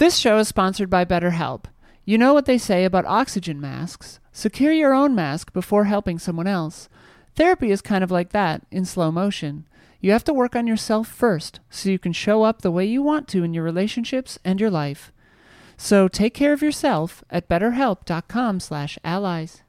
This show is sponsored by BetterHelp. You know what they say about oxygen masks secure your own mask before helping someone else. Therapy is kind of like that, in slow motion. You have to work on yourself first so you can show up the way you want to in your relationships and your life. So take care of yourself at betterhelp.com/allies.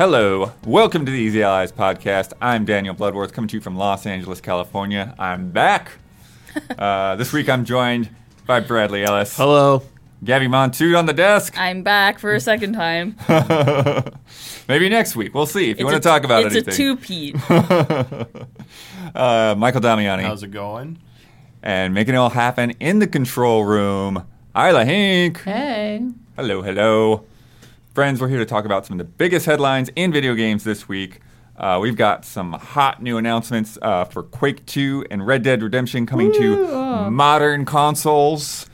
Hello, welcome to the Easy Allies podcast. I'm Daniel Bloodworth, coming to you from Los Angeles, California. I'm back. Uh, this week I'm joined by Bradley Ellis, Hello. Gabby Montood on the desk. I'm back for a second time. Maybe next week. We'll see if you It's want a- to talk about it. it's anything. a two-peat. uh, Michael Damiani How's it going? and making it all happen in the control room. Isla Hinck. Hey. Hello, hello. Friends, we're here to talk about some of the biggest headlines in video games this week. Uh, we've got some hot new announcements uh, for Quake 2 and Red Dead Redemption coming to modern consoles.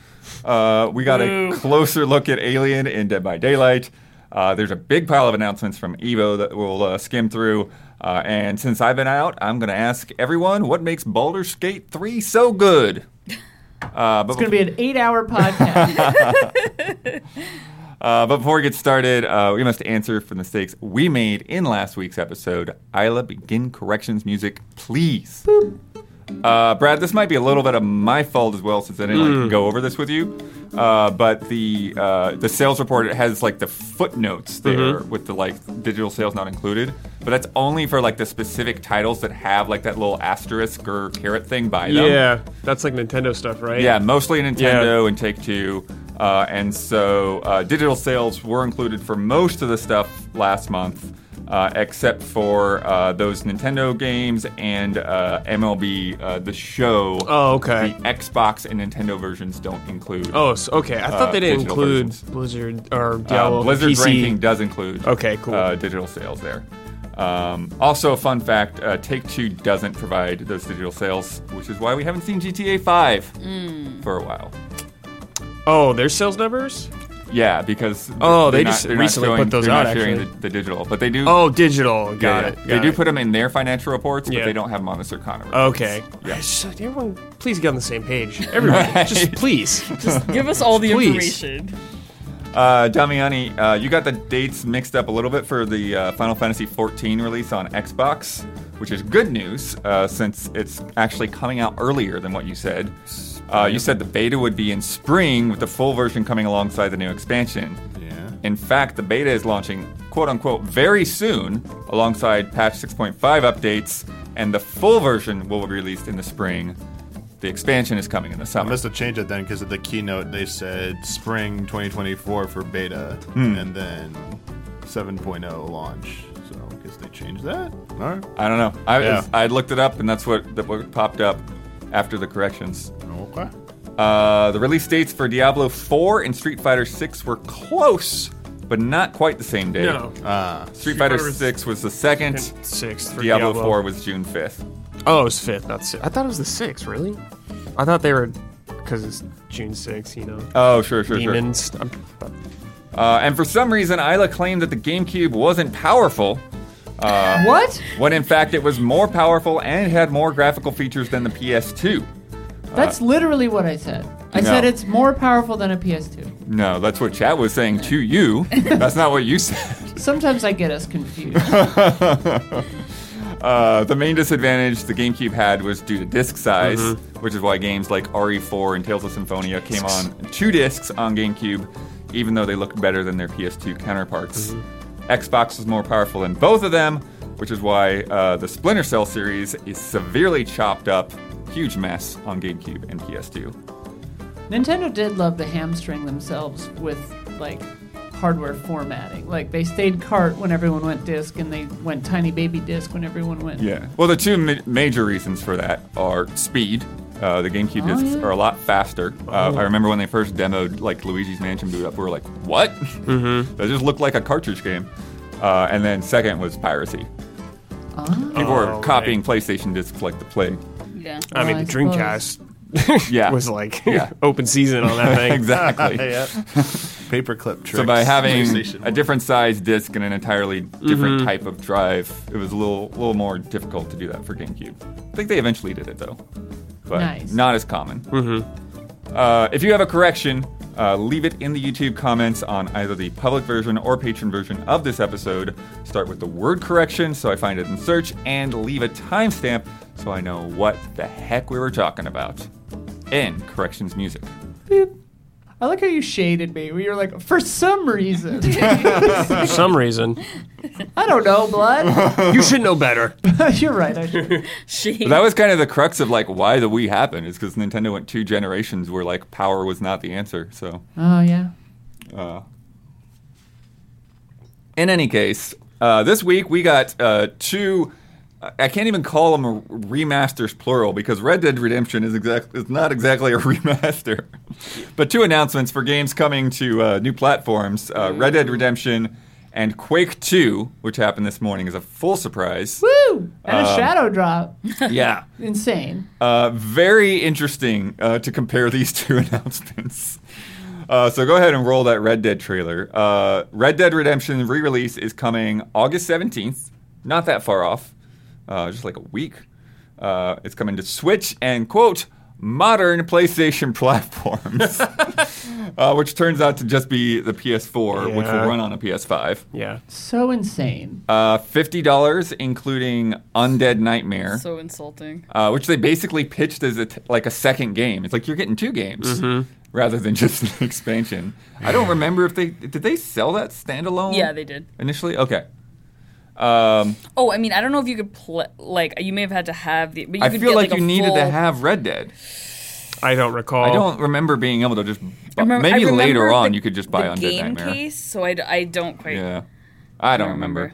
Uh, we got a closer look at Alien in Dead by Daylight. Uh, there's a big pile of announcements from Evo that we'll uh, skim through. Uh, and since I've been out, I'm going to ask everyone what makes Baldur's Gate 3 so good? Uh, It's going to be an eight hour podcast. Uh, but before we get started, uh, we must answer for the mistakes we made in last week's episode. Isla, begin corrections music, please. Uh, Brad, this might be a little bit of my fault as well, since I didn't like, go over this with you. Uh, but the uh, the sales report it has like the footnotes there with the like digital sales not included. But that's only for like the specific titles that have like that little asterisk or caret thing by them. Yeah, that's like Nintendo stuff, right? Yeah, mostly Nintendo and Take Two. Uh, and so uh, digital sales were included for most of the stuff last month, uh, except for uh, those Nintendo games and uh, MLB uh, The Show. Oh, okay. The Xbox and Nintendo versions don't include. Oh, so, okay. I thought Uh, they didn't include versions. Blizzard or Uh, Diablo. Blizzard's PC. ranking does include Okay, cool. uh, digital sales there. Um, also, a fun fact: uh, Take Two doesn't provide those digital sales, which is why we haven't seen GTA 5 for a while. Oh, their sales numbers? Yeah, because Oh, they're they not- just not recently showing- put those they're out, Not sharing actually. the, the digital, but they do. Oh, digital. Got yeah. it. They got do put them in their financial reports, but Yeah. they don't have them on the Circana. Reports. Okay. Yeah. So, everyone, please get on the same page. Everyone, Right. just please. Just give us all the Please. information. Uh, Damiani, uh, you got the dates mixed up a little bit for the uh, Final Fantasy XIV release on Xbox, which is good news uh, since it's actually coming out earlier than what you said. Uh, you said the beta would be in spring with the full version coming alongside the new expansion. Yeah. In fact, the beta is launching quote unquote very soon alongside patch 6.5 updates, and the full version will be released in the spring. The expansion is coming in the I summer. must have changed it then because at the keynote they said spring 2024 for beta Hmm. and then 7.0 launch. So I guess they changed that. All right. I don't know. I, Yeah. I looked it up, and that's what, that what popped up after the corrections. Okay. Uh, the release dates for Diablo 4 and Street Fighter 6 were close, but not quite the same day. No. Ah. Street Fighter Fighter 6 was the second. Sixth for Diablo, Diablo, 4 was June 5th. Oh, it was fifth, not sixth. I thought it was the sixth, really? I thought they were, because it's June 6th, you know. Oh, sure, sure, sure. Demons. Uh, and for some reason, Isla claimed that the GameCube wasn't powerful, Uh, what? when in fact it was more powerful and had more graphical features than the PS2. That's uh, literally what I said. I No. said it's more powerful than a PS2. No, that's what chat was saying to you. that's not what you said. Sometimes I get us confused. Uh, the main disadvantage the GameCube had was due to disc size, mm-hmm. which is why games like RE4 and Tales of Symphonia came on two discs on GameCube, even though they looked better than their PS2 counterparts. Mm-hmm. Xbox was more powerful than both of them, which is why uh, the Splinter Cell series is severely chopped up, huge mess on GameCube and PS2. Nintendo did love to hamstring themselves with like hardware formatting. Like they stayed cart when everyone went disc, and they went tiny baby disc when everyone went. Yeah. Well, the two ma- major reasons for that are speed. Uh, the GameCube Oh, discs yeah. are a lot faster. Uh, I remember when they first demoed like Luigi's Mansion boot up, we were like, "What? Mm-hmm. that just looked like a cartridge game." Uh, and then second was piracy. Ah. People were Oh, copying PlayStation discs like the plague. Yeah. I mean, I the. Dreamcast Yeah. was like Yeah. open season on that thing. exactly. yeah. Paperclip tricks. So by having a different size disc and an entirely different type of drive, it was a little little more difficult to do that for GameCube. I think they eventually did it though, but Nice. not as common. Uh, if you have a correction, uh, leave it in the YouTube comments on either the public version or patron version of this episode. Start with the word correction so I find it in search, and leave a timestamp so I know what the heck we were talking about. End corrections music. I like how you shaded me. We were like, for some reason. For some reason, I don't know, blood. you should know better. You're right. I should. She. But that was kind of the crux of like why the Wii happened is because Nintendo went two generations where like power was not the answer. So, Oh yeah. uh, in any case, uh, this week we got uh, two. I can't even call them remasters plural because Red Dead Redemption is exact is not exactly a remaster, but two announcements for games coming to uh, new platforms: uh, Red Dead Redemption and Quake Two, which happened this morning, is a full surprise. Woo! And a Um, shadow drop. yeah. Insane. Uh, very interesting uh, to compare these two announcements. Uh, so go ahead and roll that Red Dead trailer. Uh, Red Dead Redemption re-release is coming August 17th. Not that far off. Uh, just like a week. Uh, it's coming to Switch and quote modern PlayStation platforms, uh, which turns out to just be the PS4, which will run on a PS5. Yeah. So insane. Uh, Fifty dollars, including Undead Nightmare so insulting. uh, which they basically pitched as a t- like a second game. It's like you're getting two games rather than just an expansion. I don't remember if they did they sell that standalone. Yeah, they did. initially. Okay. Um, Oh, I mean, I don't know if you could play. Like, you may have had to have the. But you I could feel get, like, a you needed to have Red Dead. I don't recall. I don't remember being able to just. Bu- remember- maybe later remember on the- you could just buy the Undead game Nightmare. case. So I, I don't quite. Yeah, I don't don't remember.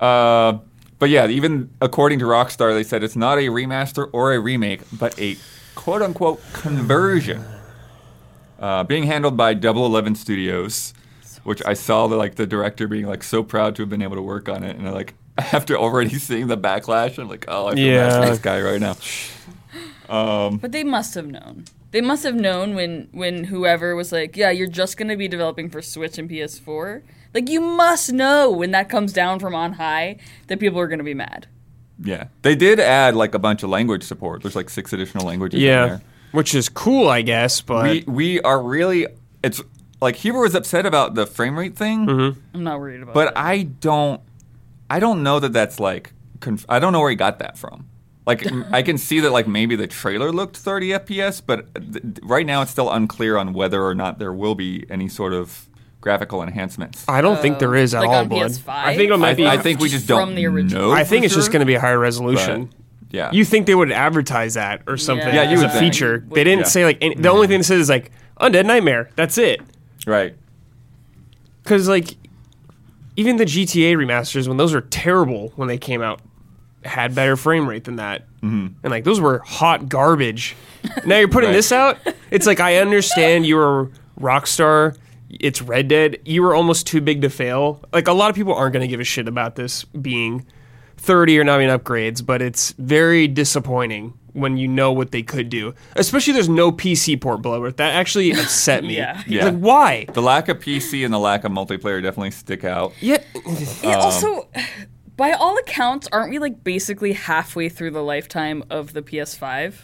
Uh, but yeah, even according to Rockstar, they said it's not a remaster or a remake, but a quote unquote conversion. Uh, being handled by Double Eleven Studios, which I saw the like the director being like so proud to have been able to work on it, and like after already seeing the backlash, I'm like, oh, I feel bad for this guy right now. Um, but they must have known. They must have known when when whoever was like, "Yeah, you're just going to be developing for Switch and PS4." Like you must know when that comes down from on high that people are going to be mad. Yeah, they did add like a bunch of language support. There's like six additional languages in Yeah. there. Which is cool, I guess, but we we are really it's like Huber was upset about the frame rate thing, mm-hmm. I'm not worried about but it. I don't I don't know that that's like conf- I don't know where he got that from. Like I can see that like maybe the trailer looked 30 FPS, but th- th- right now it's still unclear on whether or not there will be any sort of graphical enhancements. I don't think there is at oh, Like all, on Blood. PS5? I think it I, might be. I think we just From don't the original. know. I think for it's just going to be a higher resolution. but, Yeah, You think they would advertise that or something Yeah, you as would a think. feature? They didn't Yeah. say like any, the mm-hmm. only thing they said is like Undead Nightmare. That's it. Right. Because like even the GTA remasters when those were terrible when they came out had better frame rate than that, mm-hmm. and like those were hot garbage. now you're putting Right. this out. It's like I understand you were Rockstar. It's Red Dead. You were almost too big to fail. Like a lot of people aren't going to give a shit about this being 30 or not even upgrades, but it's very disappointing when you know what they could do. Especially there's no PC port blower. That actually upset me. Yeah. Yeah. Like why? The lack of PC and the lack of multiplayer definitely stick out. Yeah. It Um, also, by all accounts, aren't we like basically halfway through the lifetime of the PS5?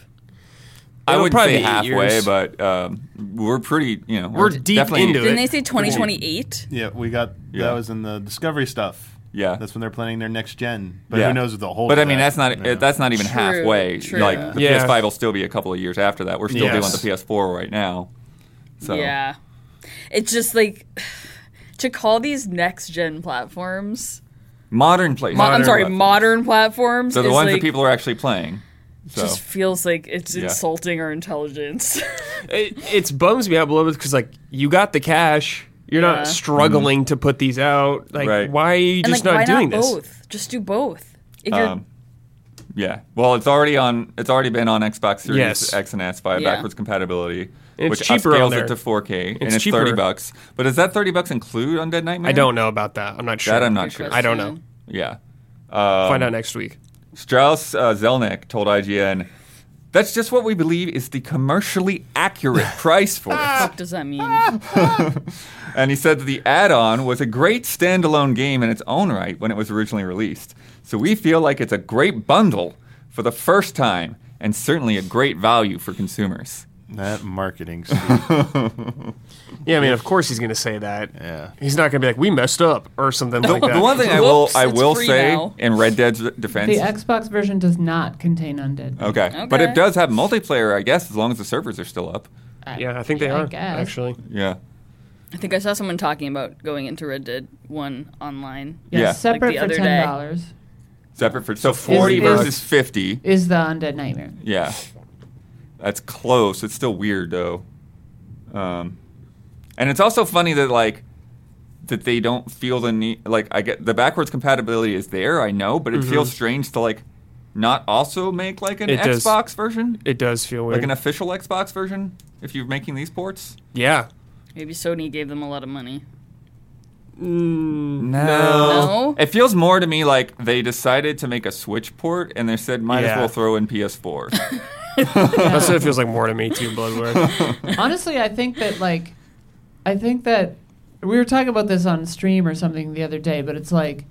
I would probably say be halfway, years. but um, we're pretty, you know, We're deep definitely- into it. Didn't they say 2028? Yeah, we got Yeah. that was in the Discovery stuff. Yeah. that's when they're planning their next gen. But Yeah. who knows the whole? But I mean, that's not Yeah. that's not even True, halfway. true. Like the Yeah. PS5 will still be a couple of years after that. We're still Yes. doing the PS4 right now. So Yeah. It's just like to call these next gen platforms. modern PlayStation. Mo- I'm sorry, platforms. modern platforms. So the is ones like, that people are actually playing. So just feels like it's Yeah. insulting our intelligence. it, it's bums me out a little bit because like you got the cash you're Yeah. not struggling to put these out like Right. why are you and just like, why not doing not this both? Just do both. If you're um, yeah. Well, it's already on. It's already been on Xbox Series Yes. X and S via Yeah. backwards compatibility, it's which cheaper on upscales there. it to 4K, and It's it's thirty bucks. But does that thirty bucks include Undead Nightmare? i don't know about that i'm not sure That I'm not Good sure. I don't know. Yeah. Um, find out next week Strauss uh, Zelnick told IGN, That's just what we believe is the commercially accurate price for it. What does that mean? And he said that the add on was a great standalone game in its own right when it was originally released. So we feel like it's a great bundle for the first time and certainly a great value for consumers. That marketing. speak. Yeah, I mean, of course he's going to say that. yeah. He's not going to be like, "We messed up" or something like The, that. the one thing I will Whoops, I it's will free say now. in Red Dead's defense. The Xbox version does not contain undead. okay. but Okay. it does have multiplayer, I guess, as long as the servers are still up. yeah, I think they I are guess. actually. Yeah. I think I saw someone talking about going into Red Dead 1 online. Yeah, Yeah. separate Like the for other ten day. dollars Separate for so forty is- versus fifty. is the undead nightmare. Yeah. That's close. It's still weird though. Um, and it's also funny that like that they don't feel the need. Like I get the backwards compatibility is there. I know, but it feels strange to like not also make like an It does. Xbox version, It does feel weird. like an official Xbox version. If you're making these ports, yeah. Maybe Sony gave them a lot of money. Mm, no. No? It feels more to me like they decided to make a Switch port and they said might as well throw in PS4. That's what it feels like more to me too. Bloodworth. Honestly, I think that like, I think that we were talking about this on stream or something the other day, but it's like,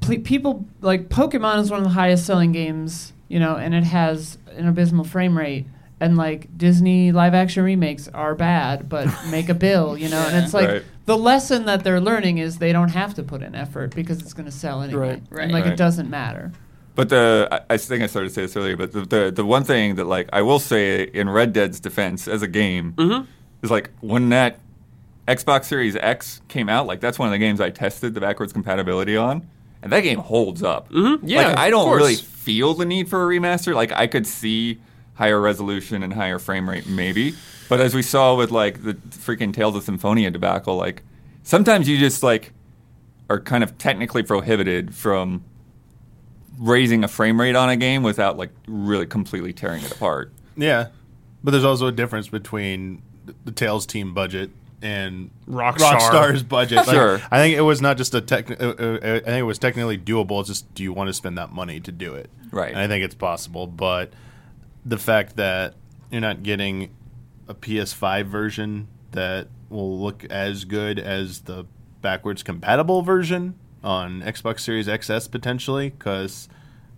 ple- people like Pokemon is one of the highest selling games, you know, and it has an abysmal frame rate. And like Disney live action remakes are bad, but make a bill, you know. And it's like Right. the lesson that they're learning is they don't have to put in effort because it's going to sell anyway. Right. And like Right. it doesn't matter. But the I, I think I started to say this earlier, but the, the the one thing that like I will say in Red Dead's defense as a game mm-hmm. Is like when that Xbox Series X came out, like that's one of the games I tested the backwards compatibility on, and that game holds up. Mm-hmm. Yeah, like I don't course. really feel the need for a remaster. Like I could see higher resolution and higher frame rate maybe, but as we saw with like the freaking Tales of Symphonia debacle, like sometimes you just like are kind of technically prohibited from raising a frame rate on a game without like really completely tearing it apart. Yeah, but there's also a difference between th- the Tales team budget and Rockstar. Rockstar's budget. Like, Sure. I think it was not just a tech. Uh, uh, I think it was technically doable. It's just, do you want to spend that money to do it? Right. And I think it's possible, but the fact that you're not getting a PS5 version that will look as good as the backwards compatible version on Xbox Series XS potentially, because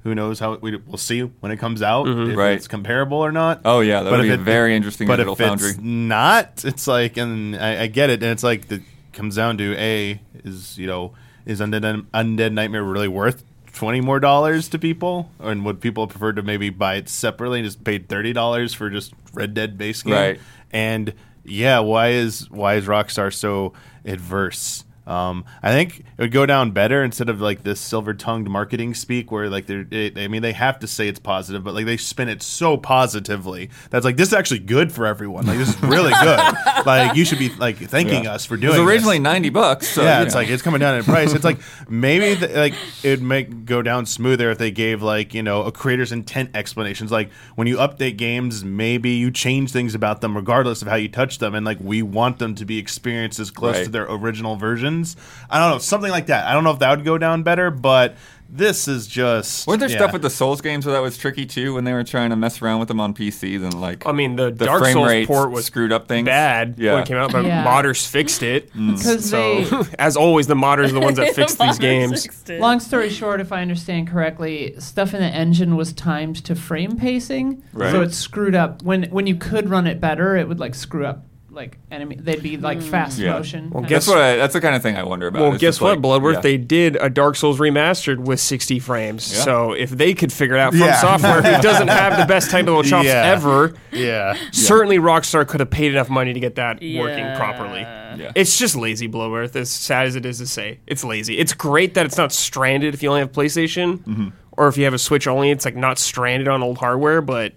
who knows how we, we'll see when it comes out mm-hmm. if Right. it's comparable or not. Oh yeah, that But would be a it- very interesting but if foundry. it's not, it's like, and I, I get it, and it's like it comes down to a is you know is Undead Undead Nightmare really worth twenty more dollars to people, and would people prefer to maybe buy it separately and just pay thirty dollars for just Red Dead base game? Right. And yeah, why is why is Rockstar so adverse? Um, I think it would go down better instead of like this silver-tongued marketing speak, where like they're. It, I mean, they have to say it's positive, but like they spin it so positively that's like this is actually good for everyone. Like this is really good. like you should be like thanking Yeah. us for it doing. was originally this. ninety bucks. So, yeah, it's know. like it's coming down in price. It's like maybe the, like it'd make go down smoother if they gave like you know a creator's intent explanations. Like when you update games, maybe you change things about them regardless of how you touch them, and like we want them to be experienced as close Right. to their original versions. I don't know something like that. I don't know if that would go down better, but this is just Weren't there yeah. stuff with the Souls games where that was tricky too when they were trying to mess around with them on PCs and like I mean, the, the Dark frame Souls rates port was screwed up things. bad Yeah. when it came out, but Yeah. modders fixed it. Mm. Because So, they as always, the modders are the ones that fix these games. Long story short, if I understand correctly, stuff in the engine was timed to frame pacing, Right. so it screwed up. When when you could run it better, it would like screw up like enemy. They'd be like fast Yeah. motion. Well, kind guess That's what I, that's the kind of thing I wonder about. Well, It's guess just what, like- Bloodworth? yeah. They did a Dark Souls remastered with 60 frames. Yeah. So if they could figure it out from Yeah. software who doesn't have the best technical chops Yeah. ever, Yeah. certainly Rockstar could have paid enough money to get that working properly. Yeah. It's just lazy, Bloodworth, as sad as it is to say. It's lazy. It's great that it's not stranded if you only have PlayStation, Mm-hmm. or if you have a Switch only, it's like not stranded on old hardware, but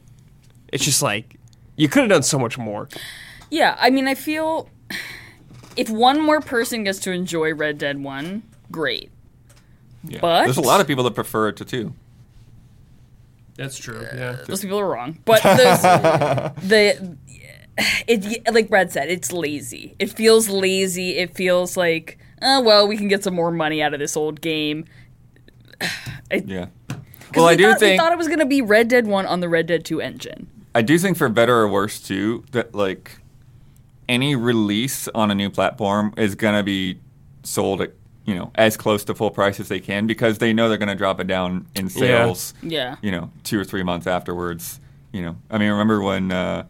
it's just like, you could have done so much more. Yeah, I mean, I feel if one more person gets to enjoy Red Dead 1, great. Yeah. but- there's a lot of people that prefer it to two. That's true. Uh, yeah. Those people are wrong. But the it like Brad said, it's lazy. It feels lazy. It feels like, oh well, we can get some more money out of this old game. It, Yeah. Well, I do thought, we think- thought it was gonna be Red Dead One on the Red Dead Two engine. I do think for better or worse too that like any release on a new platform is gonna be sold at you know as close to full price as they can because they know they're gonna drop it down in sales. Yeah. You know, two or three months afterwards. You know, I mean, remember when uh,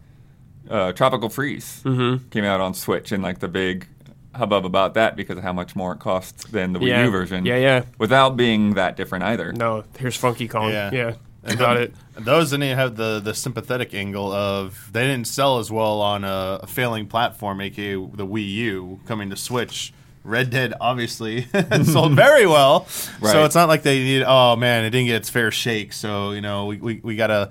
uh, Tropical Freeze Mm-hmm. came out on Switch and like the big hubbub about that because of how much more it costs than the Wii Yeah. U version. Yeah, yeah. Without being that different either. No, here's Funky Kong. Yeah. Yeah, yeah. got it. Those didn't even have the, the sympathetic angle of they didn't sell as well on a, a failing platform, aka the Wii U, coming to Switch. Red Dead obviously sold very well, Right. so it's not like they need. Oh man, it didn't get its fair shake. So you know we, we, we gotta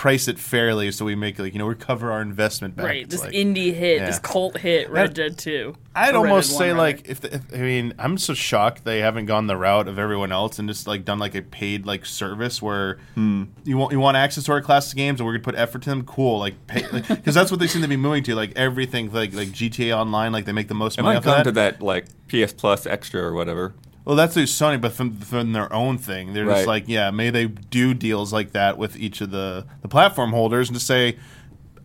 price it fairly so we make like you know recover our investment back. Right. It's This like- indie hit, yeah. this cult hit, Red That- Dead Two. I'd almost say like if, the, if I mean I'm so shocked they haven't gone the route of everyone else and just like done like a paid like service where Hmm. you want you want access to our classic games and we're gonna put effort to them. Cool, like because that's what they seem to be moving to. Like everything like like GTA Online, like they make the most It money might off of come that. to that like PS Plus extra or whatever. Well, that's through Sony, but from, from their own thing, they're Right. just like, yeah, maybe they do deals like that with each of the the platform holders and to say.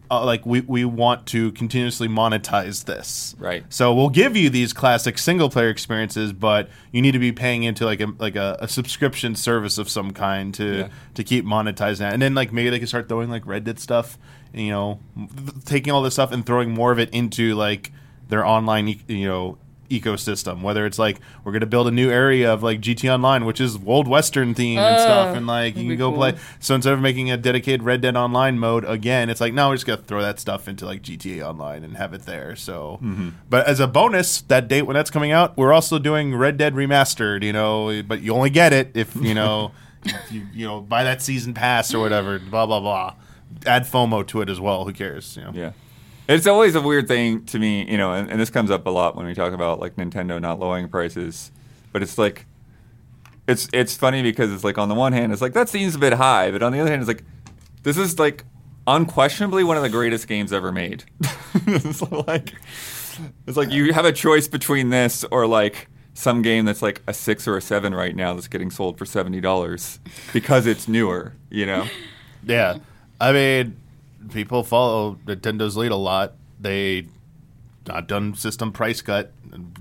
Uh, like we, we want to continuously monetize this, Right. So we'll give you these classic single player experiences, but you need to be paying into like a like a, a subscription service of some kind to Yeah. to keep monetizing that. And then like maybe they can start throwing like Red Dead stuff, you know, th- taking all this stuff and throwing more of it into like their online, e- you know, ecosystem. Whether it's like we're gonna build a new area of like GT Online, which is Old Western theme and oh, stuff, Oh, and like you can go cool. play. So instead of making a dedicated Red Dead Online mode again, it's like no, we're just gonna throw that stuff into like GTA Online and have it there. So, mm-hmm. but as a bonus, that date when that's coming out, we're also doing Red Dead Remastered. You know, but you only get it if you know, if you you know, buy that season pass or whatever. Blah blah blah. Add FOMO to it as well. Who cares? You know? Yeah. It's always a weird thing to me, you know, and, and this comes up a lot when we talk about like Nintendo not lowering prices. But it's like it's it's funny because it's like on the one hand it's like that seems a bit high, but on the other hand it's like this is like unquestionably one of the greatest games ever made. it's like it's like you have a choice between this or like some game that's like a six or a seven right now that's getting sold for seventy dollars because it's newer, you know? Yeah, I mean, people follow Nintendo's lead a lot. They not done system price cut.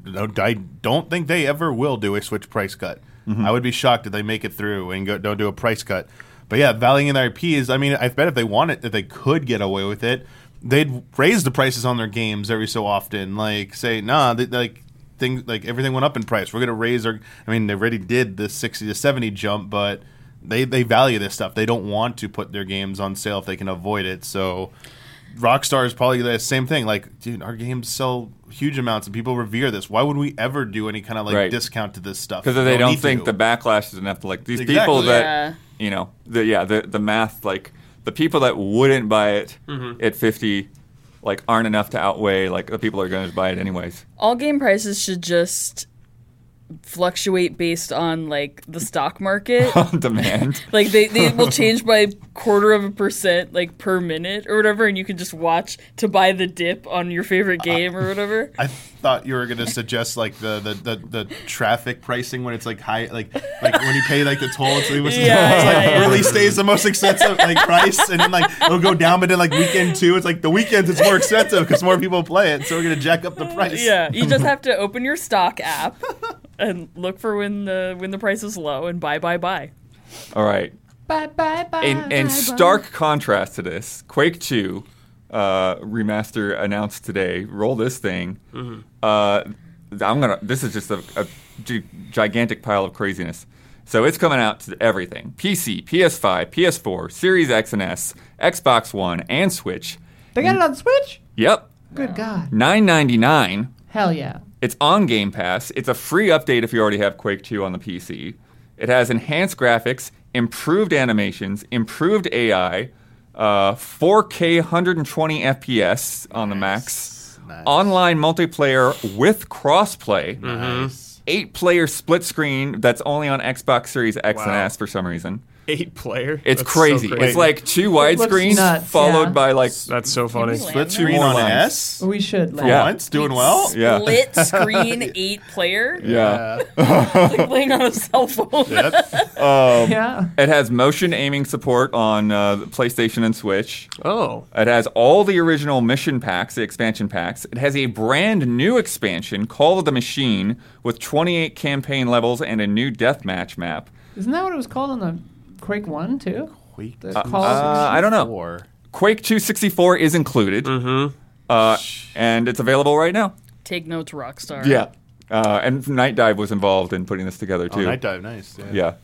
I don't think they ever will do a Switch price cut. Mm-hmm. I would be shocked if they make it through and go, don't do a price cut. But yeah, valuing in their IPs. I mean, I bet if they wanted, if they could get away with it, they'd raise the prices on their games every so often. Like say, nah, they, like things like everything went up in price. We're gonna raise our. I mean, they already did the sixty to seventy jump, but they they value this stuff. They don't want to put their games on sale if they can avoid it. So Rockstar is probably the same thing. Like, dude, our games sell huge amounts and people revere this. Why would we ever do any kind of like Right. discount to this stuff? because We they don't need think to. the backlash is enough to like these Exactly. people that Yeah. you know the yeah the the math like the people that wouldn't buy it mm-hmm. at 50 like aren't enough to outweigh like the people that are going to buy it anyways All game prices should just fluctuate based on like the stock market. on demand like they, they will change by quarter of a percent like per minute or whatever and you can just watch to buy the dip on your favorite game or whatever I thought you were gonna suggest like the, the, the, the traffic pricing when it's like high like like when you pay like the toll it's, it's, Yeah, it's yeah, like yeah. release day is the most expensive like price and then like it'll go down but then like weekend two it's like the weekends it's more expensive because more people play it so we're gonna jack up the price yeah you just have to open your stock app and look for when the when the price is low and buy buy buy all right Bye bye bye. in, in stark contrast to this quake 2 uh, remaster announced today roll this thing uh, i'm gonna this is just a, a gi- gigantic pile of craziness so it's coming out to everything pc ps5 ps4 series x and s xbox one and switch They got it on Switch. yep Good God. 999 Hell yeah. it's on Game Pass. It's a free update if you already have Quake 2 on the PC. It has enhanced graphics, improved animations, improved AI, uh, 4K 120 FPS on the max, Nice. online multiplayer with crossplay, Nice. eight player split screen that's only on Xbox Series X and Wow. S for some reason. Eight player. It's That's so crazy. It's like two widescreens followed yeah. by like That's so funny. Split Split screen on lines. S We should. for Like, Yeah. once, doing well. Yeah. Split screen eight player. yeah. Like playing on a cell phone. Yep. Yeah. It has motion aiming support on uh, PlayStation and Switch. Oh, It has all the original mission packs, the expansion packs. It has a brand new expansion, Call of the Machine, with 28 campaign levels and a new deathmatch map. Isn't that what it was called on the Quake One too? Quake The Call of Uh, I don't know. Four. Quake 264 is included, mm-hmm. uh, and it's available right now. Take notes, Rockstar. Yeah. Uh, and Nightdive was involved in putting this together Oh, too. Nightdive, nice. Yeah. Yeah,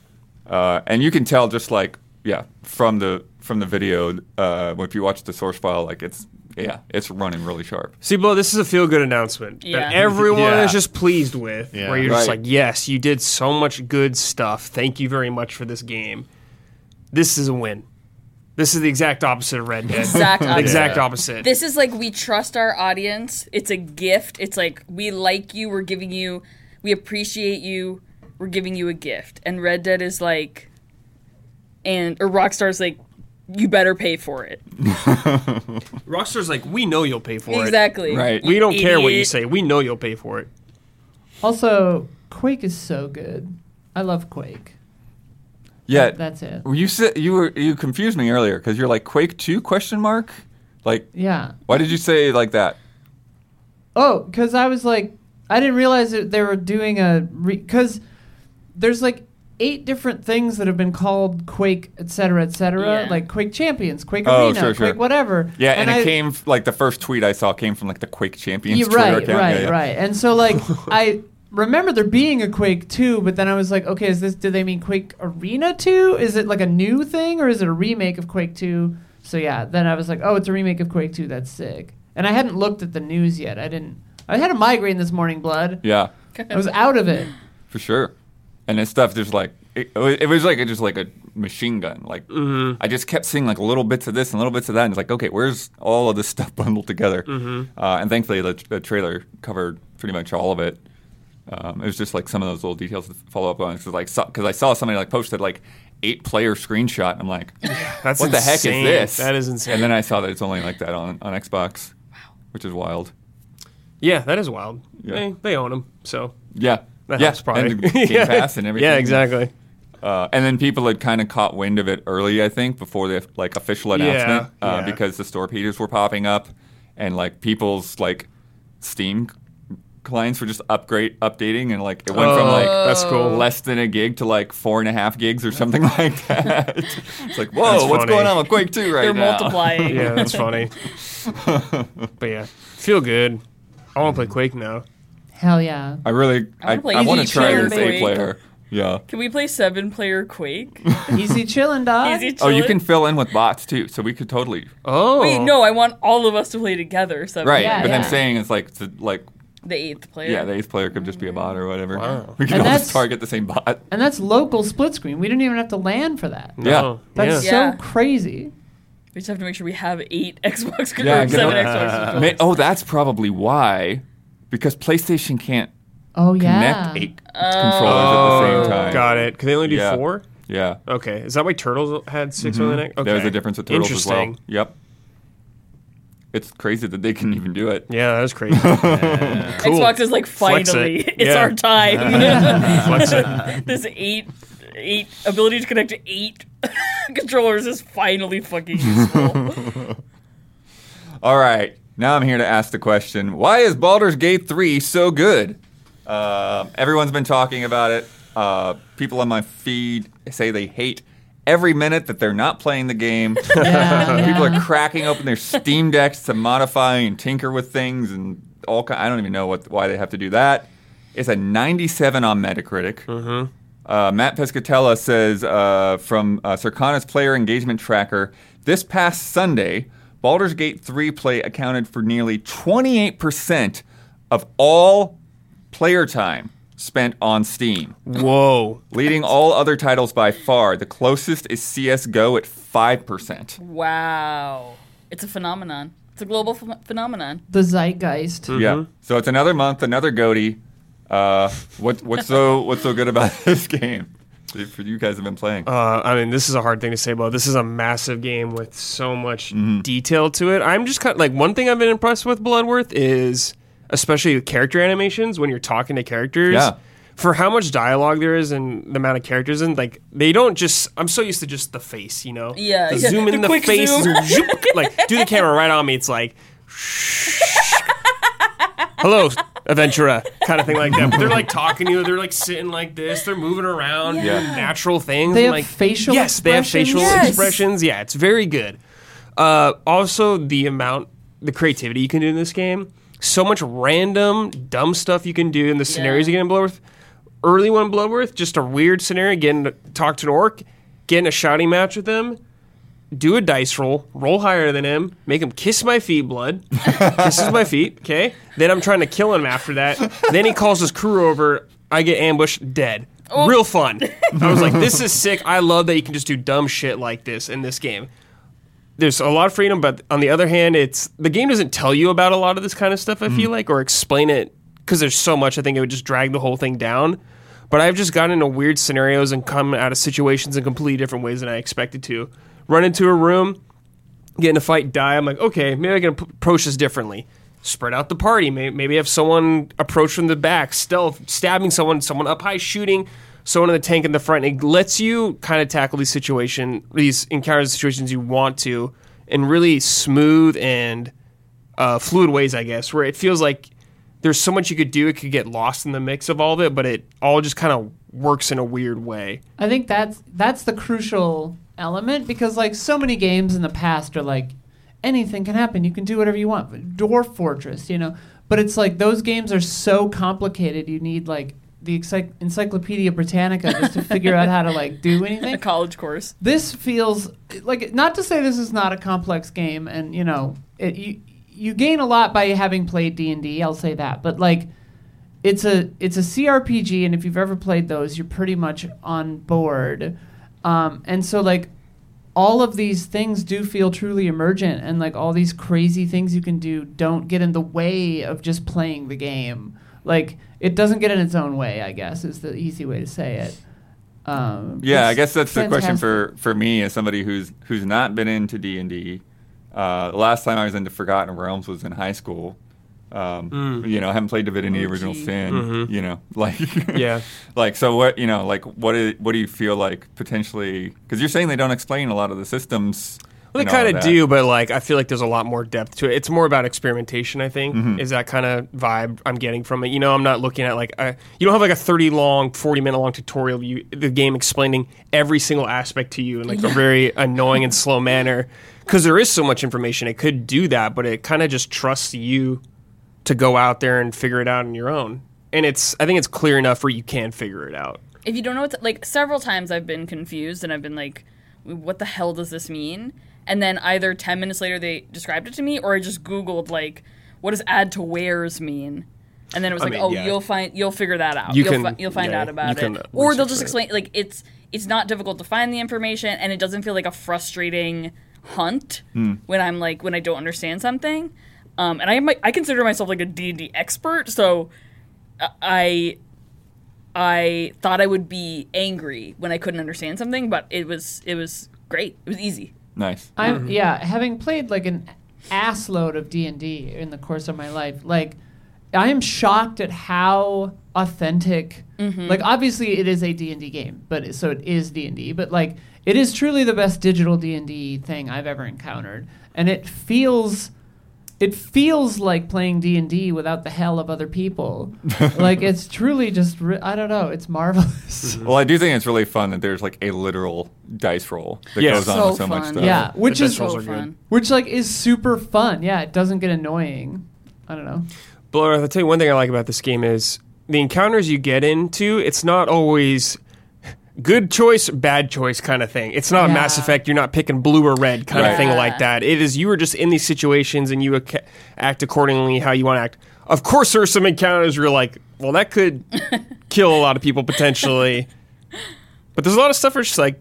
uh, and you can tell just like yeah from the from the video uh, if you watch the source file, like it's yeah it's running really sharp. see, Bo, this is a feel good announcement Yeah. that everyone Yeah. is just pleased with. Yeah. Where you're just Right. like, yes, you did so much good stuff. Thank you very much for this game. This is a win. This is the exact opposite of Red Dead. Exact opposite. exact opposite. This is like we trust our audience. It's a gift. It's like we like you. We're giving you. We appreciate you. We're giving you a gift. And Red Dead is like, and or Rockstar's like, you better pay for it. Rockstar's like, we know you'll pay for it. Exactly. Right. We don't care what you say. We know you'll pay for it. Also, Quake is so good. I love Quake. Yeah, That's it. you said you were you confused me earlier because you're like Quake Two question mark. Like, Yeah. why did you say it like that? Oh, because I was like, I didn't realize that they were doing a because there's like eight different things that have been called Quake, et cetera, et cetera, Yeah. like Quake Champions, Quake Oh, Arena, sure, sure. Quake whatever. Yeah, and, it I- came like the first tweet I saw came from like the Quake Champions Yeah, Twitter right, account. right, Yeah, yeah. right. And so like I remember there being a Quake 2, but then I was like, okay, is this do they mean Quake Arena 2? Is it like a new thing or is it a remake of Quake 2? So yeah, then I was like, oh, it's a remake of Quake 2. That's sick. And I hadn't looked at the news yet. I didn't I had a migraine this morning, blood. Yeah, I was out of it. for sure. And this stuff just like it, it was like just like a machine gun. Like Mm-hmm. I just kept seeing like little bits of this and little bits of that, and it's like, okay, where's all of this stuff bundled together? Mm-hmm. Uh, and thankfully, the, the trailer covered pretty much all of it. Um, it was just like some of those little details to follow up on. Because like, because I saw somebody like posted like eight player screenshot. And I'm like, That's what the heck is insane. this? That is insane. And then I saw that it's only like that on, on Xbox, which is wild. yeah, that is wild. Yeah. They, they own them, so Yeah, that yeah, helps probably. and Game Yeah. Pass and everything. Yeah, exactly. Uh, and then people had kind of caught wind of it early, I think, before the like official Yeah, announcement, uh, yeah. because the store pages were popping up, and like people's like Steam clients were just upgrade updating, and like it went from Oh, like that's cool. Oh. less than a gig to like four and a half gigs or something like that. it's like, whoa, That's what's funny. going on with Quake Two right They're now? multiplying. Yeah, that's funny. but yeah, feel good. I want to play Quake now. Hell yeah. I really, I, I wanna play I want to Easy try Chiller this eight player. Yeah. Can we play seven player Quake? Easy chillin', dog. Easy Oh, you can fill in with bots too, so we could totally Oh, Wait, no, I want all of us to play together. Seven right. Yeah, but yeah. I'm saying it's like to, like The eighth player. Yeah, the eighth player could just be a bot or whatever. Wow. We could And all just target the same bot. And that's local split screen. We didn't even have to land for that. No. That's yeah. Yeah. so crazy. We just have to make sure we have eight Xbox controllers, Yeah, seven on- Xbox. Ma- oh, that's probably why, because PlayStation can't Oh yeah. connect yeah. eight oh. controllers at the same oh, time. Oh, Got it. Can they only do Yeah. four? Yeah, Okay. Is that why Turtles had 6 on the mm-hmm. neck? Okay. there's a difference with turtles as well. Interesting. Yep. It's crazy that they can even do it. Yeah, that is crazy. Cool. Xbox is like Flex it. finally, it's Yeah. our time. Flex it. this eight, eight ability to connect to eight controllers is finally fucking useful. All right, now I'm here to ask the question: Why is Baldur's Gate 3 so good? Uh, everyone's been talking about it. Uh, people on my feed say they hate every minute that they're not playing the game. Yeah, People yeah. are cracking open their Steam decks to modify and tinker with things, and all. ki- I don't even know what why they have to do that. It's a 97 on Metacritic. Uh, Mat Piscatella says uh, from uh, Circana's player engagement tracker this past Sunday, Baldur's Gate 3 play accounted for nearly 28% of all player time spent on Steam, Whoa. leading all other titles by far. The closest is CS:GO at 5%. wow, it's a phenomenon. It's a global ph- phenomenon. The zeitgeist. Yeah. So it's another month, another Goaty. Uh, what, what's so what's so good about this game? for you guys have been playing? Uh, I mean, this is a hard thing to say about. This is a massive game with so much Mm-hmm. detail to it. I'm just kind of like one thing I've been impressed with Bloodworth is especially the character animations when you're talking to characters. Yeah. For how much dialogue there is and the amount of characters and like they don't just. I'm so used to just the face, you know. Yeah, The yeah. zoom in The the, quick face, zoom. zoom, zoop, like do the camera right on me. It's like. Hello, Adventura, kind of thing like that. But they're like talking to you. They're like sitting like this. They're moving around, Yeah. doing natural things. They have like, facial Yes, they have facial expressions? Yes. expressions. Yeah, it's very good. Uh, also, the amount, the creativity you can do in this game. So much random, dumb stuff you can do in the scenarios you get in Bloodworth. Early one Bloodworth, just a weird scenario. Getting to talk to an orc, getting a shouting match with them, do a dice roll, roll higher than him, make him kiss my feet, blood, kisses my feet. Okay, then I'm trying to kill him after that. Then he calls his crew over. I get ambushed, dead. Oh. Real fun. I was like, this is sick. I love that you can just do dumb shit like this in this game. There's a lot of freedom, but on the other hand, it's the game doesn't tell you about a lot of this kind of stuff. I feel mm. like, or explain it because there's so much. I think it would just drag the whole thing down. But I've just gotten into weird scenarios and come out of situations in completely different ways than I expected to. Run into a room, get in a fight, die. I'm like, okay, maybe I can approach this differently. Spread out the party. Maybe, maybe have someone approach from the back, stealth, stabbing someone, someone up high shooting, someone in the tank in the front. It lets you kind of tackle these situation, these encounters, situations you want to, in really smooth and uh, fluid ways, I guess, where it feels like there's so much you could do. It could get lost in the mix of all of it, but it all just kind of works in a weird way. I think that's that's the crucial element because like so many games in the past are like anything can happen. You can do whatever you want. Dwarf Fortress, you know. But it's like those games are so complicated. You need like the Encycl- Encyclopedia Britannica just to figure out how to like do A anything. college course. This feels like not to say this is not a complex game, and you know it, you you gain a lot by having played D and I'll say that, but like it's a it's a CRPG, and if you've ever played those, you're pretty much on board. Um, and so like all of these things do feel truly emergent, and like all these crazy things you can do don't get in the way of just playing the game. Like it doesn't get in its own way, I guess is the easy way to say it. Um, Yeah, I guess that's the question for, for me as somebody who's who's not been into D and D. Uh, The last time I was into Forgotten Realms was in high school. Um, Mm. You know, I haven't played Divinity: OG. Original Sin. Mhm. You know, like Yeah. like so. What you know, like what is, what do you feel like potentially? Because you're saying they don't explain a lot of the systems. Well, they kind of of do, but like I feel like there's a lot more depth to it. It's more about experimentation. I think Mhm. is that kind of vibe I'm getting from it. You know, I'm not looking at like a, you don't have like a 30 long, 40 minute long tutorial of you the game explaining every single aspect to you in like a very annoying and slow manner because there is so much information. It could do that, but it kind of just trusts you to go out there and figure it out on your own. And it's I think it's clear enough where you can figure it out. if you don't know what to, like several times I've been confused and I've been like what the hell does this mean? And then either 10 minutes later they described it to me or I just googled like what does add to wares mean? And then it was I like, mean, oh, yeah. you'll find you'll figure that out. You will can- fi- you'll find yeah, out about can, it. Or they'll just it. explain like it's it's not difficult to find the information and it doesn't feel like a frustrating hunt when I'm like when I don't understand something. Um, and I might, I consider myself like a D&D expert, so uh, I I thought I would be angry when I couldn't understand something, but it was it was great. It was easy. Nice. I'm mm-hmm. yeah, having played like an ass load of D and D in the course of my life, like I am shocked at how authentic. Mm-hmm. Like obviously it is a D and D game, but so it is D and D, but like it is truly the best digital D and D thing I've ever encountered, and it feels. It feels like playing D and D without the hell of other people. like it's truly just, re- I don't know. It's marvelous. Well, I do think it's really fun that there's like a literal dice roll that Yeah. goes on So with so much stuff. yeah, which The is dice So fun. which like is super fun. Yeah, it doesn't get annoying. I don't know. Blower, I'll tell you one thing I like about this game is the encounters you get into, it's not always good choice, bad choice kind of thing. It's not Yeah. Mass Effect, you're not picking blue or red kind Right. of thing like that. It is you are just in these situations and you ac- act accordingly how you want to act. Of course, there are some encounters where you're like, well, that could kill a lot of people potentially. But there's a lot of stuff where it's just like,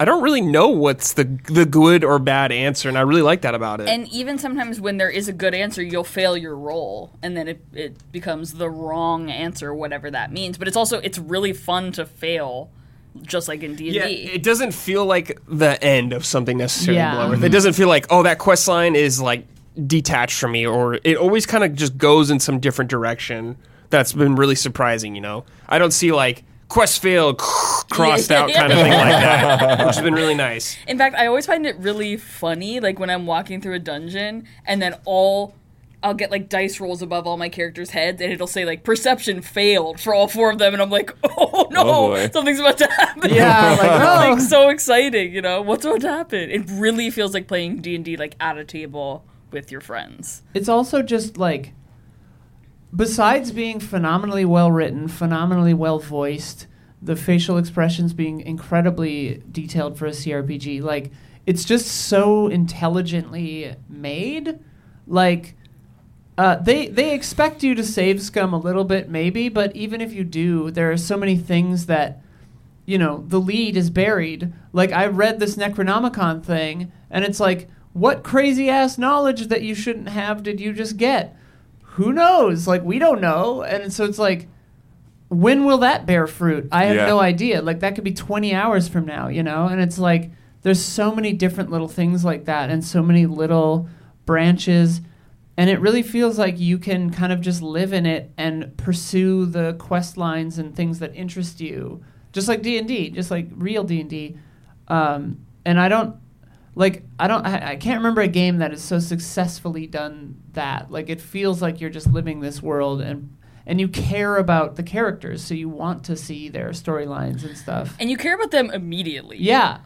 I don't really know what's the the good or bad answer, and I really like that about it. And even sometimes when there is a good answer, you'll fail your roll, and then it, it becomes the wrong answer, whatever that means. But it's also it's really fun to fail, just like in D and Yeah, D. it doesn't feel like the end of something necessarily. Yeah. Bloodworth. It mm-hmm. doesn't feel like oh that quest line is like detached from me, or it always kind of just goes in some different direction. That's been really surprising. You know, I don't see like quest failed crossed out kind of thing like that, which has been really nice. In fact, I always find it really funny, like when I'm walking through a dungeon and then all I'll get like dice rolls above all my characters' heads, and it'll say like perception failed for all four of them, and I'm like, oh, oh no, Oh, something's about to happen. Yeah, like, oh. like so exciting, you know, what's about to happen? It really feels like playing D and D like at a table with your friends. it's also just like besides being phenomenally well written, phenomenally well voiced, the facial expressions being incredibly detailed for a CRPG, like it's just so intelligently made. Like uh, they they expect you to save scum a little bit, maybe, but even if you do, there are so many things that you know the lead is buried. Like I read this Necronomicon thing, and it's like, what crazy ass knowledge that you shouldn't have did you just get? Who knows? Like we don't know, and so it's like, when will that bear fruit? I have Yeah. no idea. Like that could be twenty hours from now, you know. And it's like there's so many different little things like that, and so many little branches and it really feels like you can kind of just live in it and pursue the quest lines and things that interest you just like d&d just like real d&d um, and i don't like i don't I, I can't remember a game that has so successfully done that. Like it feels like you're just living this world and and you care about the characters so you want to see their storylines and stuff. And you care about them immediately. yeah.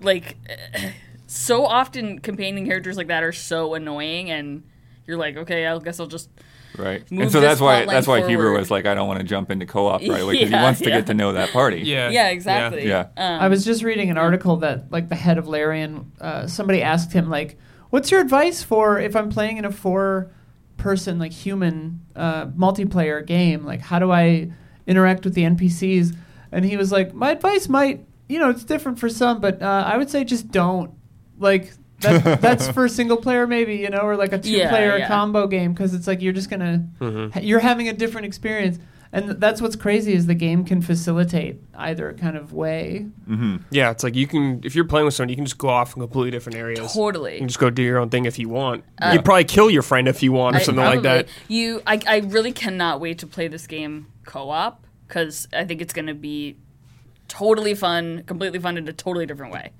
Like so often companion characters like that are so annoying and you're like okay i guess i'll just Right. Move and so this that's why that's why Huber was like, I don't want to jump into co-op right away because Yeah, he wants to yeah. get to know that party. Yeah, yeah exactly Yeah. Um, I was just reading an article that like the head of Larian, uh, somebody asked him like, "What's your advice for if I'm playing in a four-person like human uh, multiplayer game? Like, how do I interact with the NPCs?" And he was like, "My advice might, you know, it's different for some, but uh, I would say just don't. Like, that, that's for single player maybe, you know, or like a two-player yeah. combo game because it's like you're just gonna, ha- you're having a different experience." And that's what's crazy is the game can facilitate either kind of way. hmm yeah. It's like you can if you're playing with someone, you can just go off in completely different areas. Totally, you can just go do your own thing if you want. Uh, You'd probably kill your friend if you want or I- something like that. you I, I really cannot wait to play this game co-op because i think it's going to be totally fun completely fun in a totally different way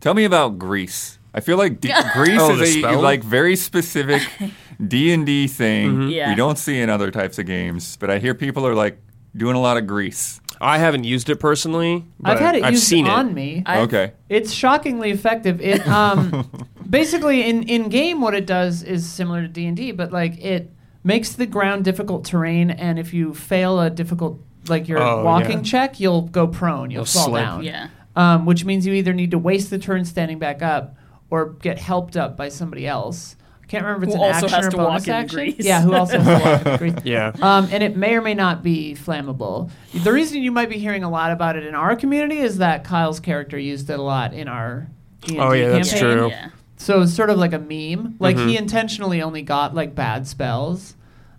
Tell me about grease. I feel like D- grease Oh, is a spell? like very specific D and D thing Mm-hmm. Yeah. we don't see in other types of games. But I hear people are like doing a lot of grease. I haven't used it personally. But I've had it I've used seen on it. me. I've- okay. It's shockingly effective. It um, basically in in game what it does is similar to D and D, but like it makes the ground difficult terrain, and if you fail a difficult like your Oh, walking yeah. check, you'll go prone. You'll, You'll fall slip. down. yeah Um, which means you either need to waste the turn standing back up or get helped up by somebody else. I can't remember if it's Who an also action has or to bonus walk into action. grease. Yeah, who also has to walk into grease. Yeah. Um, and it may or may not be flammable. The reason you might be hearing a lot about it in our community is that Kyle's character used it a lot in our D&D Oh, yeah, that's campaign. true. yeah So it's sort of like a meme. Like Mm-hmm. he intentionally only got like bad spells,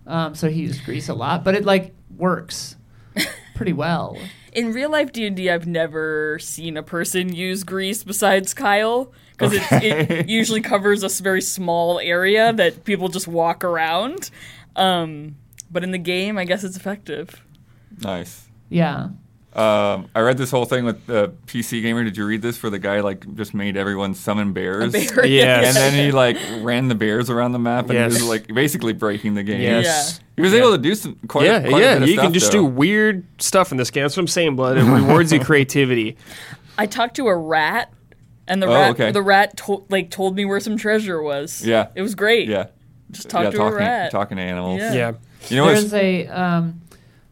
um, so he used grease a lot. But it like works pretty well. in real life D&D I've never seen a person use grease besides Kyle because Okay. it usually covers a very small area that people just walk around um, but in the game I guess it's effective Nice. Yeah. Um, I read this whole thing with the PC gamer. Did you read this? For the guy like just made everyone summon bears, bear. Yes. and then he like ran the bears around the map, and Yes. he was like basically breaking the game. Yes. He was able to do some quite, Yeah, quite yeah. a bit of You stuff, can just though. do weird stuff in this game. That's what I'm saying, Blood. It rewards your creativity. I talked to a rat and the Oh, rat okay. the rat to- like told me where some treasure was Yeah. it was great Yeah, just talk yeah, to talking, a rat talking to animals. Yeah. Yeah. You know what's there's a um,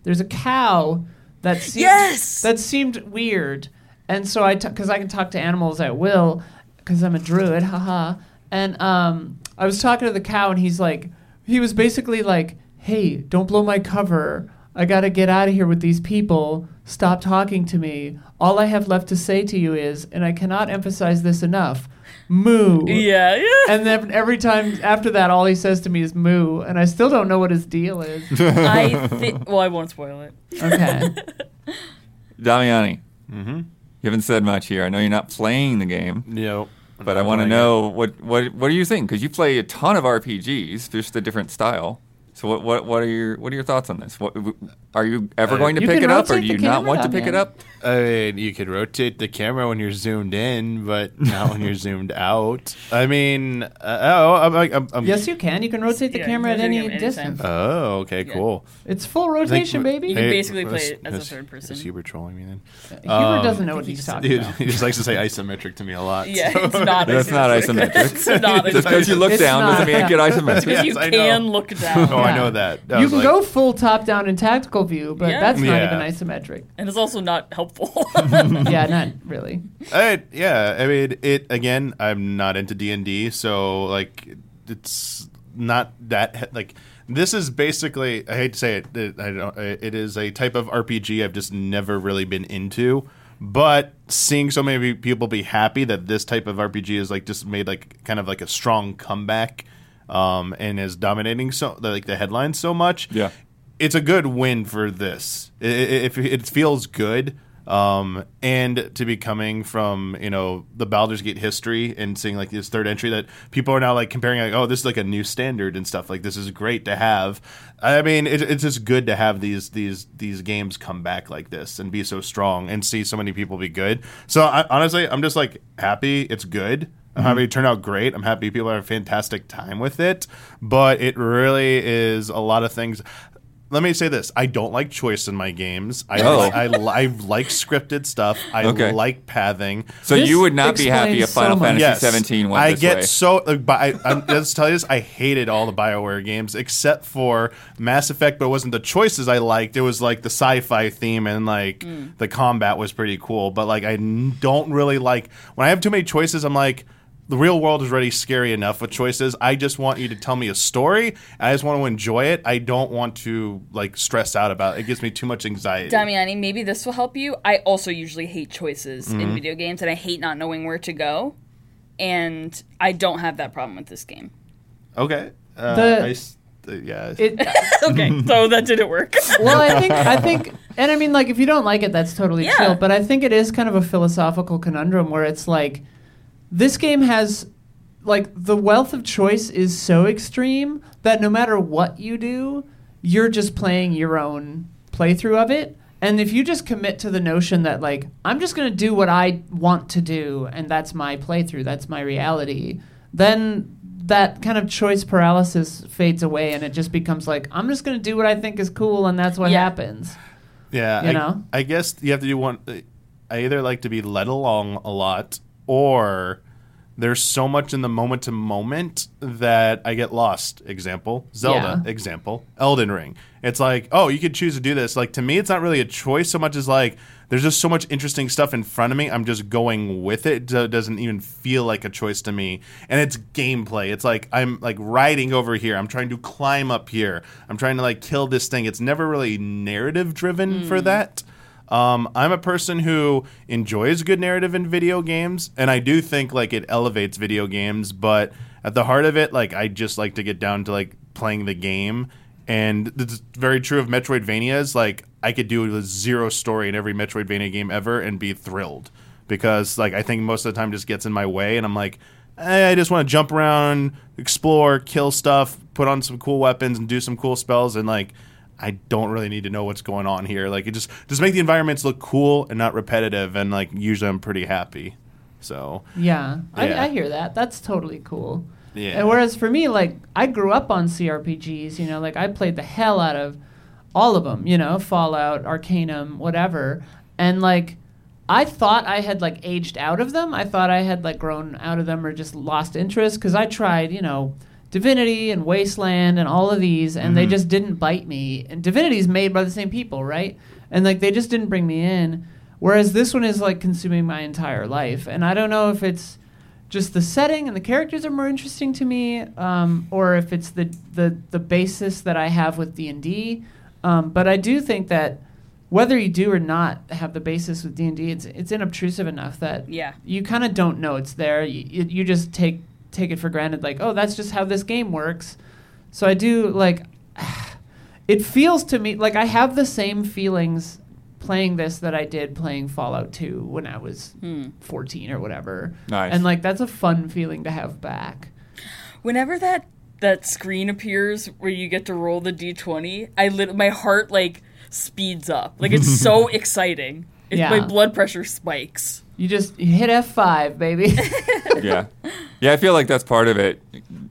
there's a cow that seemed, Yes! that seemed weird, and so I because I can talk to animals at will because I'm a druid, haha. And um, I was talking to the cow, and he's like, he was basically like, "Hey, don't blow my cover. I gotta get out of here with these people. Stop talking to me. All I have left to say to you is, and I cannot emphasize this enough, moo." yeah yeah And then every time after that, all he says to me is "moo," and I still don't know what his deal is. I think well I won't spoil it Okay. Damiani, Mm-hmm. you haven't said much here. I know you're not playing the game, You know, but I want to know what what what do you think? Because you play a ton of RPGs, just a different style. So what what what are your what are your thoughts on this? What are you ever Uh, going to You pick it up, or do you not want to down, pick it up? I mean, you could rotate the camera when you're zoomed in, but not when you're zoomed out. I mean, uh, oh, I'm, I'm, I'm Yes, you can. You can rotate the Yeah, camera at any rotate it anytime. distance. Oh, okay, Yeah. cool. It's full rotation, baby. You can basically play it as a third person. Is Huber trolling me then? Huber Um, doesn't know what he's talking Dude, about. he just likes to say isometric to me a lot. Yeah, so- it's not. That's not isometric. isometric. it's not Just because you look down doesn't mean yeah. it get isometric. Because you can look down. I know that. That you can like- go full top down in tactical view, but Yeah. that's not Yeah. even isometric. And it's also not helpful. yeah, not really. I, yeah, I mean, it again. I'm not into D and D, so like, it's not that like. This is basically. I hate to say it. It, I don't, it is a type of RPG I've just never really been into. But seeing so many people be happy that this type of RPG is like just made like kind of like a strong comeback, um, and is dominating so like the headlines so much. Yeah. it's a good win for this. It, it, it feels good. Um, and to be coming from you know the Baldur's Gate history and seeing like this third entry that people are now like comparing like oh this is like a new standard and stuff like this is great to have. I mean it, it's just good to have these these these games come back like this and be so strong and see so many people be good. So I, honestly, I'm just like happy it's good. I'm happy it turned out great. I'm happy people had a fantastic time with it. But it really is a lot of things. Let me say this: I don't like choice in my games. I Oh. like, I, li- I like scripted stuff. I Okay. like pathing. So This you would not be happy if explains so Final. Fantasy Yes, 17 went I this get way. so. Like, but I, I'm, let's tell you this: I hated all the Bioware games except for Mass Effect. But it wasn't the choices I liked. It was like the sci-fi theme and like mm. the combat was pretty cool. But like I n- don't really like when I have too many choices. I'm like. The real world is already scary enough with choices. I just want you to tell me a story. I just want to enjoy it. I don't want to like stress out about it. It gives me too much anxiety. Damiani, maybe this will help you. I also usually hate choices Mm-hmm. in video games, and I hate not knowing where to go. And I don't have that problem with this game. Okay. Uh, The- I s- uh, yeah. It, Okay, so that didn't work. well, I think I think, and I mean, like, if you don't like it, that's totally Yeah. chill. But I think it is kind of a philosophical conundrum where it's like, this game has, like, the wealth of choice is so extreme that no matter what you do, you're just playing your own playthrough of it. And if you just commit to the notion that, like, I'm just going to do what I want to do, and that's my playthrough, that's my reality, then that kind of choice paralysis fades away, and it just becomes like, I'm just going to do what I think is cool, and that's what Yeah. happens. Yeah, You I, know? I guess you have to do one. I either like to be led along a lot, or there's so much in the moment to moment that I get lost. Example: Zelda. Yeah. Example: Elden Ring. It's like, oh, you could choose to do this. Like to me, it's not really a choice so much as like there's just so much interesting stuff in front of me. I'm just going with it. It doesn't even feel like a choice to me. And it's gameplay. It's like I'm like riding over here. I'm trying to climb up here. I'm trying to like kill this thing. It's never really narrative driven for hmm. that. Um, I'm a person who enjoys good narrative in video games, and I do think like it elevates video games. But at the heart of it, like I just like to get down to like playing the game, and it's very true of Metroidvanias. Like I could do a zero story in every Metroidvania game ever and be thrilled because like I think most of the time just gets in my way, and I'm like. eh, I just want to jump around, explore, kill stuff, put on some cool weapons, and do some cool spells, and like I don't really need to know what's going on here. Like it just just make the environments look cool and not repetitive. And like usually I'm pretty happy. So Yeah, Yeah. I, I hear that. That's totally cool. Yeah. And whereas for me, like I grew up on CRPGs, you know, like I played the hell out of all of them, you know, Fallout, Arcanum, whatever, and like I thought I had like aged out of them. I thought I had like grown out of them or just lost interest because I tried, you know. Divinity and Wasteland and all of these, and they just didn't bite me. And Divinity's made by the same people, right? And like they just didn't bring me in. Whereas this one is like consuming my entire life, and I don't know if it's just the setting and the characters are more interesting to me, um, or if it's the, the the basis that I have with D and D. Um, but I do think that whether you do or not have the basis with D and D, it's it's inobtrusive enough that Yeah. you kind of don't know it's there. You, you, you just take take it for granted, like oh that's just how this game works. So I do like. It feels to me like I have the same feelings playing this that I did playing Fallout 2 when I was Hmm. 14 or whatever. Nice. And like that's a fun feeling to have back. Whenever that that screen appears where you get to roll the d20, I lit my heart like speeds up. Like it's so exciting. It, Yeah. My blood pressure spikes. You just you hit F5, baby. yeah, yeah. I feel like that's part of it,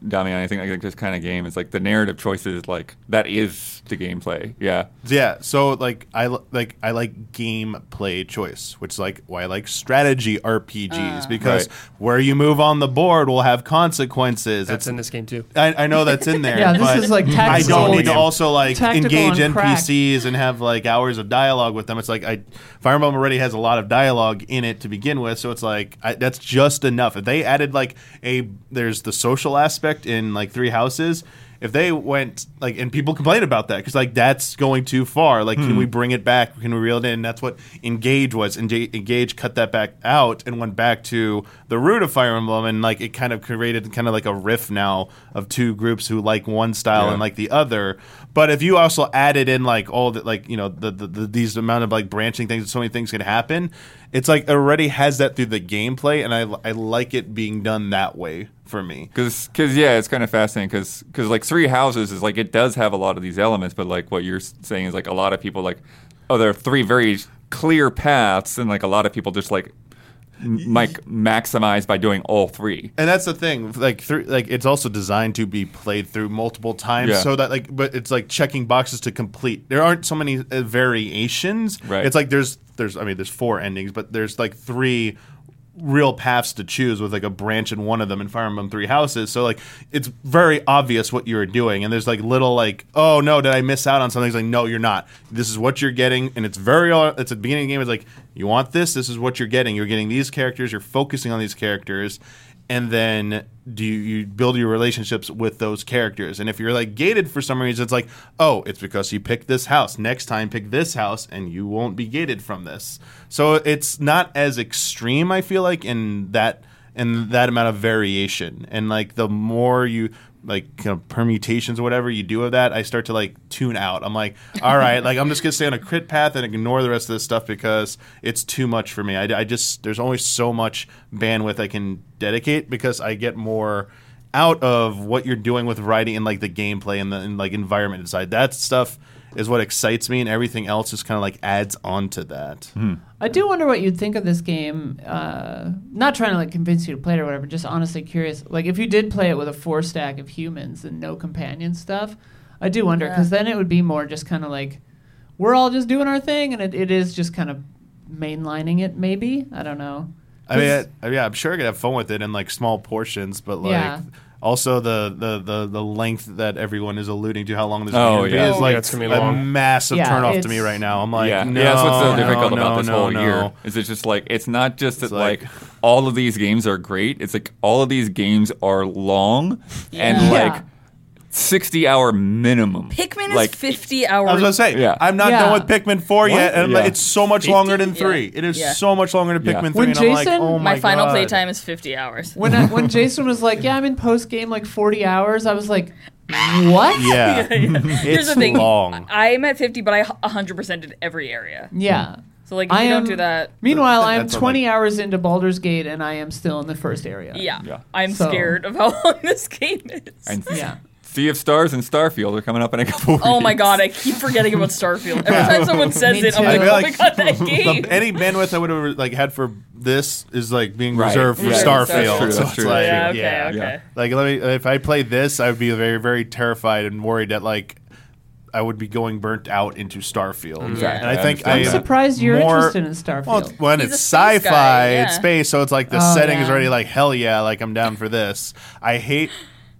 Damian. I think like this kind of game is like the narrative choices, like that is the gameplay. Yeah, Yeah, so like I like I like gameplay choice, which is like why I like strategy RPGs ah. because Right. where you move on the board will have consequences. That's It's- in this game too. I, I know that's in there. Yeah, this but is like I don't need to also like Tactical engage on crack. NPCs and have like hours of dialogue with them. It's like I Fire Emblem already has a lot of dialogue in it to begin with, so it's like I, that's just enough. If they added like a there's the social aspect in like Three Houses. If they went like and people complain about that because like that's going too far. Like, can hmm. we bring it back? Can we reel it in? That's what Engage was. Enga- Engage cut that back out and went back to the root of Fire Emblem, and like it kind of created kind of like a riff now of two groups who like one style Yeah. and like the other. But if you also added in like all the like you know the, the, the these amount of like branching things, so many things can happen. It's like it already has that through the gameplay, and I I like it being done that way for me. because because yeah, it's kind of fascinating because because like Three Houses is like it does have a lot of these elements, but like what you're saying is like a lot of people like oh there are three very clear paths, and like a lot of people just like like maximize by doing all three. And that's the thing, like through, like it's also designed to be played through multiple times, Yeah. so that like, but it's like checking boxes to complete. There aren't so many uh, variations. Right. It's like there's there's I mean there's four endings, but there's like three real paths to choose with like a branch in one of them and Fire Emblem Three Houses. So like it's very obvious what you're doing, and there's like little like oh no did I miss out on something? It's like no you're not. This is what you're getting, and it's very uh, it's at the beginning of the game. It's like you want this. This is what you're getting. You're getting these characters. You're focusing on these characters. And then do you, you build your relationships with those characters? And if you're like gated for some reason, it's like, oh, it's because you picked this house. Next time, pick this house, and you won't be gated from this. So it's not as extreme. I feel like in that in that amount of variation. And like the more you like kind of permutations or whatever you do of that, I start to like tune out. I'm like, all right, like I'm just gonna stay on a crit path and ignore the rest of this stuff because it's too much for me. I, I just there's only so much bandwidth I can dedicate because I get more out of what you're doing with writing and like the gameplay and the and, like environment inside. That stuff is what excites me, and everything else just kind of like adds on to that. I do wonder what you'd think of this game. Uh, not trying to like convince you to play it or whatever. Just honestly curious. Like if you did play it with a four stack of humans and no companion stuff, I do wonder because Yeah. then it would be more just kind of like we're all just doing our thing, and it, it is just kind of mainlining it. Maybe I don't know. I mean, I, yeah, I'm sure I could have fun with it in like small portions, but like Yeah. Also the, the the the length that everyone is alluding to, how long this Oh, game yeah. is Oh, like yeah, it's gonna be a long. massive Yeah, turnoff to it's- me right now. I'm like, yeah, no, yeah, that's what's so no, difficult no, about this no, whole no. year. Is it's just like it's not just that like- like, all of these games are great. It's like all of these games are long and Yeah. like Yeah. sixty hour minimum. Pikmin like, is 50 hours. I was gonna say, Yeah. I'm not Yeah. done with Pikmin four yet, and Yeah. it's so much 50? longer than Yeah. three. It is Yeah. so much longer than Yeah. Pikmin three. When and I'm like, Jason- oh my, my, final playtime is 50 hours. When I, when Jason was like, "Yeah, I'm in post game like 40 hours," I was like, "What?" Yeah, Here's it's the thing. long. I'm at 50, but I 100% did every area. Yeah. So like, if I you am- don't do that, Meanwhile, I am 20 like- hours into Baldur's Gate, and I am still in the first area. yeah, Yeah. I'm So- scared of how long this game is. and Yeah. Sea of Stars and Starfield are coming up in a couple. Weeks. Oh my god, I keep forgetting about Starfield. Every time someone says it, I'm like, I feel oh like my god, that game. The- any bandwidth I would have like had for this is like being Right. reserved for Yeah. Starfield. That's true, so that's it's true, like, yeah, okay, yeah. okay. Yeah. Like let me if I played this, I would be very very terrified and worried that like I would be going burnt out into Starfield. Mm-hmm. Exactly. And I I think I I'm surprised you're more- interested in Starfield. Well, when He's it's sci-fi, guy, it's space, so it's like the Oh, setting is already like hell yeah, like I'm down for this. I hate.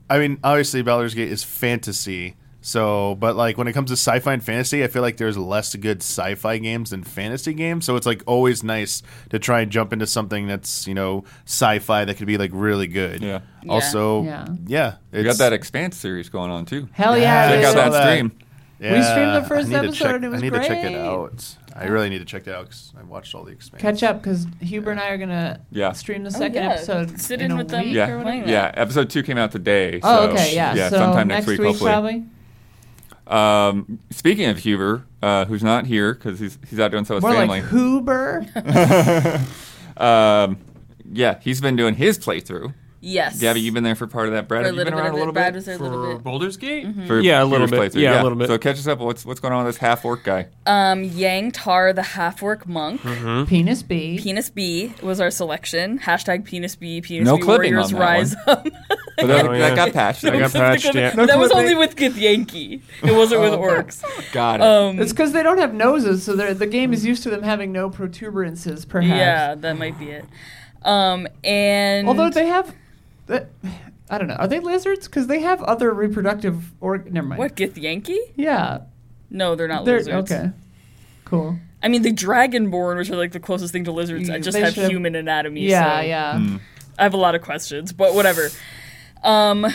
I mean, obviously, Baldur's Gate is fantasy. So, but like when it comes to sci-fi and fantasy, I feel like there's less good sci-fi games than fantasy games. So it's like always nice to try and jump into something that's you know sci-fi that could be like really good. Yeah. Yeah. Also, Yeah. yeah, We it's- got that Expanse series going on too. Hell yeah! Check out that that. stream. We streamed the first I need to episode check- and it was I need to check it great. out. I really need to check it out because I watched all the expansions. Catch up because Huber and I are gonna Yeah. stream the Oh, second yeah. episode Sit in in a with them. week Yeah, or yeah. Episode two came out today. Oh, so, okay, yeah. Yeah, so sometime next next week, week hopefully. probably. Um, speaking of Huber, uh, who's not here because he's he's out doing so with More family. like Huber. um, yeah, he's been doing his playthrough. Yes. Gabby, you've been there for part of that. Brad, For a have you been around a it. little Brad bit? was there a little For bit. Baldur's Gate? For Yeah, a little Huber's bit. playthrough, Yeah, a little bit. So catch us up. What's what's going on with this half orc guy? Um, Yang Tar, the half orc monk. Mm-hmm. Penis B. Penis B was our selection. Hashtag Penis B. Penis No B clipping Warriors on that rise up. But that, Oh, that got patched. I got patched, yeah. that was only with Githyanki. It wasn't with orcs. got it. Um, It's because they don't have noses, so the game is used to them having no protuberances, perhaps. yeah, that might be it. Um, and Although they have, that, I don't know. Are they lizards? Because they have other reproductive or never mind. what Githyanki? Yeah, No, they're not they're lizards. okay. Cool. I mean, the Dragonborn, which are like the closest thing to lizards, Yeah, just have should have- human anatomy. Yeah, so yeah. Hmm. I have a lot of questions, but whatever. Um,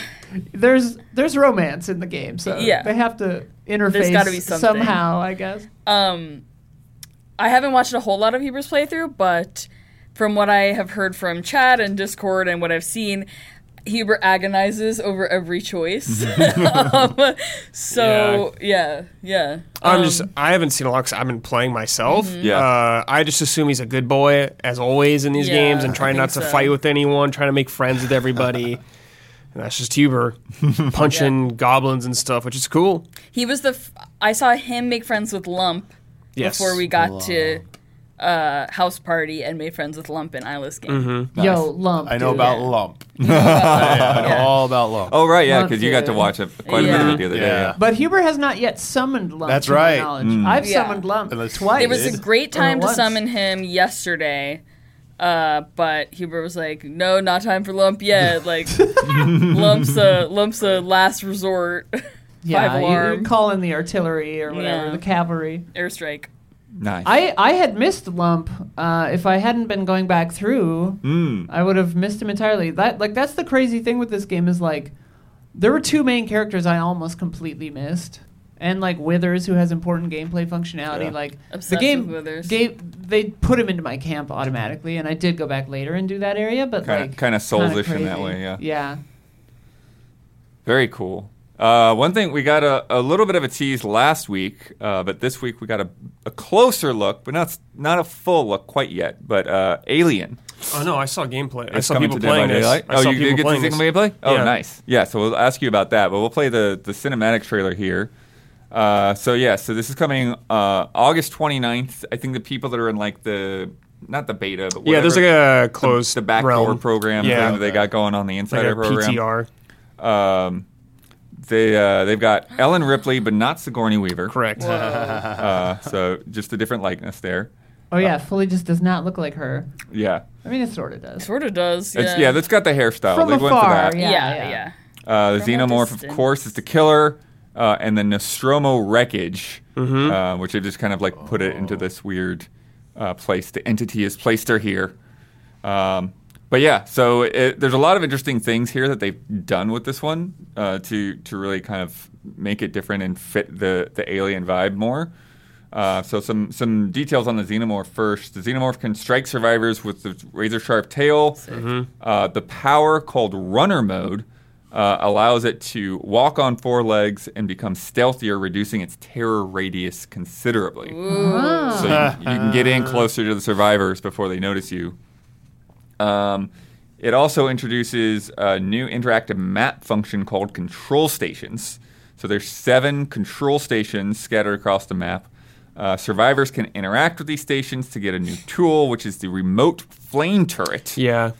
There's there's romance in the game, so Yeah. they have to interface gotta be somehow, I guess. um, I haven't watched a whole lot of Huber's playthrough, but from what I have heard from chat and Discord and what I've seen, Huber agonizes over every choice. um, so yeah, yeah. I'm Um, just. I haven't seen a lot because I've been playing myself. Yeah. Uh, I just assume he's a good boy as always in these Yeah, games and trying not to so. fight with anyone, trying to make friends with everybody. and that's just Huber punching goblins and stuff, which is cool. He was the. F- I saw him make friends with Lump Yes. before we got to uh, House Party and made friends with Lump in Isla's game. Nice. Yo, lump. I know dude. about lump. I know Yeah. all about lump. Oh right, yeah, because you got to watch it quite a bit of it the other day. Yeah. Yeah. But Huber has not yet summoned lump. That's to my right. knowledge. Mm. I've Yeah. summoned lump Unless- twice. There was a great time to once. summon him yesterday, uh, but Huber was like, "No, not time for Lump yet. Like, Lump's a Lump's a last resort. Yeah, Five you alarm call in the artillery or whatever, Yeah. the cavalry. airstrike." Nice. I, I had missed Lump. Uh, if I hadn't been going back through, Mm. I would have missed him entirely. That like that's the crazy thing with this game is like there were two main characters I almost completely missed. And like Withers, who has important gameplay functionality, Yeah. like Obsessed the game, with Withers. gave, they put him into my camp automatically, and I did go back later and do that area, but Kinda- like kinda kinda souls-ish in that way, yeah. Yeah, Very cool. Uh, one thing we got a, a little bit of a tease last week, uh, but this week we got a, a closer look, but not not a full look quite yet. But uh, Alien. Oh no, I saw gameplay. I saw people to Dead by playing this. Daylight. I oh, saw you did get to see some gameplay? Oh, Yeah. nice. Yeah, so we'll ask you about that, but we'll play the the cinematic trailer here. Uh, so yeah, so this is coming uh, August 29th. I think the people that are in like the not the beta, but Yeah, there's like a closed the, the backdoor realm. program Yeah. thing that they got going on the like insider a program. PTR. Um, they uh, they've got Ellen Ripley, but not Sigourney Weaver. Correct. Uh, so just a different likeness there. oh yeah, fully just does not look like her. Yeah, I mean, it sort of does. Sort of does. it's, Yeah. yeah, that's got the hairstyle. From they went for afar, that. yeah. yeah, yeah. Uh, the From a xenomorph, of distance. course, is the killer, uh, and the Nostromo wreckage, Mm-hmm. uh, which they just kind of like put it into this weird uh, place. The entity has placed her here. Um, but yeah, so it, there's a lot of interesting things here that they've done with this one uh, to to really kind of make it different and fit the the alien vibe more. Uh, so some some details on the xenomorph first. The xenomorph can strike survivors with the razor sharp tail. Uh, the power called runner mode uh, allows it to walk on four legs and become stealthier, reducing its terror radius considerably. So you, you can get in closer to the survivors before they notice you. Um, it also introduces a new interactive map function called control stations. So there's seven control stations scattered across the map. Uh, survivors can interact with these stations to get a new tool, which is the remote flame turret. Yeah.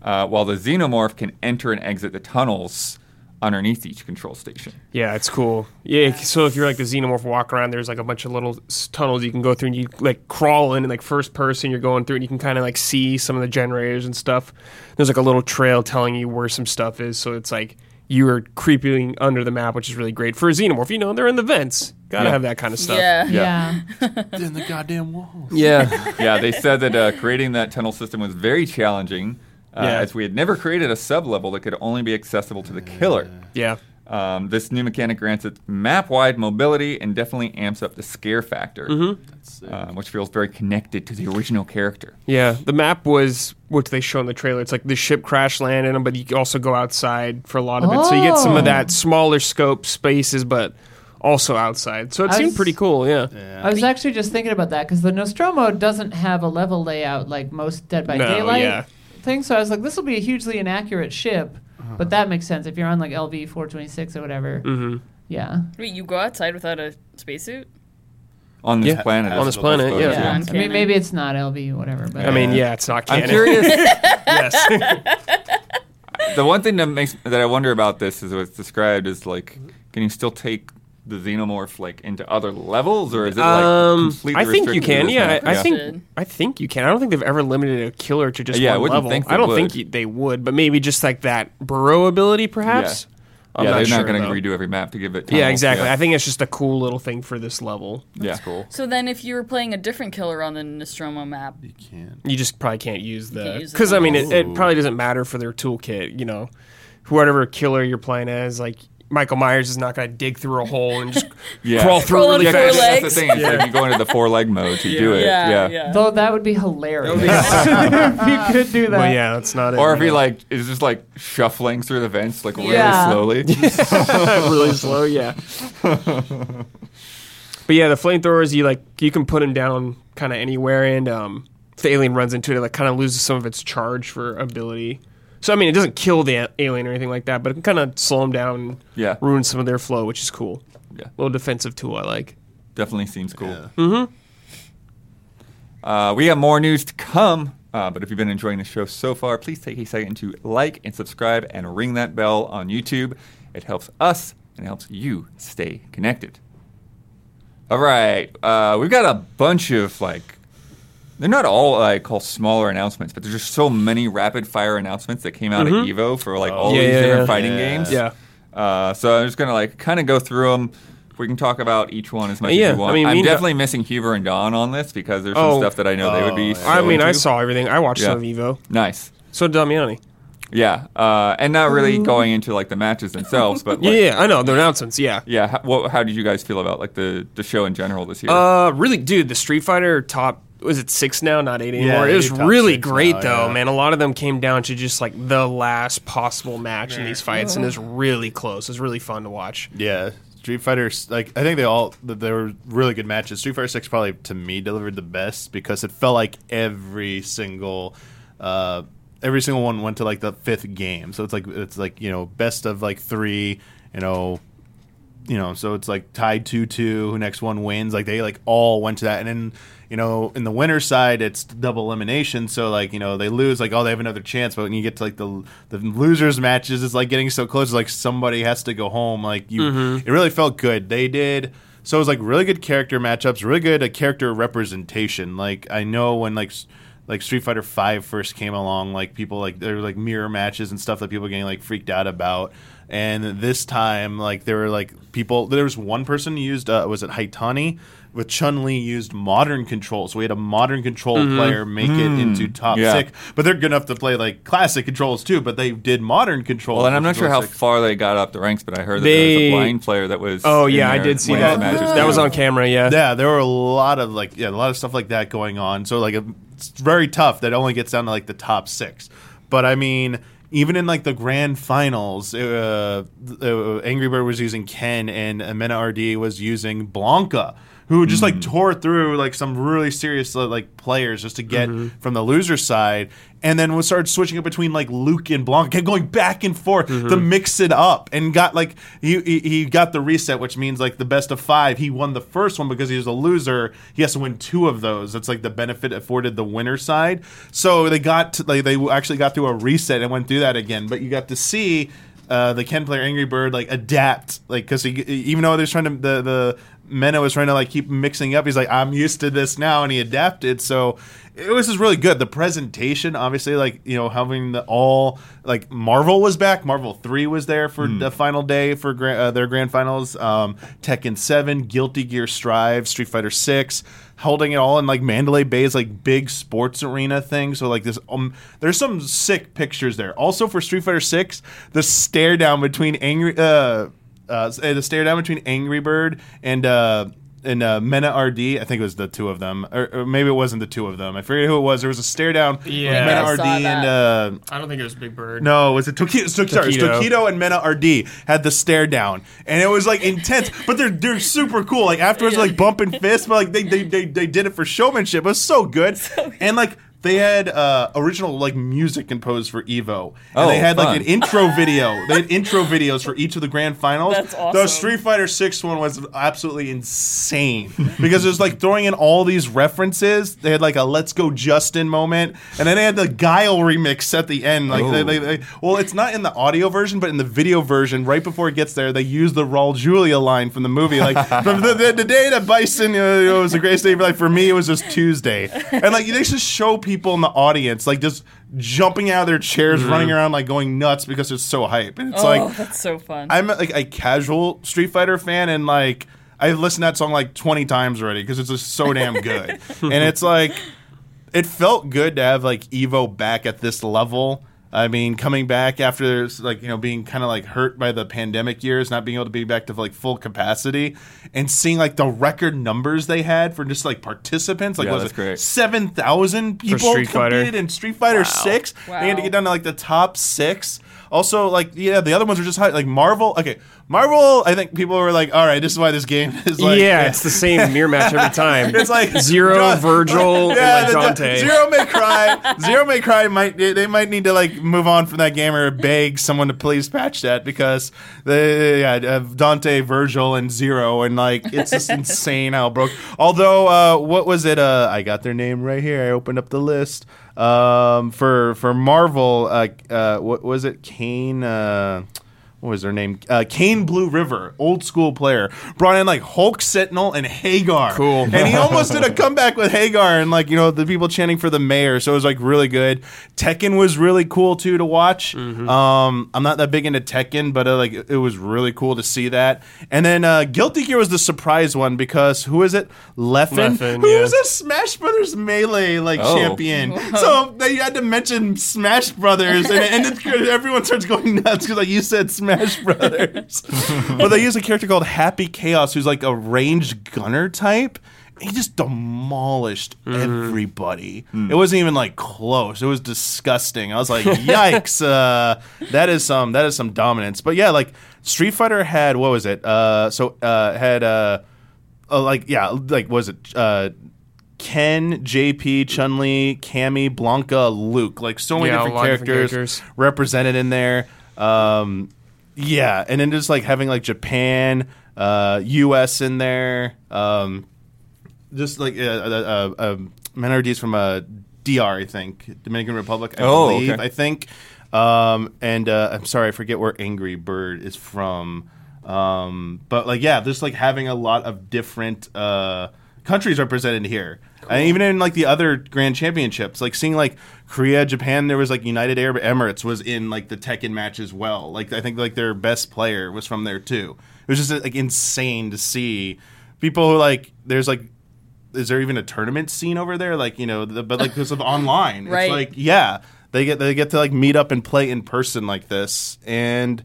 Uh, while the xenomorph can enter and exit the tunnels underneath each control station. Yeah, it's cool. Yeah, so if you're like the xenomorph walk around, there's like a bunch of little tunnels you can go through, and you like crawl in, and like first person, you're going through, and you can kind of like see some of the generators and stuff. There's like a little trail telling you where some stuff is, so it's like you are creeping under the map, which is really great for a xenomorph. You know, they're in the vents. Gotta Yeah. have that kind of stuff. Yeah. Yeah. Yeah. in the goddamn walls. Yeah. yeah, they said that uh, creating that tunnel system was very challenging, uh, Yeah. as we had never created a sub level that could only be accessible to the killer. yeah. Um, this new mechanic grants it map-wide mobility and definitely amps up the scare factor, Mm-hmm. uh, which feels very connected to the original character. Yeah, the map was what they show in the trailer. It's like the ship crash landed, but you can also go outside for a lot of it. So you get some of Oh. that smaller scope spaces, but also outside. So it I seemed was- pretty cool. Yeah. I was actually just thinking about that because the Nostromo doesn't have a level layout like most Dead by No, Daylight yeah. Things. So I was like, this will be a hugely inaccurate ship, Uh-huh. but that makes sense if you're on like LV 426 or whatever. Mm-hmm. Yeah. Wait, you go outside without a spacesuit? on this Yeah, planet. on this planet, suppose, yeah. Yeah. I mean, maybe it's not LV, whatever. But I mean, yeah, it's not I'm curious. yes. the one thing that makes that I wonder about this is what's described as like, can you still take the xenomorph like into other levels, or is it like um, completely I think you can. Yeah. I, I Yeah. think I think you can. I don't think they've ever limited a killer to just Yeah, I one wouldn't level. think they I don't would. think you, they would, but maybe just like that burrow ability, perhaps. I'm yeah, not they're sure, not going to redo every map to give it. Yeah, exactly. Yeah. I think it's just a cool little thing for this level. yeah, cool. So then, if you were playing a different killer on the Nostromo map, You can't. You just probably can't use the can't use the because I mean it, it probably doesn't matter for their toolkit. You know, whatever killer you're playing as, like Michael Myers is not going to dig through a hole and just Yeah. crawl through really four fast. That's the thing. Is like you go into the four leg mode to do it. yeah, Yeah. yeah. though that would be hilarious That if you could do that. But yeah, that's not it. Or if he like is just like shuffling through the vents like really Yeah. slowly. really slow, yeah. but yeah, the flamethrowers you like you can put them down kind of anywhere, and um, if the alien runs into it, it like kind of loses some of its charge for ability. So I mean, it doesn't kill the alien or anything like that, but it can kind of slow them down, and Yeah. ruin some of their flow, which is cool. Yeah. little defensive tool I like. Definitely seems cool. Yeah. Mm-hmm. Uh, we have more news to come. Uh, but if you've been enjoying the show so far, please take a second to like and subscribe and ring that bell on YouTube. It helps us and it helps you stay connected. All right, uh, we've got a bunch of like, they're not all I call smaller announcements, but there's just so many rapid fire announcements that came out at Evo for like all Yeah, these yeah, different yeah. fighting Yeah. games. Yeah. Uh, so I'm just gonna like kind of go through them. We can talk about each one as much Yeah, as you want. I mean, I'm me and- definitely missing Huber and Don on this because there's some Oh. stuff that I know they would be. Oh, so. I mean, I saw everything. I watched Yeah. some Evo. Nice. So did Damiani. Yeah, uh, and not really going into like the matches themselves, but Yeah, yeah, I know the announcements. Yeah. yeah. How, what, how did you guys feel about like the the show in general this year? Uh, really, dude, the Street Fighter top was it six now, not eight anymore. they it was really great now, though, yeah. man. A lot of them came down to just like the last possible match in these fights, and it was really close. It was really fun to watch. Yeah, Street Fighter. like I think they all they were really good matches. Street Fighter Six probably to me delivered the best because it felt like every single. Uh, Every single one went to like the fifth game, so it's like it's like you know best of like three, you know, you know, so it's like tied two two. Who next one wins? Like they like all went to that, and then you know in the winner side it's double elimination. So like you know they lose, like oh they have another chance, but when you get to like the the losers matches, it's like getting so close. It's like somebody has to go home. Like you, it really felt good. They did. So it was like really good character matchups, really good uh, character representation. Like I know when like like Street Fighter Five first came along, like people like there were like mirror matches and stuff that people were getting like freaked out about. And this time, like there were like people. There was one person used uh, was it Haitani with Chun Li used modern controls. So we had a modern control player make it into top Yeah. six, but they're good enough to play like classic controls too. But they did modern controls. well, and I'm not was sure how six. far they got up the ranks, but I heard that there was a blind player that was. Oh yeah, I did see that. the That was on camera. Yeah. Yeah, there were a lot of like yeah, a lot of stuff like that going on. So like it's very tough. That only gets down to like the top six. But I mean, even in like the grand finals, uh, uh, Angry Bird was using Ken and Amena RD was using Blanka. Who just like mm. tore through like some really serious like players just to get mm-hmm. from the loser side, and then we started switching it between like Luke and Blanka, kept going back and forth to mm-hmm. mix it up, and got like he, he he got the reset, which means like the best of five. He won the first one because he was a loser. He has to win two of those. That's like the benefit afforded the winner side. So they got to, like they actually got through a reset and went through that again. But you got to see uh, the Ken player Angry Bird like adapt, like because he even though they're trying to the the Mena was trying to like keep mixing up. He's like, I'm used to this now, and he adapted. So it was just really good. The presentation, obviously, like you know, having the all like Marvel was back. Marvel Three was there for the final day for gra- uh, their grand finals. Um, Tekken Seven, Guilty Gear Strive, Street Fighter Six, holding it all in like Mandalay Bay's like big sports arena thing. So like this, um, there's some sick pictures there. Also for Street Fighter Six, the stare down between angry. Uh, uh, the stare down between Angry Bird and uh, and uh, Mena RD. I think it was the two of them, or, or maybe it wasn't the two of them. I forget who it was. There was a stare down. with Yeah. Mena I RD saw and uh, I don't think it was Big Bird. no, was it Tokido? Sorry, it was Tokido. Tokido and Mena RD had the stare down, and it was like intense. But they're they're super cool. Like afterwards, like bumping fists, but like they they, they, they did it for showmanship. It was so good, and like. They had uh, original like music composed for Evo, and Oh, they had like an intro video. They had intro videos for each of the grand finals. That's awesome. The. Street Fighter Six one was absolutely insane because it was like throwing in all these references. They had like a "Let's Go Justin" moment, and then they had the Guile remix at the end. Like, they, Oh. they, they- well, it's not in the audio version, but in the video version, right before it gets there, they use the Raul Julia line from the movie, like from the, the, the day that Bison, you know, it was the greatest day. But like for me, it was just Tuesday, and like they just show people in the audience like just jumping out of their chairs, mm-hmm. running around like going nuts because it's so hype, and it's oh, like that's so fun. I'm like a casual Street Fighter fan, and like I've listened to that song like 20 times already because it's just so damn good. and it's like it felt good to have like Evo back at this level. I mean, coming back after like you know being kind of like hurt by the pandemic years, not being able to be back to like full capacity, and seeing like the record numbers they had for just like participants, like Yeah, was that's it seven thousand people Street Fighter. competed in Street Fighter Six. They had to get down to like the top six. Also, like yeah, the other ones are just high. Like Marvel. Okay, Marvel. I think people were like, all right, this is why this game is like yeah, it's the same mirror match every time. It's like Zero, John- Virgil, Yeah, and like Dante. Zero may cry. Zero may cry. Might they might need to like move on from that game or beg someone to please patch that because they yeah uh, Dante, Virgil, and Zero and like it's just insane how it broke. Although uh, what was it? Uh, I got their name right here. I opened up the list. Um, for for Marvel, uh, uh, what was it? Kane. Uh, what was their name? Uh, Kane Blue River, old school player, brought in like Hulk Sentinel and Haggar. Cool. And he almost did a comeback with Haggar and like, you know, the people chanting for the mayor. So it was like really good. Tekken was really cool too to watch. Um, I'm not that big into Tekken, but uh, like it was really cool to see that. And then uh, Guilty Gear was the surprise one because who is it? Leffen, Leffen, who's yeah. a Smash Brothers Melee like Oh. champion. So they had to mention Smash Brothers, and, and it, everyone starts going nuts because like you said Smash Brothers. but they use a character called Happy Chaos, who's like a ranged gunner type. He just demolished everybody. It wasn't even like close. It was disgusting. I was like, "Yikes!" Uh, that is some that is some dominance. But yeah, like Street Fighter had what was it? Uh, so uh, had uh, uh, like yeah, like was it uh, Ken, JP, Chun Li, Cammy, Blanka, Luke, like so many Yeah, different of different characters, characters. represented in there. Um, yeah, and then just like having like Japan, uh, U.S. in there, um, just like uh, uh, uh, um, minorities from uh, DR, I think Dominican Republic, I Oh, believe, okay. I think. Um, and uh, I'm sorry, I forget where Angry Bird is from. Um, but like, yeah, just like having a lot of different uh, countries represented here. And even in like the other grand championships, like seeing like Korea, Japan, there was like United Arab Emirates was in like the Tekken match as well. Like I think like their best player was from there too. It was just like insane to see people who like there's like is there even a tournament scene over there? Like you know, the, but like because of online, Right. it's like yeah, they get they get to like meet up and play in person like this, and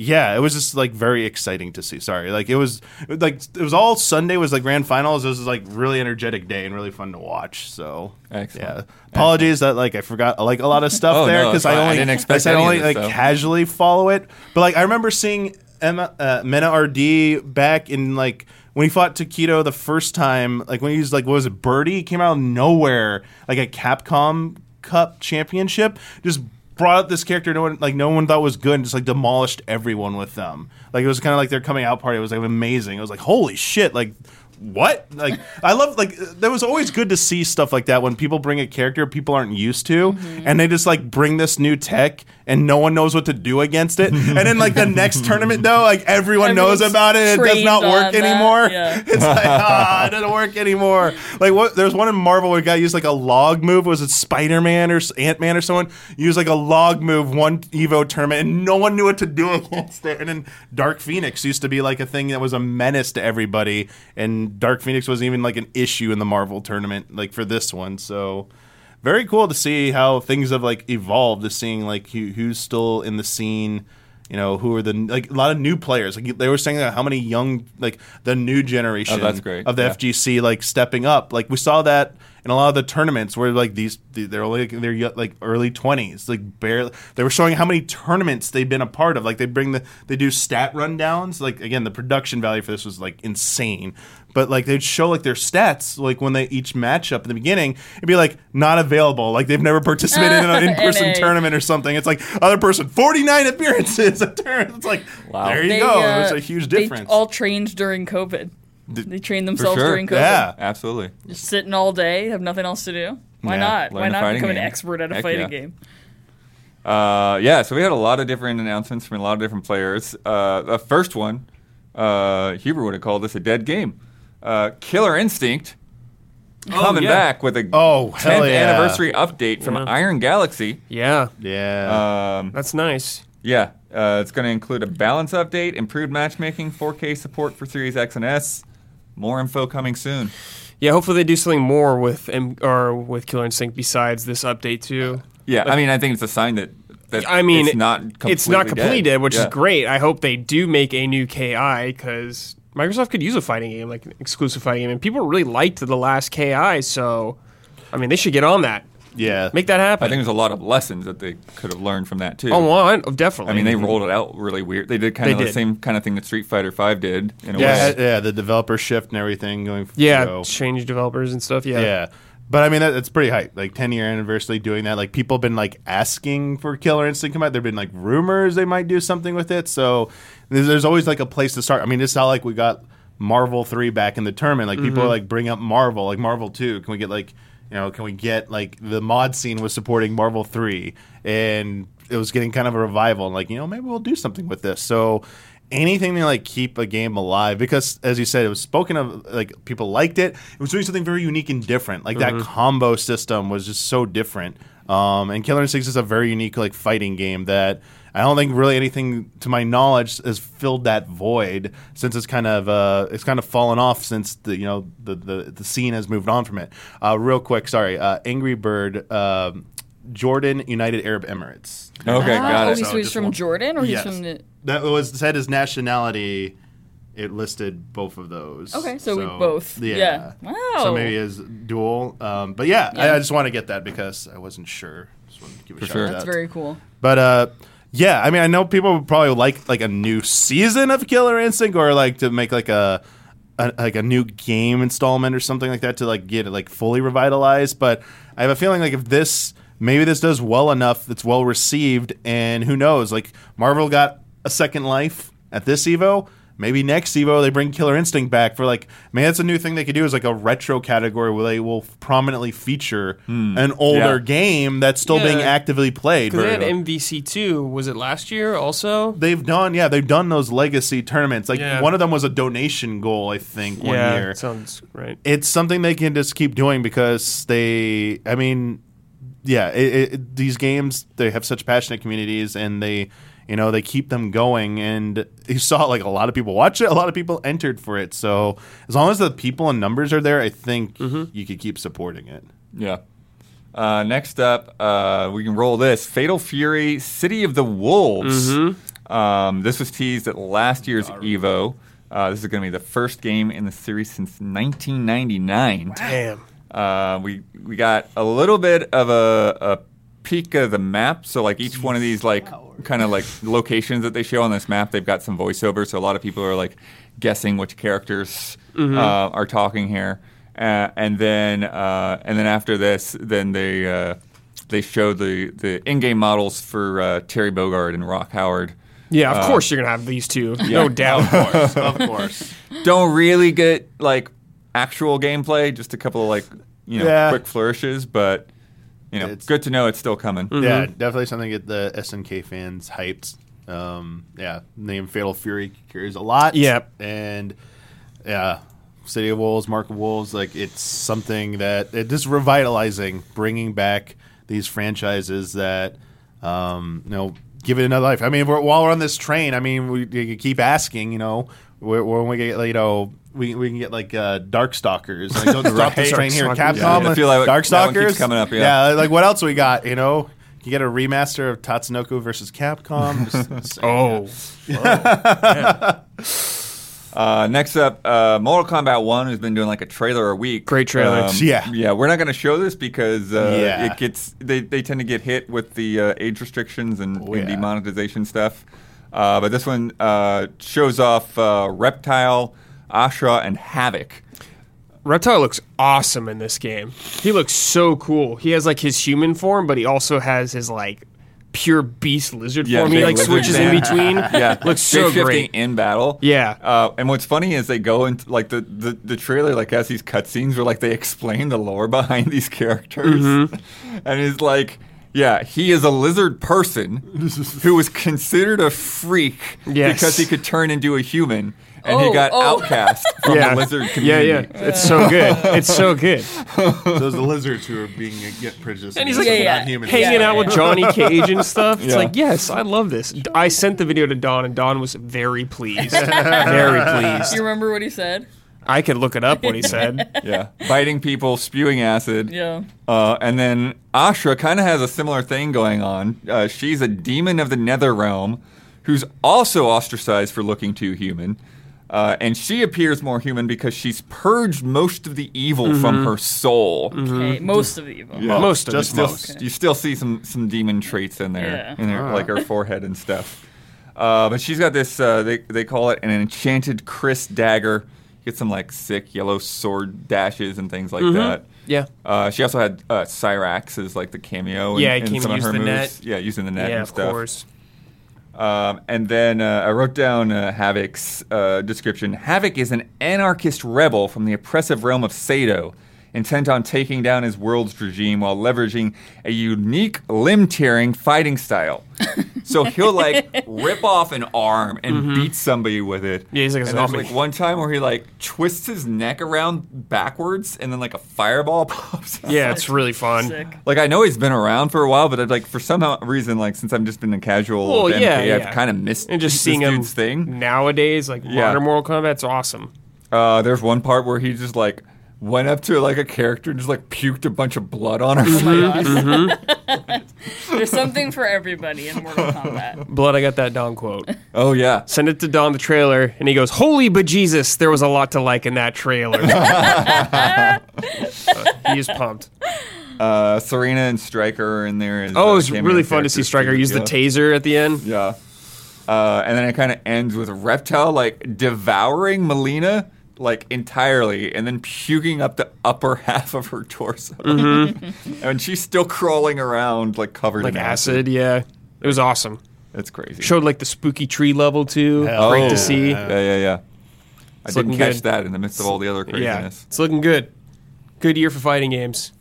yeah, it was just like very exciting to see. Sorry, like it was like it was all Sunday was like grand finals. It was like really energetic day and really fun to watch. So Excellent. yeah, apologies that like I forgot like a lot of stuff Oh, there because it's I fine. I only didn't expect I of only this like casually follow it, but like I remember seeing Emma uh, Mena RD back in like when he fought Tokido the first time, like when he was like what was it Birdie He came out of nowhere like a Capcom Cup championship, just brought up this character no one like no one thought was good and just like demolished everyone with them. Like it was kind of like their coming out party. It was like amazing. It was like holy shit, like what? Like I love like that was always good to see stuff like that when people bring a character people aren't used to and they just like bring this new tech and no one knows what to do against it. and then like the next tournament though, like everyone knows about it. It does not work anymore. yeah. It's like ah, it doesn't work anymore. Like what? There's one in Marvel where a guy used like a log move. Was it Spider Man or Ant Man or someone used like a log move one Evo tournament and no one knew what to do against it. And then Dark Phoenix used to be like a thing that was a menace to everybody. And Dark Phoenix wasn't even like an issue in the Marvel tournament like for this one. So very cool to see how things have like evolved. To seeing like who, who's still in the scene you know, who are the like a lot of new players. Like they were saying that how many young like the new generation Oh, of the Yeah. FGC like stepping up. Like we saw that in a lot of the tournaments where like these they're only they're like early twenties, like barely. They were showing how many tournaments they've been a part of. Like they bring the they do stat rundowns. Like again, the production value for this was like insane. But like they'd show like their stats like when they each match up in the beginning, it'd be like not available. Like they've never participated in an in person tournament or something. It's like other person forty nine appearances a turn. It's like Wow. there you They, go. uh, There's a huge they difference. all trained during COVID. They trained themselves sure. during COVID. yeah. Absolutely. Just sitting all day, have nothing else to do. Why Yeah, not? Why not fighting become an expert at a Heck fighting yeah. game? Uh, yeah, so we had a lot of different announcements from a lot of different players. Uh, the first one, uh, Huber would have called this a dead game. Uh, Killer Instinct coming yeah. back with a Oh, 10th yeah. anniversary update from Yeah. Iron Galaxy. Yeah, yeah. Um, that's nice. yeah, uh, it's going to include a balance update, improved matchmaking, 4K support for Series X and S. More info coming soon. Yeah, hopefully they do something more with M- or with Killer Instinct besides this update too. Yeah, I mean, I think it's a sign that, that I mean, it's not completely it's not completely dead, which Yeah. is great. I hope they do make a new KI because Microsoft could use a fighting game, like an exclusive fighting game, and people really liked the last KI. So, I mean, they should get on that, yeah. make that happen. I think there's a lot of lessons that they could have learned from that too. oh, well, I- oh, definitely. I mean, they rolled it out really weird. They did kind They of the did. same kind of thing that Street Fighter Five did in a yeah, way. yeah, the developer shift and everything going. f- yeah, so- change developers and stuff. Yeah, yeah. But I mean, that, that's pretty hype. Like ten year anniversary doing that. Like people have been like asking for Killer Instinct to come out. There've been like rumors they might do something with it. So there's, there's always like a place to start. I mean, it's not like we got Marvel three back in the tournament. Like people mm-hmm. are like bring up Marvel, like Marvel two. Can we get like you know? Can we get like the mod scene was supporting Marvel three and it was getting kind of a revival. And like you know maybe we'll do something with this. So anything to like keep a game alive because as you said it was spoken of like people liked it it was doing something very unique and different like that combo system was just so different um, and killer instinct is a very unique like fighting game that i don't think really anything to my knowledge has filled that void since it's kind of uh, it's kind of fallen off since the you know the the, the scene has moved on from it uh, real quick sorry uh, angry bird um, jordan united arab emirates Okay, Ah, got oh, it. he's, So he's just from one- Jordan, or Yes. he's from the. that was said his nationality. It listed both of those. Okay, so we both- yeah. yeah. Wow. So maybe as dual. Um, but yeah, I, Yeah. I just want to get that because I wasn't sure. Just wanted to give a For shout sure. out. That's very cool. But uh, yeah, I mean, I know people would probably like like a new season of Killer Instinct, or like to make like a, a like a new game installment or something like that to like get it like fully revitalized. But I have a feeling like if this maybe this does well enough, it's well received, and who knows, like Marvel got a second life at this Evo. Maybe next Evo they bring Killer Instinct back for like, man, that's a new thing they could do is like a retro category where they will prominently feature hmm. an older Yeah. game that's still being actively played. because they had MVC two. Was it last year also? They've done, yeah, they've done those legacy tournaments. Like Yeah. one of them was a donation goal, I think, one yeah, year. sounds right. It's something they can just keep doing because they, I mean, yeah, it, it, these games they have such passionate communities and they, you know, they keep them going. And you saw like a lot of people watch it, a lot of people entered for it. So as long as the people and numbers are there, I think you could keep supporting it. Yeah. Uh, next up, uh, we can roll this Fatal Fury City of the Wolves. Um, this was teased at last year's EVO. Uh, this is going to be the first game in the series since 1999. Damn. Uh, we we got a little bit of a, a peek of the map. So like each one of these like kind of like locations that they show on this map, they've got some voiceover. So a lot of people are like guessing which characters uh, are talking here. Uh, and then uh, and then after this, then they uh, they show the the in-game models for uh, Terry Bogard and Rock Howard. Yeah, Uh, of course you're gonna have these two, no doubt. of course. Don't really get like actual gameplay, just a couple of like you know Yeah. quick flourishes, but you know, It's- good to know it's still coming. Yeah, definitely something to get the SNK fans hyped. Um, yeah, name Fatal Fury carries a lot. Yep. and yeah, City of Wolves, Mark of Wolves, like it's something that it is revitalizing, bringing back these franchises that um, you know give it another life. I mean, we're, while we're on this train, I mean, we, we keep asking, you know, when we get you know. We, we can get like uh, Darkstalkers. Like, don't stop this train here. Capcom, Yeah, I feel like Darkstalkers. coming up, yeah. like what else we got? You know, can you get a remaster of Tatsunoko versus Capcom. Just saying. Oh, Uh, next up, uh, Mortal Kombat One has been doing like a trailer a week. Great trailer. Um, Yeah. yeah. We're not going to show this because uh, Yeah. it gets they, they tend to get hit with the uh, age restrictions and, Oh, and yeah. demonetization stuff. Uh, but this one uh, shows off uh, Reptile, Ashrah, and Havik. Reptile looks awesome in this game. He looks so cool. He has like his human form, but he also has his like pure beast lizard Yeah, form. He like switches in between. Yeah, looks so great. in battle. Yeah. uh, and what's funny is they go into like the, the the trailer like has these cutscenes where like they explain the lore behind these characters, Mm-hmm. and it's like. Yeah, he is a lizard person who was considered a freak Yes. because he could turn into a human, and he Oh, got oh. outcast from yeah, the lizard yeah, community. yeah. Yeah, it's so good. It's so good. Those the lizards who are being uh, get prejudiced. And he's like- Yeah, yeah. non-humans. Hanging Yeah, out with. Johnny Cage and stuff. It's Yeah. like, yes, I love this. I sent the video to Don, and Don was very pleased. very pleased. You remember what he said? I could look it up what he said. Yeah, biting people, spewing acid. Yeah. Uh, and then Ashrah kind of has a similar thing going on. Uh, she's a demon of the Nether Realm who's also ostracized for looking too human. Uh, and she appears more human because she's purged most of the evil from her soul. Okay, most of the evil. Yeah. Most of Just it. Still, most. You still see some, some demon traits in there, Yeah. in her, like her forehead and stuff. Uh, but she's got this, uh, they, they call it an enchanted kris dagger. Get some like sick yellow sword dashes and things like that. Yeah. Uh, she also had uh, Cyrax as like the cameo. In, Yeah, he in some of her the moves. net. Yeah, using the net Yeah, and of stuff. course. Um, and then uh, I wrote down uh, Havik's uh, description. Havik is an anarchist rebel from the oppressive realm of Seido, intent on taking down his world's regime while leveraging a unique limb-tearing fighting style. so he'll like rip off an arm and beat somebody with it. Mm-hmm. Yeah, he's like and there's zombie. like one time where he like twists his neck around backwards, and then like a fireball pops. out. Yeah, it's really fun. Sick. Like I know he's been around for a while, but I'd like for some reason, like since I've just been a casual Well, with MK, yeah, I've yeah. kind of missed And just this seeing him thing. nowadays, like Yeah. modern Mortal Kombat's awesome. Uh, there's one part where he just like went up to like a character and just like puked a bunch of blood on her. Oh my face. gosh. Mm-hmm. There's something for everybody in Mortal Kombat. Blood, I got that Don quote. Oh yeah, Send it to Don the trailer, and he goes, "Holy bejesus, there was a lot to like in that trailer." So, he is pumped. uh, Sareena and Stryker are in there. As, Oh, uh, it was cameo really fun to see characters, Stryker too. use the Yeah. taser at the end. Yeah. Uh, and then it kind of ends with Reptile like devouring Mileena like entirely and then puking up the upper half of her torso. and she's still crawling around like covered Mm-hmm. Like in acid, yeah. It was awesome. That's crazy. Showed like the spooky tree level too. Hell Great yeah. to see. Yeah, yeah, yeah. I didn't catch good. that in the midst of all the other Yeah, craziness. it's looking good. Good year for fighting games.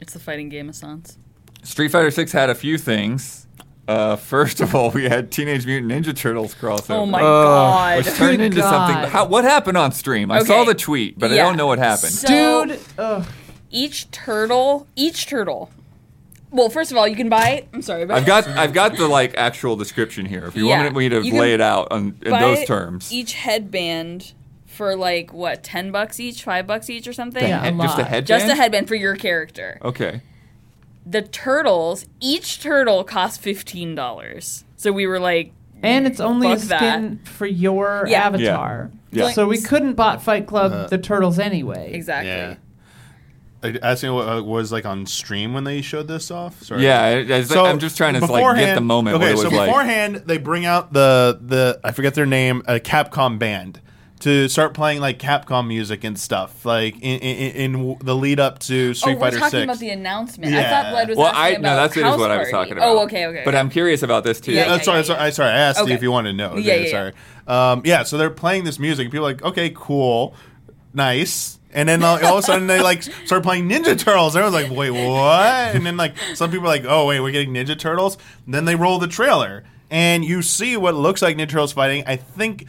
It's the fighting game of Sans. Street Fighter 6 had a few things. Uh, first of all, we had Teenage Mutant Ninja Turtles crossover. Oh my Uh, god. Which turned Good into God. something. How, what happened on stream? I saw the tweet, but I Yeah. don't know what happened. So, Dude, ugh. each turtle, each turtle. Well, first of all, you can buy. I'm sorry, but I've got I've got the like actual description here. If you Yeah. want me to You can lay it out on, in buy those terms. Each headband for like what, ten bucks each, five bucks each, or something. Yeah, a Head- just a lot. headband. Just a headband for your character. Okay. The turtles, each turtle cost fifteen dollars. So we were like, and it's only a Fuck that. skin for your Yeah. avatar. Yeah. Yeah. So we couldn't bot Fight Club Uh, the turtles anyway. exactly. Yeah. I asked what uh, was like on stream when they showed this off. Sorry. Yeah, I, I, am just trying to like get the moment Okay, what it was so like. beforehand they bring out the the I forget their name, a Capcom band to start playing like Capcom music and stuff, like in in, in the lead up to Oh, Street we're Fighter talking Six. about the announcement. I thought Led was Well, I about no, that's it is House what I was talking about. Oh, okay, okay. But okay. I'm curious about this too. Yeah, That's yeah, sorry, yeah, sorry, yeah. I, sorry. I asked Okay. you if you wanted to know. Yeah, Okay, yeah, sorry. Um, yeah, so they're playing this music. and People are like, okay, cool, nice. And then all, all of a sudden they like start playing Ninja Turtles. Everyone's like, wait, what? And then like some people are like, oh wait, we're getting Ninja Turtles. And then they roll the trailer, and you see what looks like Ninja Turtles fighting. I think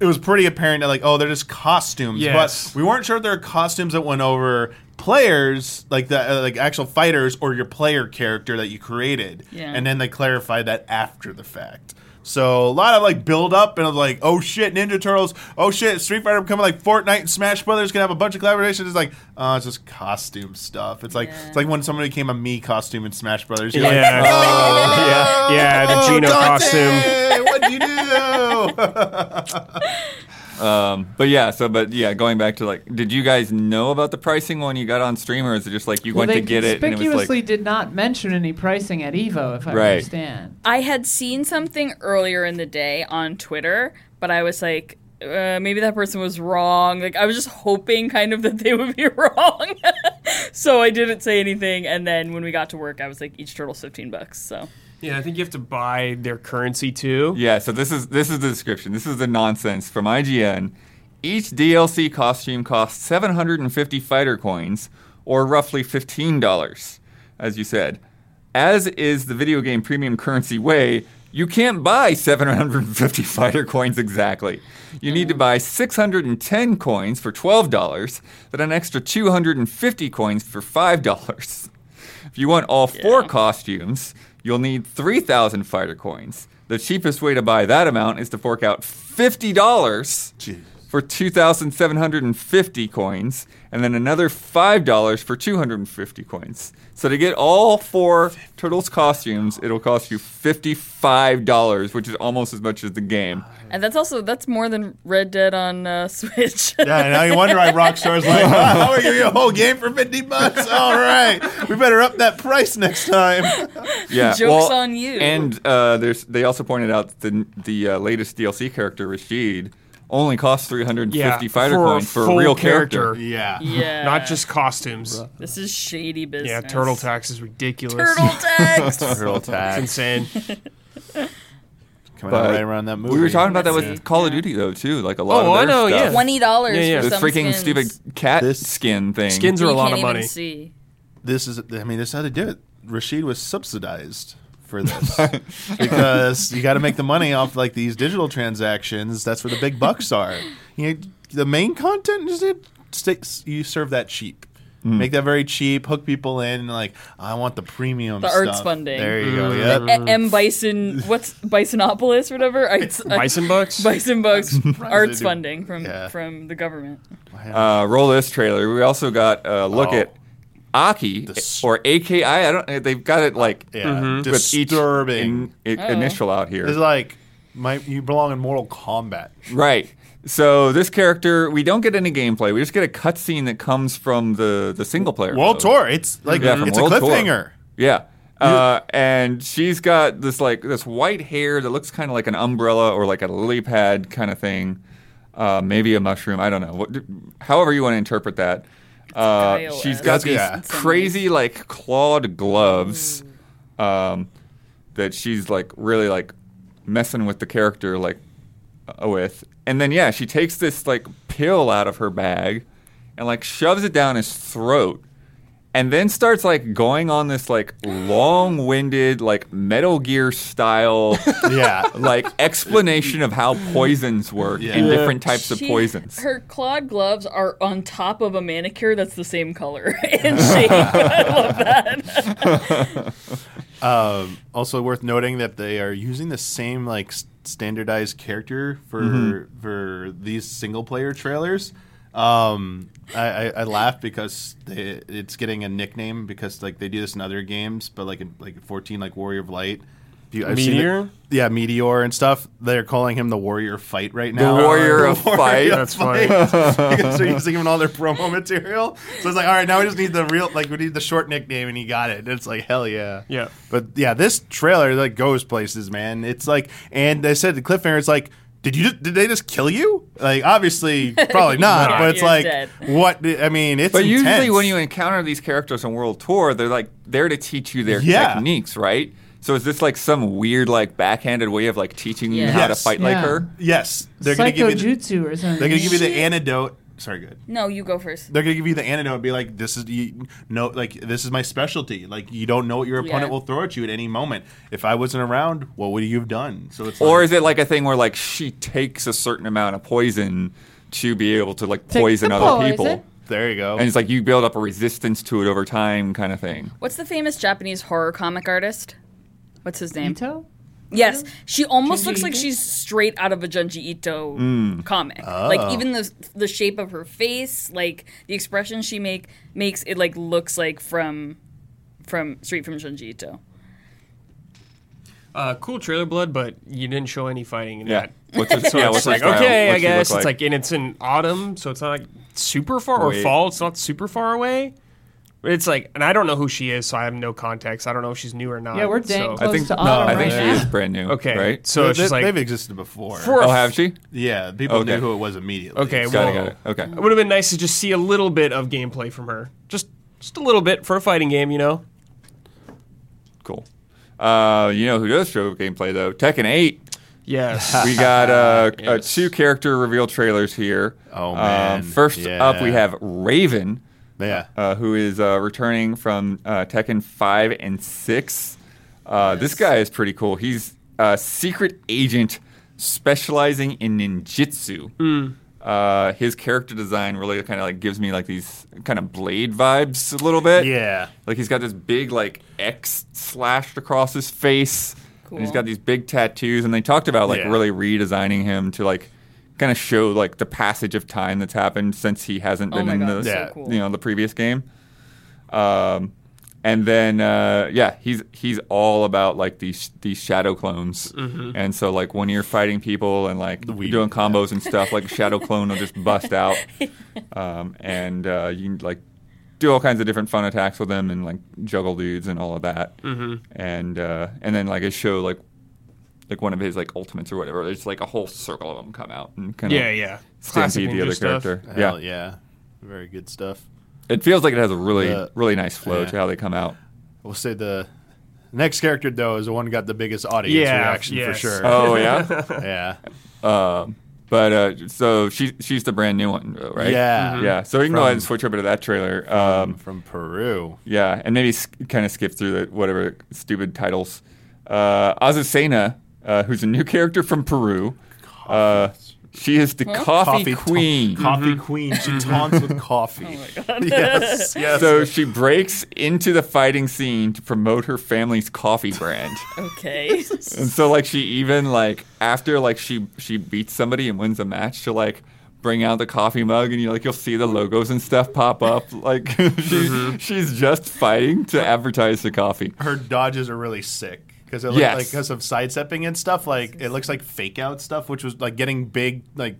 it was pretty apparent that like, oh, they're just costumes. Yes. But we weren't sure if they're costumes that went over players, like the uh, like actual fighters, or your player character that you created. Yeah. And then they clarified that after the fact. So a lot of like build up and like, oh shit, Ninja Turtles, oh shit, Street Fighter becoming like Fortnite and Smash Brothers gonna have a bunch of collaborations. It's like, oh, it's just costume stuff. It's like Yeah. it's like when somebody became a me costume in Smash Brothers. You're Yeah. like, oh, yeah, yeah, the oh, costume. What'd you do? Um, but yeah, so but yeah, going back to like, did you guys know about the pricing when you got on stream, or is it just like you Well, went they to get it and it was conspicuously like, did not mention any pricing at Evo, if I Right. understand. I had seen something earlier in the day on Twitter, but I was like, uh, maybe that person was wrong. Like I was just hoping kind of that they would be wrong. so I didn't say anything and then when we got to work I was like each turtle's 15 bucks. So Yeah, I think you have to buy their currency too. yeah. So this is this is the description. This is the nonsense from IGN. Each DLC costume costs 750 fighter coins, or roughly $15, as you said. As is the video game premium currency way, you can't buy 750 fighter coins exactly. You need to buy 610 coins for $12, then an extra 250 coins for $5. If you want all four Yeah. costumes, you'll need 3,000 fighter coins. The cheapest way to buy that amount is to fork out $50 Jeez. for 2,750 coins, and then another $5 for 250 coins. So to get all four Turtles costumes, it'll cost you $55, which is almost as much as the game. and that's also that's more than Red Dead on uh, Switch. Yeah, now you wonder why Rockstar's like, wow, we're you a whole game for 50 bucks. All right. We better up that price next time. Yeah, Joke's well, on you. And uh, there's they also pointed out that the the uh, latest DLC character Rashid only costs 350 Yeah, fighter for a coins for a real character. character. Yeah. yeah. Not just costumes. This is shady business. Yeah, turtle tax is ridiculous. Turtle tax. Turtle It's tax. insane. Coming out right around that movie. We were talking about that with see. Call of Duty though too, like a lot Oh, of I know, stuff. yeah. Twenty dollars Yeah, yeah. for The freaking skins. stupid cat This- skin thing. Skins are You a lot can't of even money. see. this is I mean this is how they do it. Rashid was subsidized for this because you got to make the money off like these digital transactions. That's where the big bucks are. You know, the main content is it stays, you serve that cheap. Hmm. Make that very cheap. Hook people in. and Like I want the premium. The arts funding. There you go. Mm. Yep. A- M Bison, what's Bisonopolis or whatever? I- I- Bison bucks? Bison Bucks arts funding from Yeah. from the government. Uh, roll this trailer. We also got a look Oh. at Aki Dis- or AKI. I don't. They've got it like Yeah. Mm-hmm. with each Disturbing. in, i- Oh. initial out here. It's like my, you belong in Mortal Kombat. Right. So this character, we don't get any gameplay. We just get a cutscene that comes from the the single player World mode. Tour. It's like Yeah, from it's a World Tour. cliffhanger. Yeah. Uh, and she's got this like this white hair that looks kind of like an umbrella or like a lily pad kind of thing. Uh, maybe a mushroom. I don't know. What, however you want to interpret that. Uh, she's got these Yeah. crazy like clawed gloves um, that she's like really like messing with the character like uh, with. And then yeah, she takes this like pill out of her bag and like shoves it down his throat and then starts like going on this like long-winded like Metal Gear style Yeah. like explanation of how poisons work and different types of poisons. Her clawed gloves are on top of a manicure that's the same color and shape. I love that. Um, also worth noting that they are using the same like standardized character for for these single player trailers. Um, I, I, I laugh because they, it's getting a nickname because like they do this in other games, but like in like 14 like Warrior of Light. You- I've seen it- Meteor? yeah, Meteor and stuff. They're calling him the Warrior Fight right now. The Warrior of Fight. That's funny. because they're using him in all their promo material. So it's like, all right, now we just need the real, like, we need the short nickname, and he got it. And it's like, hell yeah. Yeah. But yeah, this trailer like goes places, man. It's like, and they said the cliffhanger. It's like, did you? Did they just kill you? Like, obviously, probably not. Yeah, but it's like, dead. what? I mean, it's. But usually when you encounter these characters on World Tour, they're like there to teach you their Yeah. techniques, right? So is this like some weird like backhanded way of like teaching you Yeah. how to Yes. fight like her? yes, they're gonna give you. The, or something. they're gonna give you the antidote. Sorry, good. No, you go first. They're gonna give you the antidote. And be like, this is you know, like this is my specialty. Like you don't know what your opponent Yeah. will throw at you at any moment. If I wasn't around, what would you have done? So it's Or like, is it like a thing where like she takes a certain amount of poison to be able to like poison other poison. people? there you go. And it's like you build up a resistance to it over time kind of thing. What's the famous Japanese horror comic artist? What's his name? Ito? Yes, she almost Junji looks like Ito? she's straight out of a Junji Ito Mm. comic. Oh. Like even the the shape of her face, like the expression she make makes it like looks like from from straight from Junji Ito. Uh, cool trailer blood, but you didn't show any fighting in Yeah. that. What's her, So yeah, it's what's like style? okay, I What's she look guess it's like and it's in autumn, so it's not like super far or fall. It's not super far away. But it's like, and I don't know who she is, so I have no context. I don't know if she's new or not. Yeah, we're dang so. close I think to no, autumn I think right she now. is brand new. Okay, right? so They- it's just they, like have existed before. For- Oh, have she? yeah, people Okay. knew who it was immediately. Okay, Got well, it. Got it. Okay. it would have been nice to just see a little bit of gameplay from her, just just a little bit for a fighting game, you know. Cool. Uh, you know who does show gameplay though? Tekken 8. Yes. We got uh, uh, Yes. two character reveal trailers here. Oh, man. Um, first up, we Yeah. have Raven, Yeah. uh, who is uh, returning from uh, Tekken 5 and 6. Uh, This guy is pretty cool. He's a secret agent specializing in ninjutsu. Hmm. Uh, his character design really kind of like gives me like these kind of blade vibes a little bit. Yeah. Like he's got this big like X slashed across his face. And he's Cool. got these big tattoos, and they talked about like Yeah. really redesigning him to like kind of show like the passage of time that's happened since he hasn't Oh been my in god, the so cool. you know the previous game. Um, and then uh, yeah, he's he's all about like these these shadow clones, and so like when you're fighting people and like We- doing combos and stuff, like a shadow clone will just bust out, um, and uh, you like do all kinds of different fun attacks with them and like juggle dudes and all of that, mm-hmm. and uh, and then like it show like like one of his like ultimates or whatever. There's like a whole circle of them come out and kind of yeah, yeah. Classic stampede the other stuff. character. Hell yeah, yeah. Very good stuff. it feels like it has a really Yeah. really nice flow Yeah. to how they come out. We'll say the next character though is the one who got the biggest audience Yeah, reaction yes. for sure. Oh yeah. yeah. Um, but uh, so she she's the brand new one, though, right? Yeah. yeah. So we can go ahead and switch over to that trailer. Um, from Peru. yeah, and maybe s- kind of skip through the whatever stupid titles. Uh, Azucena, uh, who's a new character from Peru. Uh, she is the coffee, ta- queen. coffee queen. She taunts with coffee. Oh my god. Yes. Yes. so she breaks into the fighting scene to promote her family's coffee brand. Okay. And so like she even like after like she she beats somebody and wins a match, she'll like bring out the coffee mug and you like you'll see the logos and stuff pop up. Like she, she's just fighting to advertise the coffee. her dodges are really sick because like Yes. because of sidestepping and stuff. Like it looks like fake out stuff, which was like getting big. Like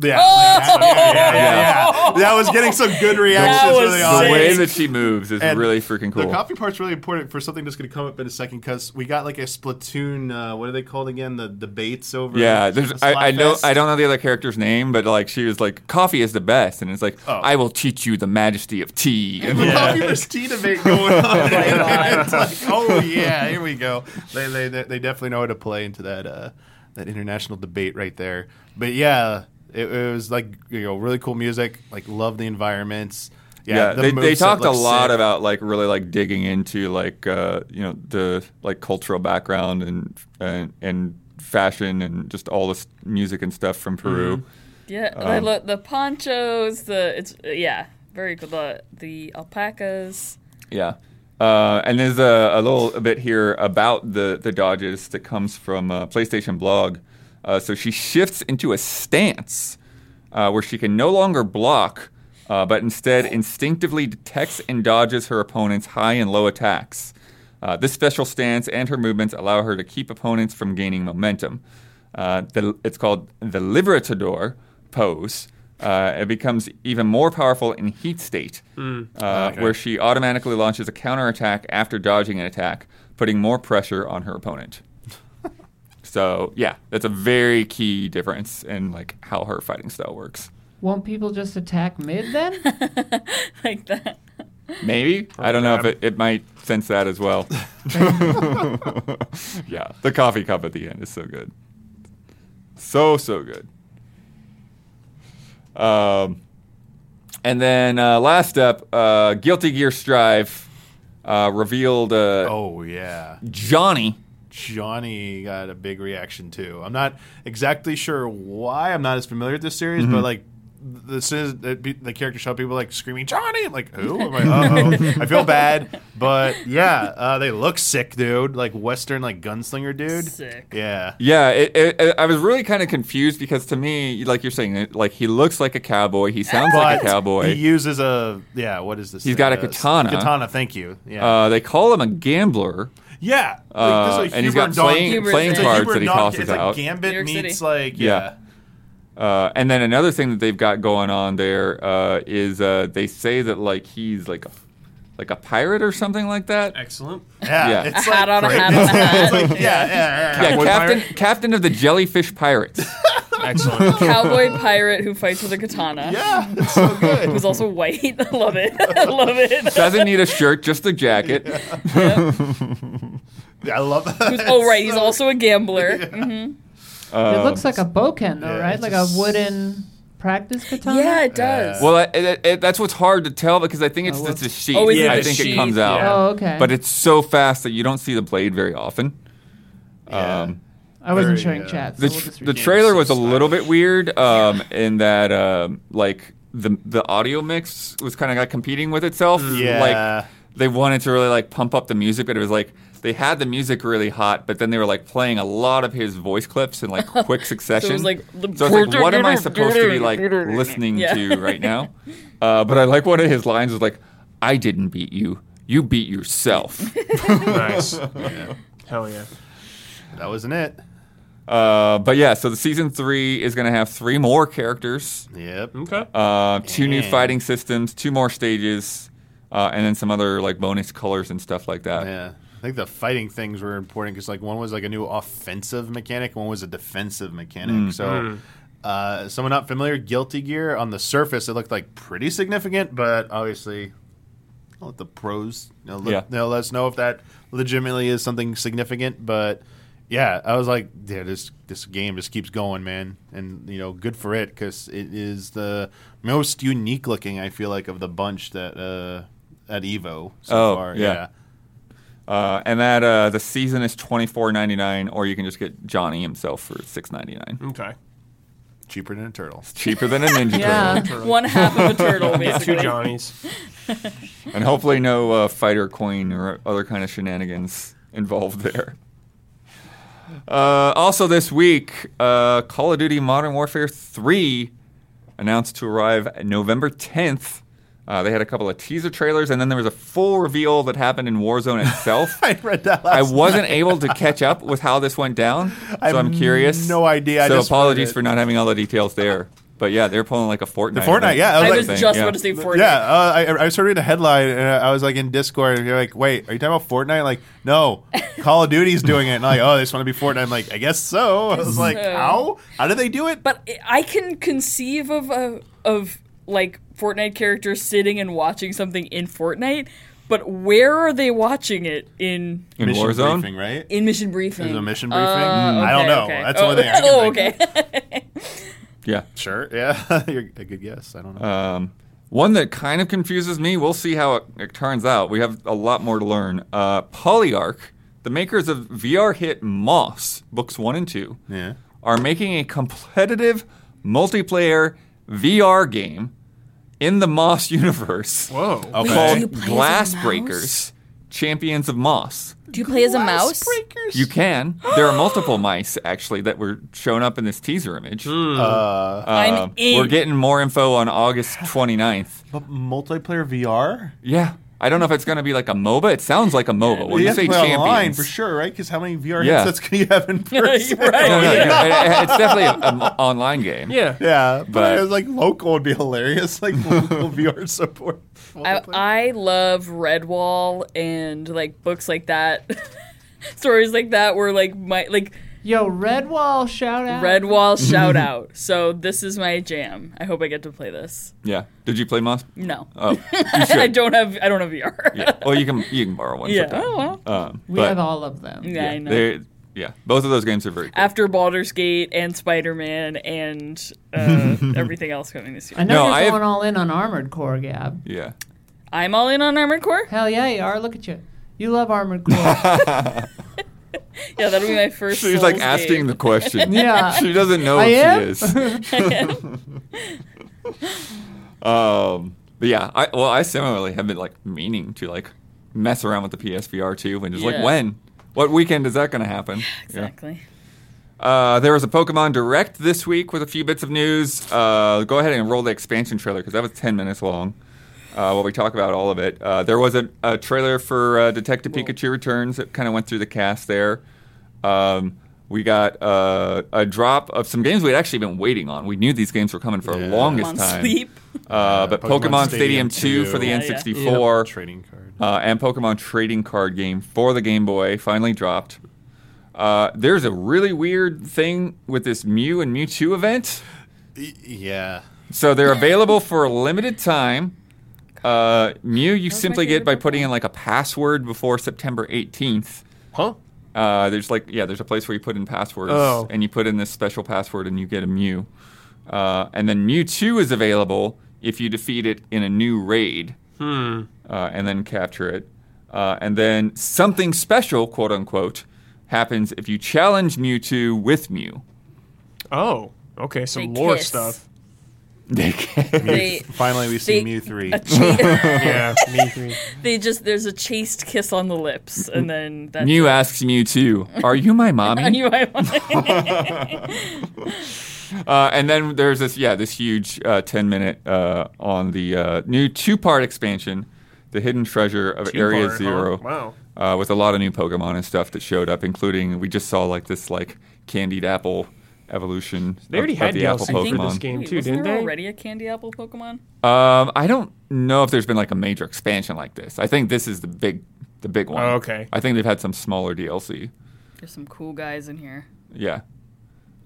yeah, like that, yeah, yeah, yeah, yeah. That was getting some good reactions was really The on. sick. way that she moves is And really freaking cool. The coffee part's really important for something that's going to come up in a second because we got like a Splatoon. Uh, what are they called again? The debates over. Yeah, there's, the I, I know I don't know the other character's name, but like she was like coffee is the best, and it's like Oh. I will teach you the majesty of tea. And The coffee versus tea debate going on. my it's like, oh yeah, here we go. They, they they definitely know how to play into that uh, that international debate right there. But yeah, it, it was like you know really cool music. Like love the environments. yeah, the they, they talked a lot sick. about like really like digging into like uh, you know the like cultural background and and, and fashion and just all this music and stuff from Peru. Yeah, Um, I the ponchos, the it's uh, yeah, very cool. The the alpacas. Yeah. Uh, and there's a, a little bit here about the, the dodges that comes from uh, PlayStation Blog. Uh, so she shifts into a stance uh, where she can no longer block, uh, but instead instinctively detects and dodges her opponent's high and low attacks. Uh, this special stance and her movements allow her to keep opponents from gaining momentum. Uh, the, it's called the Libertador pose. Uh, it becomes even more powerful in heat state, uh, Okay. where she automatically launches a counterattack after dodging an attack, putting more pressure on her opponent. So yeah, that's a very key difference in like how her fighting style works. Won't people just attack mid then? like that. Maybe I don't know if it, it might sense that as well. yeah, the coffee cup at the end is so good, so so good. Um, and then uh, last up, uh, Guilty Gear Strive uh, revealed uh, Oh yeah, Johnny. Johnny got a big reaction too. I'm not exactly sure why. I'm not as familiar with this series, Mm-hmm. but like as soon as the, the character show up, people like screaming Johnny. I'm like, who? I'm like, oh, I feel bad, but yeah, uh, they look sick, dude. Like Western, like gunslinger, dude. Sick. Yeah. Yeah, it, it, it- I was really kind of confused because to me, like you're saying, like he looks like a cowboy. He sounds like a cowboy. He uses a yeah. What is this? He's got a katana. Katana. Thank you. Yeah. uh, they call him a gambler. Yeah. Uh, this is and he's Huber got playing, playing cards Huber that he Don- tosses it's out. like Gambit New York City. like Yeah. yeah. Uh, and then another thing that they've got going on there uh, is uh, they say that like he's like a like a pirate or something like that. Excellent. Yeah, Yeah. it's A hat on a hat on a hat. Like, yeah, yeah, yeah. Yeah, captain pirate? captain of the jellyfish pirates. Excellent. Cowboy pirate who fights with a katana. Yeah, it's so good. Who's also white. I love it. I love it. Doesn't need a shirt, just a jacket. I love that. Who's- oh, right. He's also a gambler. Mhm. it looks like a bokken, though, yeah, right? it's Like a wooden practice katana. Yeah, it does. Well, it, it, it, that's what's hard to tell because I think it's Oh, it's a whoops. sheath. Oh, is it I a think it comes out, Yeah. Oh, okay. but it's so fast that you don't see the blade very often. Yeah. Um, I wasn't very, showing uh, chat. So the we'll just the read it. trailer was a little bit weird um, in that um, like the the audio mix was kind of like competing with itself. Yeah. Like they wanted to really like pump up the music, but it was like they had the music really hot, but then they were like playing a lot of his voice clips in like quick succession. So it was like the- So it's like, what am I supposed to be like listening Yeah. to right now? Uh, but I like one of his lines was like, "I didn't beat you, you beat yourself." nice. Hell yeah. that wasn't it. Uh, but yeah, so the season three is going to have three more characters. Yep. Okay. Uh, two new fighting systems, two more stages, uh, and then some other like bonus colors and stuff like that. Yeah. I think the fighting things were important because like one was like a new offensive mechanic, one was a defensive mechanic. Mm. So, uh, someone not familiar, Guilty Gear on the surface it looked like pretty significant, but obviously, I'll let the pros you know, let, Yeah. you know, let us know if that legitimately is something significant. But yeah, I was like, yeah, this this game just keeps going, man, and you know, good for it because it is the most unique looking I feel like of the bunch that uh, at Evo so Oh, far. yeah. yeah. Uh, and that uh, the season is twenty four ninety nine, or you can just get Johnny himself for six ninety nine. Okay. cheaper than a turtle. Cheaper than a Ninja Yeah. Turtle, One half of a turtle, basically. Two. Johnnies. and hopefully no uh, fighter coin or other kind of shenanigans involved there. Uh, also this week, uh, Call of Duty Modern Warfare 3 announced to arrive November 10th. Uh, they had a couple of teaser trailers, and then there was a full reveal that happened in Warzone itself. I read that. I wasn't night. able to catch up with how this went down, so I have I'm curious. no idea. I So apologies for not having all the details there. But yeah, they're pulling like a Fortnite. The Fortnite, yeah, I was I like- was Thing, just yeah. about to say Fortnite. Yeah, uh, I, I started reading a headline and I was like in Discord and you're like, wait, are you talking about Fortnite? Like, no, Call of Duty's doing it. And I'm like, oh, they just want to be Fortnite. I'm like, I guess so. I was like, how? How do they do it? But I can conceive of a, of like Fortnite characters sitting and watching something in Fortnite, but where are they watching it in in mission Warzone. briefing, right? in mission briefing? There's a mission Uh, briefing? I don't know. okay. That's the oh, only thing I can Oh, think okay. Yeah. Sure, yeah, you're a good guess. I don't know. Um, one that kind of confuses me. We'll see how it, it turns out. We have a lot more to learn. Uh, Polyarc, the makers of VR hit Moss books one and two, yeah, are making a competitive multiplayer VR game in the Moss universe Whoa. okay. called play as a Glass mouse? Breakers, Champions of Moss. Do you play as a mouse? Breakers? You can. There are multiple mice actually that were shown up in this teaser image. uh, I'm Uh, in. we're getting more info on August 29th. but multiplayer VR. Yeah. I don't know if it's going to be like a MOBA. It sounds like a MOBA. When you you, have say to play online for sure, right? Because how many VR Yeah. headsets can you have in person? Right. No, no, Yeah. no, it- it's definitely an online game. Yeah. Yeah, but, But- it was like local would be hilarious. Like local VR support. I, I love Redwall and like books like that, stories like that where like my like Yo, Redwall, shout out. Redwall shout out. So this is my jam. I hope I get to play this. Yeah. Did you play Moss? No, Oh, I don't have I don't have VR. yeah. Well, you can you can borrow one. Yeah. Oh well. Um, We have all of them. Yeah, I know. yeah. Both of those games are very cool. After Baldur's Gate and Spider Man and uh, everything else coming this year. I know No, you're I have- going all in on Armored Core, Gab. yeah. I'm all in on Armored Core. Hell yeah, you are. Look at you. You love Armored Core. Yeah, that'll be my first. She's like Souls asking game. the question. Yeah. she doesn't know I if am? she is. um, but yeah, I well, I similarly have been like meaning to like mess around with the PSVR too, and just like when, what weekend is that going to happen? Yeah. Exactly. Uh, there was a Pokemon Direct this week with a few bits of news. Uh, go ahead and roll the expansion trailer because that was 10 minutes long. Uh, while we talk about all of it, uh, there was a, a trailer for uh, Detective Pikachu Returns that kind of went through the cast there. Um, we got uh, a drop of some games we had actually been waiting on. We knew these games were coming for the Yeah. longest Pokemon time. Sleep. Uh, but Pokemon Pokemon, Stadium Stadium, 2 for the Yeah, yeah. N64 Trading card. uh, and Pokemon trading card game for the Game Boy finally dropped. Uh, there's a really weird thing with this Mew and Mewtwo event. Yeah. So they're available for a limited time. Uh, Mew you simply get by putting in like a password before September 18th. Huh? Uh, there's like yeah, there's a place where you put in passwords Oh. and you put in this special password and you get a Mew. Uh, and then Mewtwo is available if you defeat it in a new raid Hmm. uh, and then capture it. Uh, and then something special, quote unquote, happens if you challenge Mewtwo with Mew. Oh. Okay. Some They lore kiss. stuff. They Finally, we see they- Mew three. cha- Yeah. me three. they just there's a chaste kiss on the lips, and then that's Mew it. asks Mewtwo, "Are you my mommy?" I knew I wanted. Uh, and then there's this, yeah, this huge uh, 10 minute uh, on the uh, new two part expansion, The Hidden Treasure of Area Two-part, huh? Zero, Wow. uh, with a lot of new Pokemon and stuff that showed up, including we just saw like this like candied apple evolution. They already of, had of the apple DLC for this Pokemon. game Wait, too, wasn't didn't there they? already a candy apple Pokemon? Um, I don't know if there's been like a major expansion like this. I think this is the big, the big one. Oh, okay. I think they've had some smaller DLC. There's some cool guys in here. Yeah.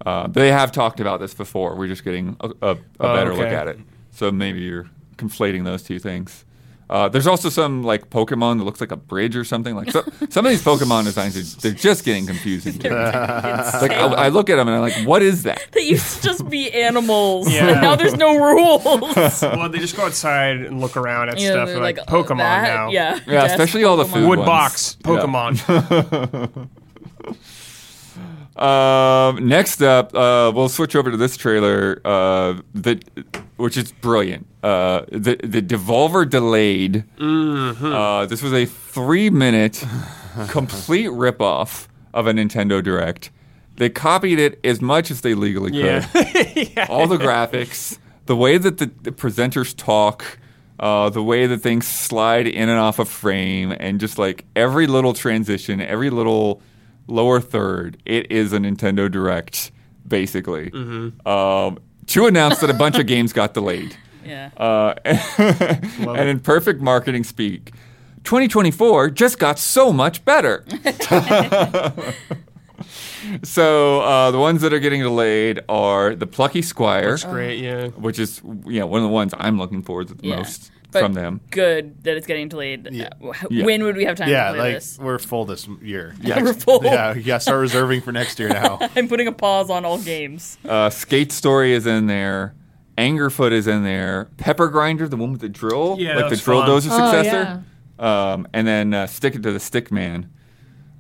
Uh, they have talked about this before. We're just getting a, a, a Oh, better look at it. So maybe you're conflating those two things. Uh, there's also some like Pokemon that looks like a bridge or something. Like so, some of these Pokemon designs, are, they're just getting confusing. to me. like I, I look at them and I'm like, what is that? They used to just be animals. Yeah. and now there's no rules. well, they just go outside and look around at You know, stuff. they're They're like, uh, Pokemon that- now. Yeah, Yeah, Yes, especially all the food Wood ones. box Yeah. Um, next up, uh, we'll switch over to this trailer, uh, that which is brilliant. Uh, the the Devolver delayed. Uh, this was a three minute complete ripoff of a Nintendo Direct. They copied it as much as they legally could. yeah. All the graphics, the way that the, the presenters talk. Uh, the way that things slide in and off a frame, and just like every little transition, every little lower third, it is a Nintendo Direct, basically. Um, to announce that a bunch of games got delayed. Yeah. Uh, and in perfect marketing speak, 2024 just got so much better. so uh, the ones that are getting delayed are the Plucky Squire, Great. Yeah. which is you know one of the ones I'm looking forward to the Yeah. most But from them. Good that it's getting delayed. Yeah. Uh, Yeah. When would we have time yeah, to play like this? we're full this year. Yeah, We're full. Yeah, you gotta start reserving for next year now. I'm putting a pause on all games. uh, Skate Story is in there. Angerfoot is in there. Pepper Grinder, the one with the drill, Yeah, like the was drill fun. dozer Oh, successor. Um, and then uh, Stick It to the Stick Man.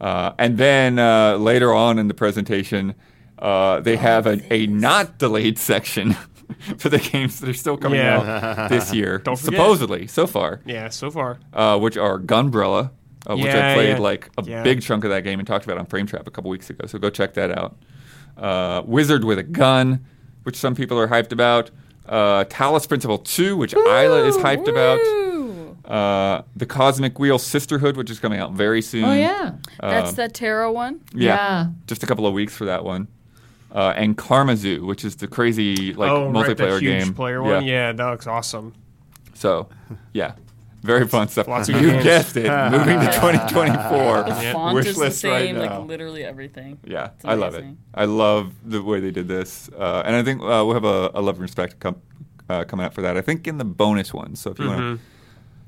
Uh, and then uh, later on in the presentation, uh, they have a, a not delayed section for the games that are still coming Yeah. out this year, Don't forget. supposedly so far, Yeah. So far. uh, which are Gunbrella, uh, which I Yeah, played yeah. like a Yeah. big chunk of that game and talked about on Frame Trap a couple weeks ago. So go check that out. Uh, Wizard with a Gun, which some people are hyped about. Uh, Talos Principle 2, which Isla is hyped about. Woo! Uh, the Cosmic Wheel Sisterhood, which is coming out very soon. Oh yeah. That's the that tarot one. yeah. Yeah. Just a couple of weeks for that one. Uh, and Karma Zoo, which is the crazy like oh, right, multiplayer that huge game. player one. Yeah, that looks awesome. So, yeah, very fun stuff. Lots of you games. guessed it. Moving to 2024. The font Wish is the list right same, now. like literally everything. Yeah, I love it. I love the way they did this, uh, and I think uh, we'll have a, a love and respect com- uh, coming out for that. I think in the bonus ones. So if you want Mhm. to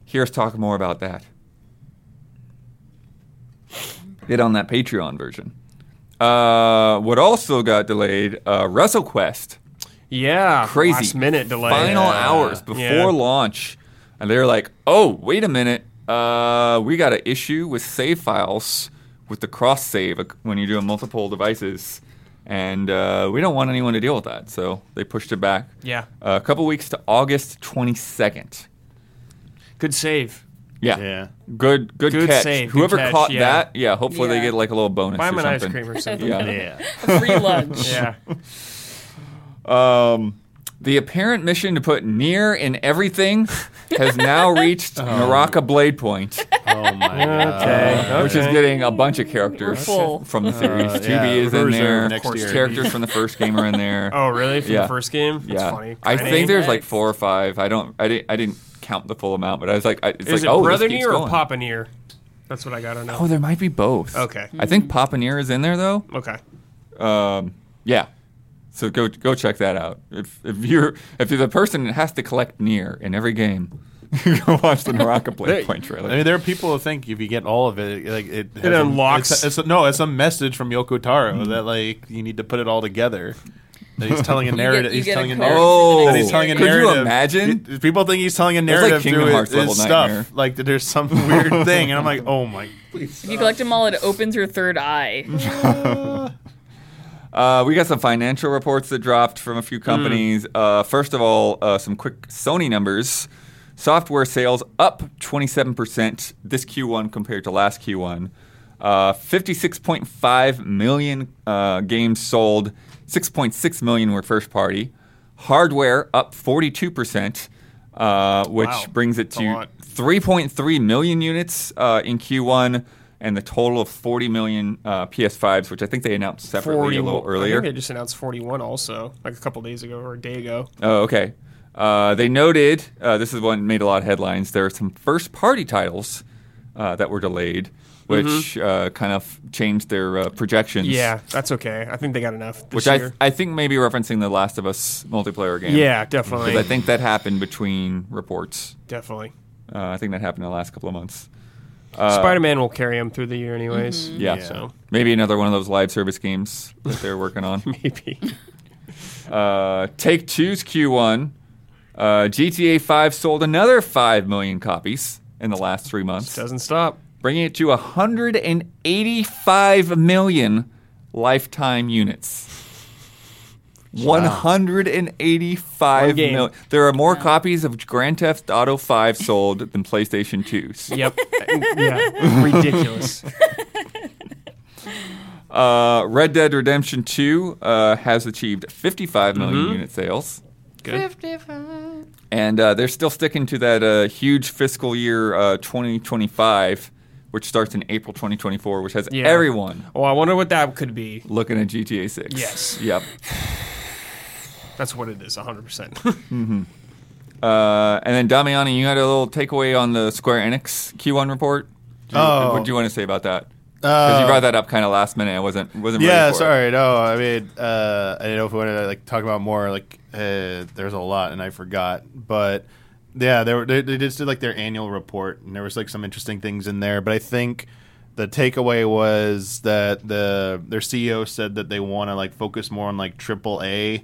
hear us talk more about that, get on that Patreon version. Uh, what also got delayed? Uh, WrestleQuest. Yeah. Crazy Last minute delay. Final Yeah. hours before Yeah. launch, and they're like, "Oh, wait a minute, uh, we got an issue with save files with the cross save uh, when you're doing multiple devices. And uh, we don't want anyone to deal with that, so they pushed it back Yeah. a couple weeks to August 22nd. Good save. Yeah, Yeah. good, good, Good catch. save, good Whoever catch, caught yeah. that, yeah, hopefully they Yeah. get like a little bonus Buy or him an ice something. cream or something. Yeah. Yeah. Free lunch. yeah. Um, the apparent mission to put NieR in everything has now reached Naraka Blade Point, Oh my god. Okay. which is getting a bunch of characters full. from the series. Uh, GB yeah, is in Reserve there. next Of course, year. characters from the first game are in there. Oh, really? From Yeah. the first game? That's yeah, funny. I Kinda think there's like four or five. I don't. I didn't. I didn't count the full amount, but I was like, I, it's Is like, it oh, Brother NieR or going. Papa NieR? That's what I gotta know. Oh, there might be both. Okay. I think Papa NieR is in there though. Okay. Um, yeah. So go go check that out. If if you're if you're the person that has to collect NieR in every game, go watch the Naraka Blade Point trailer. I mean, there are people who think if you get all of it, like it, has a- unlocks- It's, it's a, no, it's a message from Yoko Taro that like you need to put it all together. That he's telling a narrative. you he's get a telling a code. narrative. Oh, that he's telling a could narrative. you imagine? Y- People think he's telling a like narrative Kingdom through Hearts his, level his stuff. nightmare. Like that there's some weird thing, and I'm like, oh my. Please. If you collect them all, it opens your third eye. Uh, we got some financial reports that dropped from a few companies. Uh, first of all, uh, some quick Sony numbers. Software sales up 27% this Q1 compared to last Q1. Uh, 56.5 million uh, games sold, 6.6 million were first party. Hardware up 42%, uh, which Wow. brings it to 3.3 million units uh, in Q1 and the total of 40 million uh, PS5s, which I think they announced separately a little I earlier. think they just announced 41 also, like a couple days ago or a day ago. Oh, okay. Uh, they noted uh, this is one made a lot of headlines. There are some first party titles uh, that were delayed, which uh, kind of changed their uh, projections. Mm-hmm. Yeah, that's okay. I think they got enough this Which I, year. I think maybe referencing the Last of Us multiplayer game. yeah, definitely. Because I think that happened between reports. definitely. Uh, I think that happened in the last couple of months. Spider-Man will carry him through the year anyways. Yeah. So Maybe another one of those live service games that they're working on. maybe. Uh, Take Two's Q1. Uh, GTA 5 sold another 5 million copies in the last three months, Doesn't stop. bringing it to 185 million lifetime units. 185 One million. There are more copies of Grand Theft Auto 5 sold than PlayStation 2s. Yep. yeah. Ridiculous. Uh, Red Dead Redemption 2 uh, has achieved 55 million unit sales. Good. And uh, they're still sticking to that uh, huge fiscal year uh, 2025, which starts in April 2024, which has Yeah. everyone Oh, I wonder what that could be. looking at GTA 6. Yes. Yep. That's what it is, 100%. Uh, and then Damiani, you had a little takeaway on the Square Enix Q1 report. Do you- Oh. What do you want to say about that? Because you Uh, brought that up kind of last minute. I wasn't wasn't Yeah, ready for It. sorry. No, I mean, uh, I didn't know if we wanted to like talk about more. Like, uh, there's a lot, and I forgot. But yeah, they, were, they they just did like their annual report, and there was like some interesting things in there. But I think the takeaway was that the their CEO said that they want to like focus more on like triple A.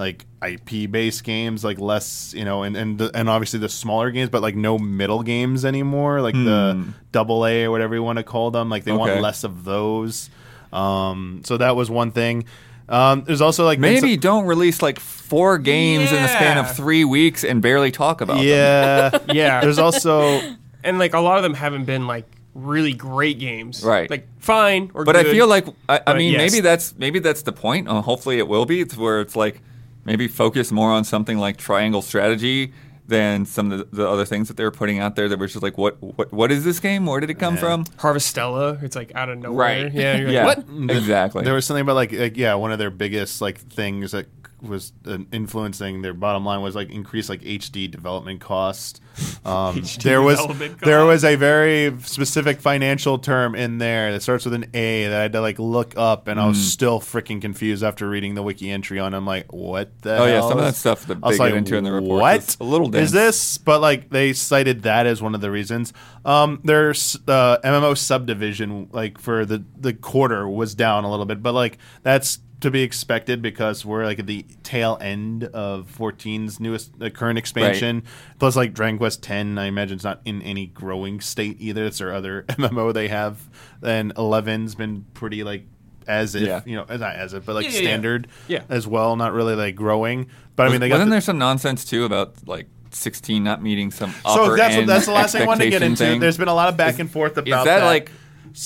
Like IP based games, like less, you know, and and the, and obviously the smaller games, but like no middle games anymore, like the double A or whatever you want to call them. Like they want less of those. Um, so that was one thing. Um, there's also like Maybe some- don't release like four games in the span of three weeks and barely talk about them. yeah, yeah. There's also and like a lot of them haven't been like really great games. Right. Like fine or But I feel like I, I mean yes. maybe that's maybe that's the point. Uh, hopefully it will be. It's where it's like maybe focus more on something like triangle strategy than some of the, the other things that they were putting out there that were just like what what what is this game? Where did it come from? Harvestella, it's like out of nowhere. Yeah. You're like, yeah. What? Exactly. there was something about like, like yeah, one of their biggest like things that was uh, influencing their bottom line was like increased like HD development cost. Um, HD there was development there was a very specific financial term in there that starts with an A that I had to like look up, and I was still freaking confused after reading the wiki entry on. it. I'm like, what the? Oh, yeah, hell some of is- that stuff that I was they get like, into in the report What is a little dense. is this? But like they cited that as one of the reasons. Um, there's uh, MMO subdivision like for the the quarter was down a little bit, but like that's to be expected because we're like at the tail end of 14's newest uh, current expansion. Plus, like Dragon Quest 10, I imagine it's not in any growing state either. It's their other MMO they have. And 11's been pretty like as if Yeah. you know not as if but like Yeah, yeah, yeah. standard Yeah. as well, not really like growing. But I mean, they got wasn't the- there some nonsense too about like 16 not meeting some so upper that's what, that's the last thing I wanted to get into. thing? There's been a lot of back and forth Is about that, like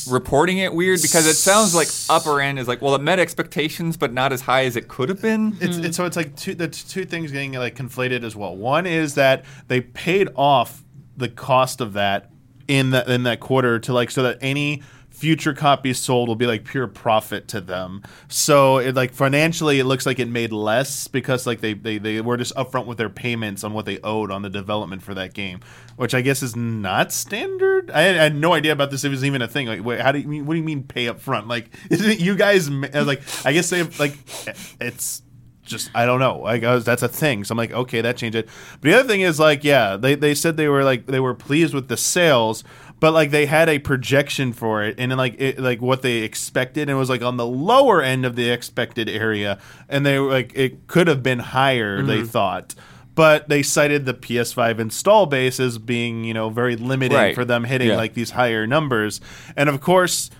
reporting it weird because it sounds like upper end is like well it met expectations but not as high as it could have been. It's, it's so it's like two the two things getting like conflated as well. One is that they paid off the cost of that in that in that quarter to like so that any future copies sold will be like pure profit to them. So it like financially it looks like it made less because like they, they, they were just upfront with their payments on what they owed on the development for that game, which I guess is not standard. I had, I had no idea about this. It was even a thing. Like, wait, how do you mean? What do you mean pay up front? Like, isn't it you guys? was uh, like, I guess they like eh, it's just I don't know. Like I that's a thing. So I'm like, okay, that changed it. But the other thing is like, yeah, they they said they were like they were pleased with the sales, but like they had a projection for it and like it, like what they expected and it was like on the lower end of the expected area and they were like it could have been higher they mm-hmm. thought. But they cited the PS5 install base as being, you know, very limiting Right. for them hitting Yeah. like these higher numbers. And of course,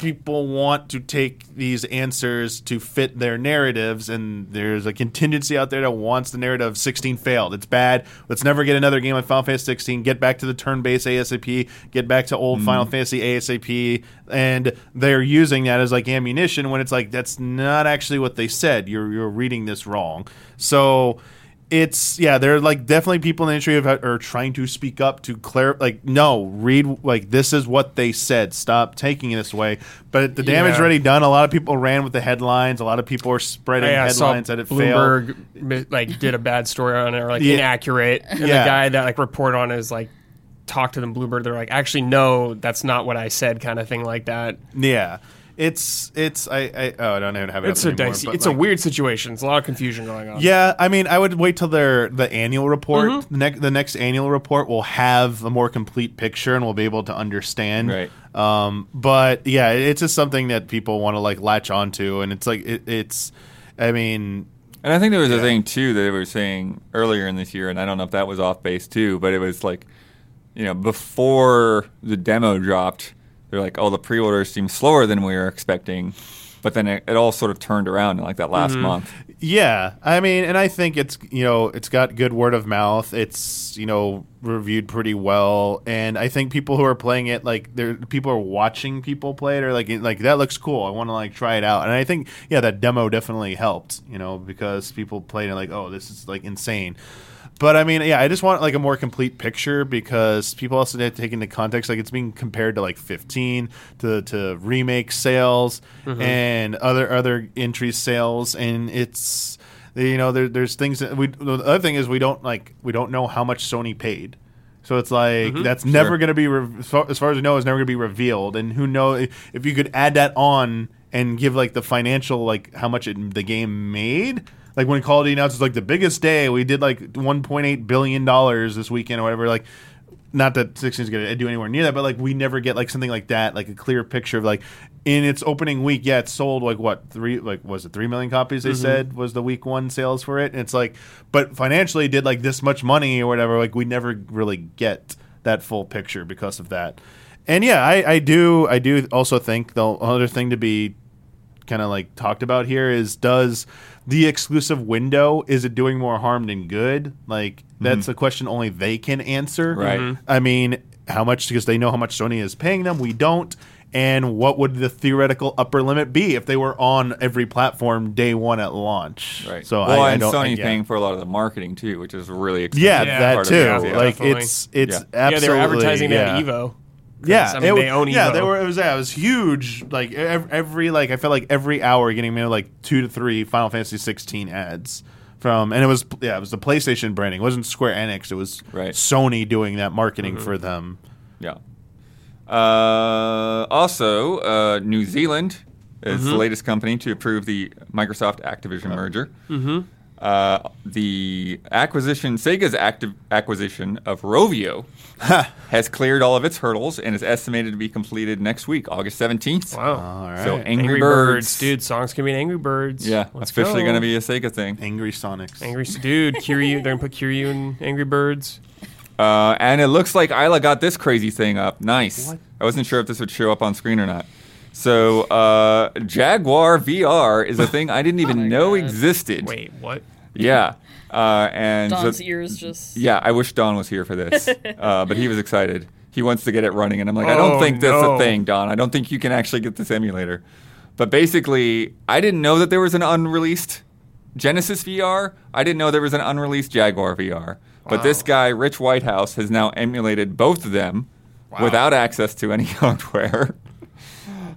people want to take these answers to fit their narratives and there's a contingency out there that wants the narrative of 16 failed. It's bad. Let's never get another game like final fantasy 16 get back to the turn-based asap get back to old hmm. final fantasy asap and they're using that as like ammunition when it's like that's not actually what they said. You're you're reading this wrong. So it's yeah there are like definitely people in the industry have, are trying to speak up to clear like no read like this is what they said stop taking it this way but the damage Yeah. already done a lot of people ran with the headlines a lot of people are spreading saw headlines that it failed Bloomberg mi- like did a bad story on it or like Yeah. inaccurate, and Yeah. the guy that like reported on it is like talk to them Bloomberg. They're like, actually, no, that's not what I said, kind of thing like that. yeah it's it's I, I oh I don't even have it It's up a anymore, dicey. It's like- a weird situation. It's a lot of confusion going on. Yeah, I mean, I would wait till their the annual report. Mm-hmm. The, next the next annual report will have a more complete picture, and we'll be able to understand. Right. Um, but yeah, it's just something that people want to like latch onto, and it's like it, it's. I mean, And I think there was Yeah. a thing too that they were saying earlier in this year, and I don't know if that was off base too, but it was like, you know, before the demo dropped, they're like, oh, the pre-orders seem slower than we were expecting, but then it, it all sort of turned around in like that last Mm-hmm. month. Yeah, I mean, and I think it's you know it's got good word of mouth. It's you know reviewed pretty well, and I think people who are playing it like there people are watching people play it or like like that looks cool. I want to like try it out, and I think yeah that demo definitely helped. You know because people played it like oh this is like insane. But I mean, yeah, I just want like a more complete picture because people also need to take into context like it's being compared to like 15 to to remake sales mm-hmm. and other other entry sales, and it's you know there, there's things that we. The other thing is we don't like we don't know how much Sony paid. So it's like mm-hmm. that's never Sure. going to be, re- as far as we know, is never going to be revealed. And who knows if, if you could add that on and give like the financial, like how much it, the game made. Like when Call of Duty announced it's like the biggest day, we did like 1.8 billion dollars this weekend or whatever. Like, not that 16 is going to do anywhere near that, but like we never get like something like that, like a clear picture of like in its opening week. Yeah, it sold like what three, like was it three million copies? They mm-hmm. said was the week one sales for it. And it's like, but financially it did like this much money or whatever. Like we never really get that full picture because of that. And yeah, I, I do, I do also think the other thing to be kind of like talked about here is does the exclusive window is it doing more harm than good like that's a question only they can answer Right. Mhm. i mean how much because they know how much sony is paying them we don't and what would the theoretical upper limit be if they were on every platform day one at launch Right. so well, I, I and don't Sony's yeah. paying for a lot of the marketing too, which is really expensive. yeah, Yeah, that part of too. yeah. like Definitely. it's it's Yeah. yeah, absolutely they were advertising yeah. at Evo. Yeah, I mean, it they w- own Yeah, Evo. they were. It was yeah, it was huge. Like every, every like I felt like every hour getting maybe like two to three Final Fantasy 16 ads from, and it was yeah, it was the PlayStation branding. It wasn't Square Enix. It was Right. Sony doing that marketing Mm-hmm. for them. Yeah. Uh, also, uh, New Zealand is Mm-hmm. the latest company to approve the Microsoft Activision merger. Mm-hmm. Uh, the acquisition, Sega's active acquisition of Rovio, has cleared all of its hurdles and is estimated to be completed next week, August seventeenth. Wow. All right. So Angry, Angry Birds. Birds. dude. Songs can be Angry Birds. Yeah, Let's officially go. going to be a Sega thing. Angry Sonics. Angry dude. Kiryu. They're gonna put Kiryu in Angry Birds. Uh, and it looks like Isla got this crazy thing up. Nice. I wasn't sure if this would show up on screen or not. So, uh, Jaguar VR is a thing I didn't even my know God. existed. Wait, what? Yeah. Uh, and so- Don's ears just. yeah, I wish Don was here for this, uh, but he was excited. He wants to get it running, and I'm like, I don't Oh, think that's no. a thing, Don. I don't think you can actually get this emulator. But basically, I didn't know that there was an unreleased Genesis VR. I didn't know there was an unreleased Jaguar VR. But this guy, Rich Whitehouse, has now emulated both of them without access to any hardware.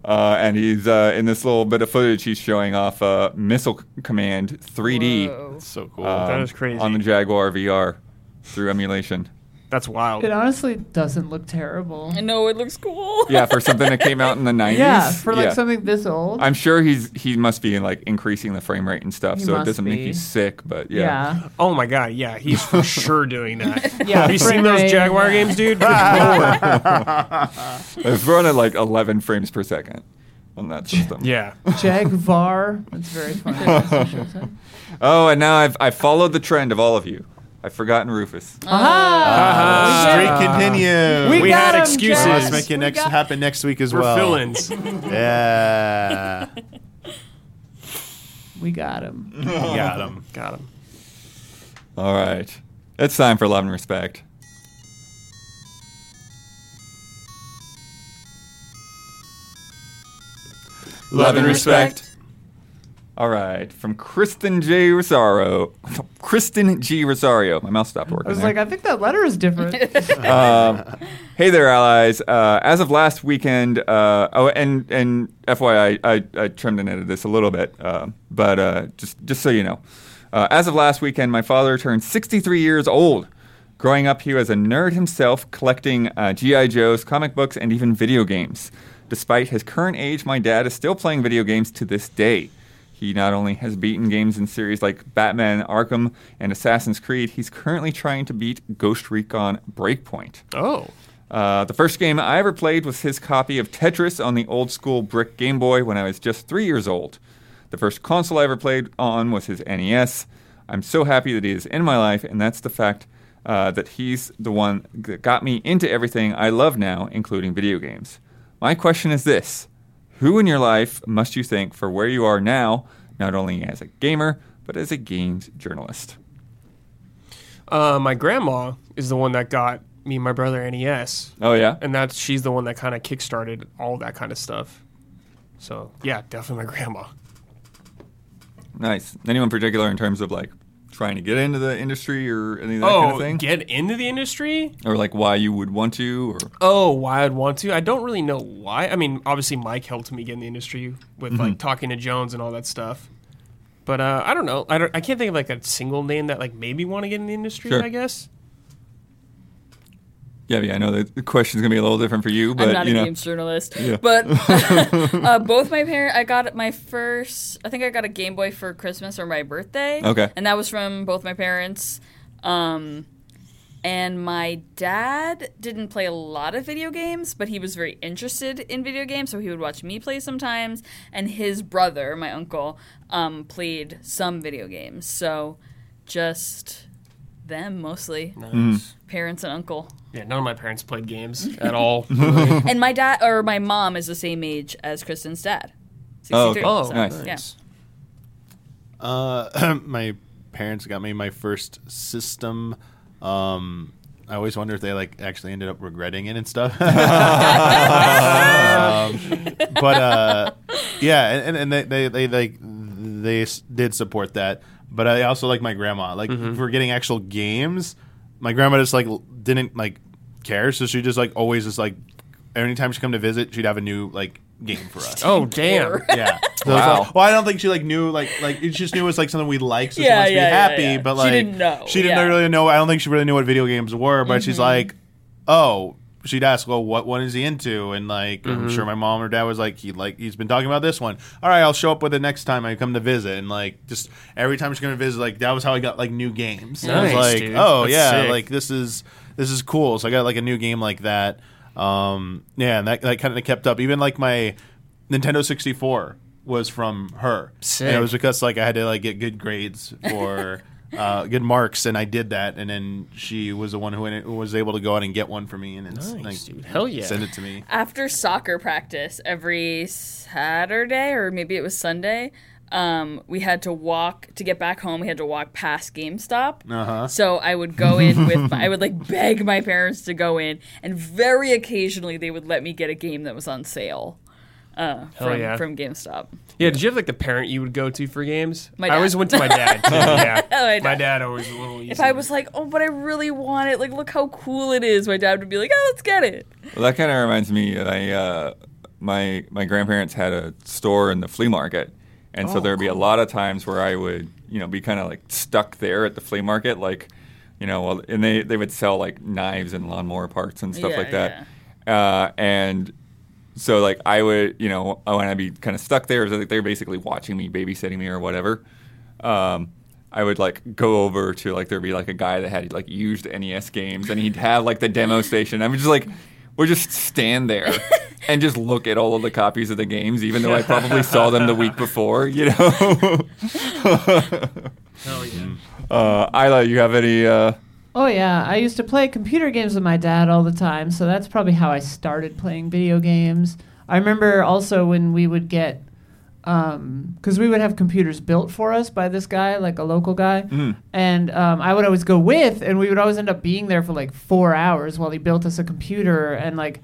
Uh, and he's uh, in this little bit of footage. He's showing off uh, Missile Command 3D Whoa. So cool. um, That is crazy. on the Jaguar VR through emulation. That's wild. It honestly doesn't look terrible. I know it looks cool. Yeah, for something that came out in the 90s. Yeah, for like yeah. something this old. I'm sure he's he must be like increasing the frame rate and stuff, He so it doesn't make you sick. But yeah, yeah. Oh my god, yeah, he's for sure doing that. Yeah, Have you seen frame those Jaguar yeah. games, dude? Good lord. it's running at like 11 frames per second on that system. Yeah. Jaguar. That's very funny. Oh, and now I've I followed the trend of all of you. I've forgotten Rufus. Ah. Ah. Aha! Streak continue. We We got had him, excuses. Jack. Let's make it We next got- happen next week as We're well. fill-ins. Yeah. We got him. Got him. Got him. All right, it's time for love and respect. Love and respect. All right, from Kristen J. Rosario. Kristen G. Rosario. My mouth stopped working. I was there. like, I think that letter is different. um, hey there, allies. Uh, as of last weekend, uh, oh, and and FYI, I, I trimmed and edited this a little bit, uh, but uh, just just so you know, uh, as of last weekend, my father turned 63 years old. Growing up, he was a nerd himself, collecting uh, GI Joes, comic books, and even video games. Despite his current age, my dad is still playing video games to this day. He not only has beaten games in series like Batman Arkham and Assassin's Creed, he's currently trying to beat Ghost Recon Breakpoint. Oh. Uh, the first game I ever played was his copy of Tetris on the old school brick Game Boy when I was just three years old. The first console I ever played on was his NES. I'm so happy that he is in my life, and that's the fact uh, that he's the one that got me into everything I love now, including video games. My question is this Who in your life must you thank for where you are now, not only as a gamer, but as a games journalist? Uh, my grandma is the one that got me and my brother NES, Oh, yeah? and that's she's the one that kind of kickstarted all that kind of stuff. So yeah, definitely my grandma. Nice. Anyone particular in terms of like trying to get into the industry or any of that oh, kind of thing? get into the industry? or like why you would want to or Oh, why I'd want to? I don't really know why. I mean, obviously Mike helped me get in the industry with like talking to Jones and all that stuff. But uh, I don't know. I don't. I can't think of like a single name that like made me want to get in the industry. Sure. I guess. Yeah, yeah, I know the question's gonna be a little different for you, but I'm not you a know, games journalist, Yeah. but uh, both my parents. I got my first. I think I got a Game Boy for Christmas or my birthday. Okay. and that was from both my parents. Um, and my dad didn't play a lot of video games, but he was very interested in video games, so he would watch me play sometimes. And his brother, my uncle, um, played some video games. So just them mostly, Nice. parents and uncle. Yeah, none of my parents played games at all. and my dad or my mom is the same age as Kristen's dad. 63. Oh, okay. oh, so, nice. Yeah. Uh, my parents got me my first system. Um, I always wonder if they like actually ended up regretting it and stuff. um, but uh, yeah, and, and they they they like they did support that. But I also like my grandma. Like if we're getting actual games, my grandma just like didn't like care, so she just like always just like anytime she come to visit, she'd have a new like game for us. oh damn! Yeah. So Wow. like- well, I don't think she like knew like like she just knew it was like something we liked, so she Yeah, wants to yeah, be happy. yeah. But She like didn't know, She didn't yeah. Mm-hmm. really know. I don't think she really knew what video games were. But she's like, oh, she'd ask, "Well, what one is he into?" And like, I'm sure my mom or dad was like, "He like he's been talking about this one. All right, I'll show up with it next time I come to visit." And like, just every time she's gonna visit, like that was how I got like new games. And I was like, dude. "Oh That's yeah, sick. like this is this is cool." So I got like a new game like that. Um, yeah, and that that kind of kept up. Even like my Nintendo 64 was from her. Sick. And it was because like I had to like get good grades for uh, good marks, and I did that. And then she was the one who, went, who was able to go out and get one for me and it's, Nice, like, dude. Hell yeah. send it to me. After soccer practice every Saturday or maybe it was Sunday, um, we had to walk to get back home. We had to walk past GameStop. Uh-huh. So I would go in with, my, I would like beg my parents to go in, and very occasionally they would let me get a game that was on sale. Uh, from, yeah. from GameStop. Yeah, did you have like the parent you would go to for games? My I always went to my dad. Too, yeah, My my dad. dad always a little easy. If I was like, oh, but I really want it, like, look how cool it is, my dad would be like, oh, let's get it. Well, that kind of reminds me. That I uh, my my grandparents had a store in the flea market, and so Oh, there'd be a lot of times where I would, you know, be kind of like stuck there at the flea market, like, you know, well, and they they would sell like knives and lawnmower parts and stuff Yeah, like that, uh, and so like I would, you know, when I'd be kind of stuck there, so, like, they're basically watching me, babysitting me or whatever. Um, I would like go over to like there'd be like a guy that had like used NES games, and he'd have like the demo station. I would just like would just stand there and just look at all of the copies of the games, even though I probably saw them the week before. You know, Hell yeah. uh, Isla, you have any? Uh, Oh yeah, I used to play computer games with my dad all the time, so that's probably how I started playing video games. I remember also when we would get, because we would have computers built for us by this guy, like a local guy, and um, I would always go with, and we would always end up being there for like four hours while he built us a computer, and like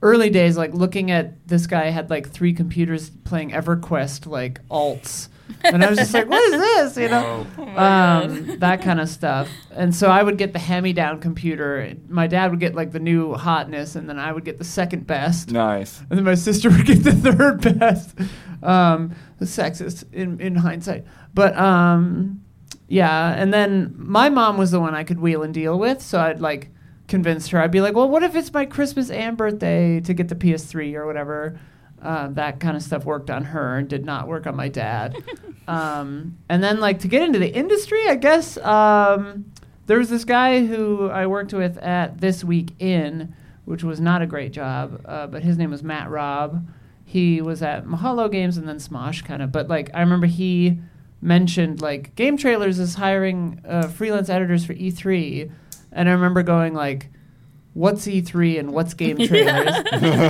early days, like looking at this guy had like three computers playing EverQuest like alts. And I was just like, "What is this?" You know, um, that kind of stuff. And so I would get the hand-me-down computer. My dad would get like the new hotness, and then I would get the second best, nice. and then my sister would get the third best. Um, sexist in in hindsight, but um, yeah. And then my mom was the one I could wheel and deal with, so I'd like convince her. I'd be like, "Well, what if it's my Christmas and birthday to get the PS3 or whatever?" Uh, that kind of stuff worked on her and did not work on my dad. um, and then, like, to get into the industry, I guess um, there was this guy who I worked with at This Week In, which was not a great job, uh, but his name was Matt Robb. He was at Mahalo Games and then Smosh, kind of. But, like, I remember he mentioned, like, Game Trailers is hiring uh, freelance editors for E3. And I remember going, like, what's E3 and what's game trailers.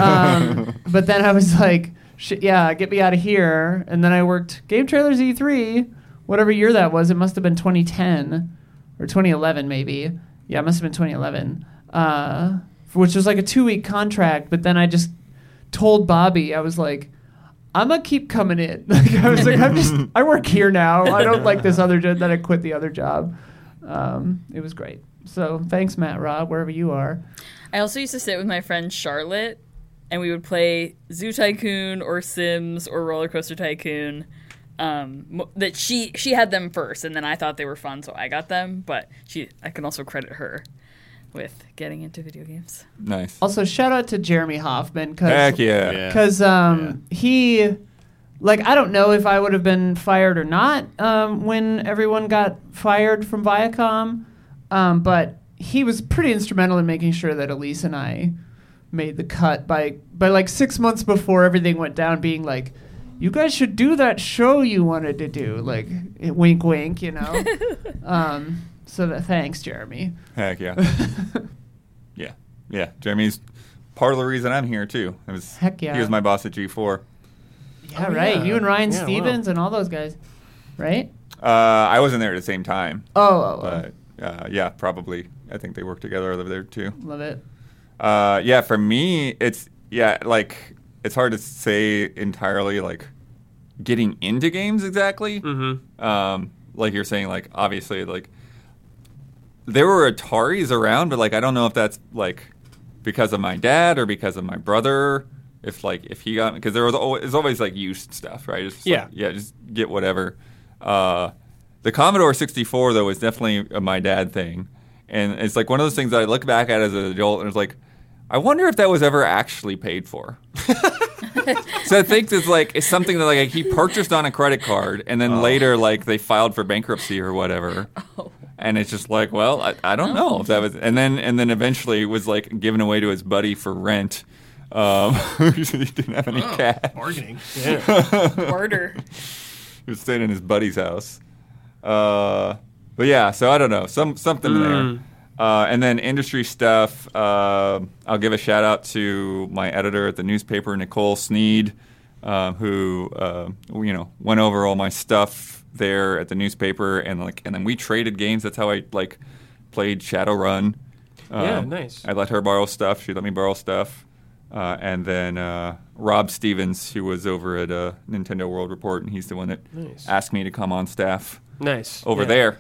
um, but then I was like, yeah, get me out of here. And then I worked game trailers E3, whatever year that was. It must have been 2010 or 2011, maybe. Yeah, it must have been 2011, uh, which was like a two week contract. But then I just told Bobby, I was like, I'm gonna keep coming in. Like I was like, I'm just, I work here now. I don't like this other job. Then I quit the other job. Um, it was great. So thanks, Matt Rob, wherever you are. I also used to sit with my friend Charlotte, and we would play Zoo Tycoon or Sims or Roller Coaster Tycoon. Um, that she she had them first, and then I thought they were fun, so I got them. But she, I can also credit her with getting into video games. Nice. Also, shout out to Jeremy Hoffman because yeah. Yeah. because um, he like I don't know if I would have been fired or not um, when everyone got fired from Viacom, um, but he was pretty instrumental in making sure that Elise and I made the cut by by like six months before everything went down, being like. You guys should do that show you wanted to do, like eh, wink, wink, you know. um, so that thanks, Jeremy. Heck yeah. yeah. Yeah. Jeremy's part of the reason I'm here too. It was Heck yeah. He was my boss at G4. Yeah, Oh, right. yeah. You and Ryan Yeah, wow. Stevens and all those guys, right? Uh, I wasn't there at the same time, Oh, oh, oh. But uh, yeah, probably. I think they work together over there too. love it. Uh, yeah, for me, it's yeah, like it's hard to say entirely like getting into games exactly. Mm-hmm. Um, like you're saying, like obviously, like there were Ataris around, but like I don't know if that's like because of my dad or because of my brother. If like if he got because there was always, it's always like used stuff, right? It's just, like, Yeah. yeah, just get whatever. Uh, the Commodore 64 though was definitely a my dad thing, and it's like one of those things that I look back at as an adult and it's like I wonder if that was ever actually paid for. so I think it's like it's something that like he purchased on a credit card, and then later like they filed for bankruptcy or whatever. And it's just like, well, I, I don't know if that was, and then and then eventually it was like given away to his buddy for rent. Um, he didn't have any cash. Bargaining. Yeah. Barter. He was staying in his buddy's house. Uh, but yeah, so I don't know, some something there. Uh, and then industry stuff. Uh, I'll give a shout out to my editor at the newspaper, Nicole Sneed, uh, who uh, you know went over all my stuff there at the newspaper, and like, and then we traded games. That's how I like played Shadowrun. Yeah, Um, nice. I let her borrow stuff. She let me borrow stuff. Uh, and then uh, Rob Stevens, who was over at uh, Nintendo World Report, and he's the one that Nice. asked me to come on staff nice. over Yeah. there.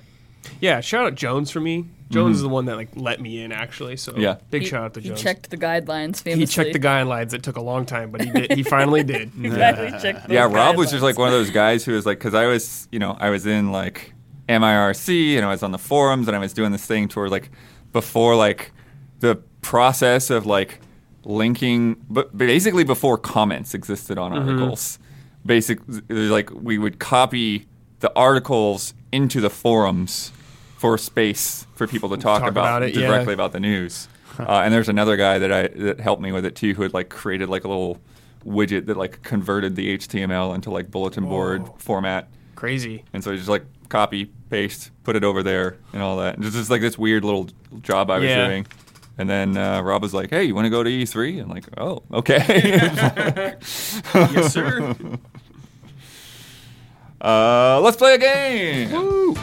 Yeah, shout out Jones for me. Jones is mm-hmm. the one that like let me in actually. So Yeah. big He- shout out to Jones. he Jones. checked the guidelines famously. he checked the guidelines. It took a long time, but he did. He finally did. exactly checked Yeah, those Rob was just like one of those guys who was like, because I was, you know, I was in like MIRC and I was on the forums and I was doing this thing toward like before like the process of like linking, but basically before comments existed on mm-hmm. articles. Basic, it was like we would copy the articles into the forums for space for people to talk, Talk about it, yeah. directly about the news. uh, and there's another guy that I that helped me with it too, who had like created like a little widget that like converted the HTML into like bulletin board format. Crazy. And so you just like copy, paste, put it over there, and all that. And it's just like this weird little job I was Yeah. doing. And then uh, Rob was like, "Hey, you want to go to E3?" I'm like, "Oh, okay." yes, sir. Uh, let's play a game.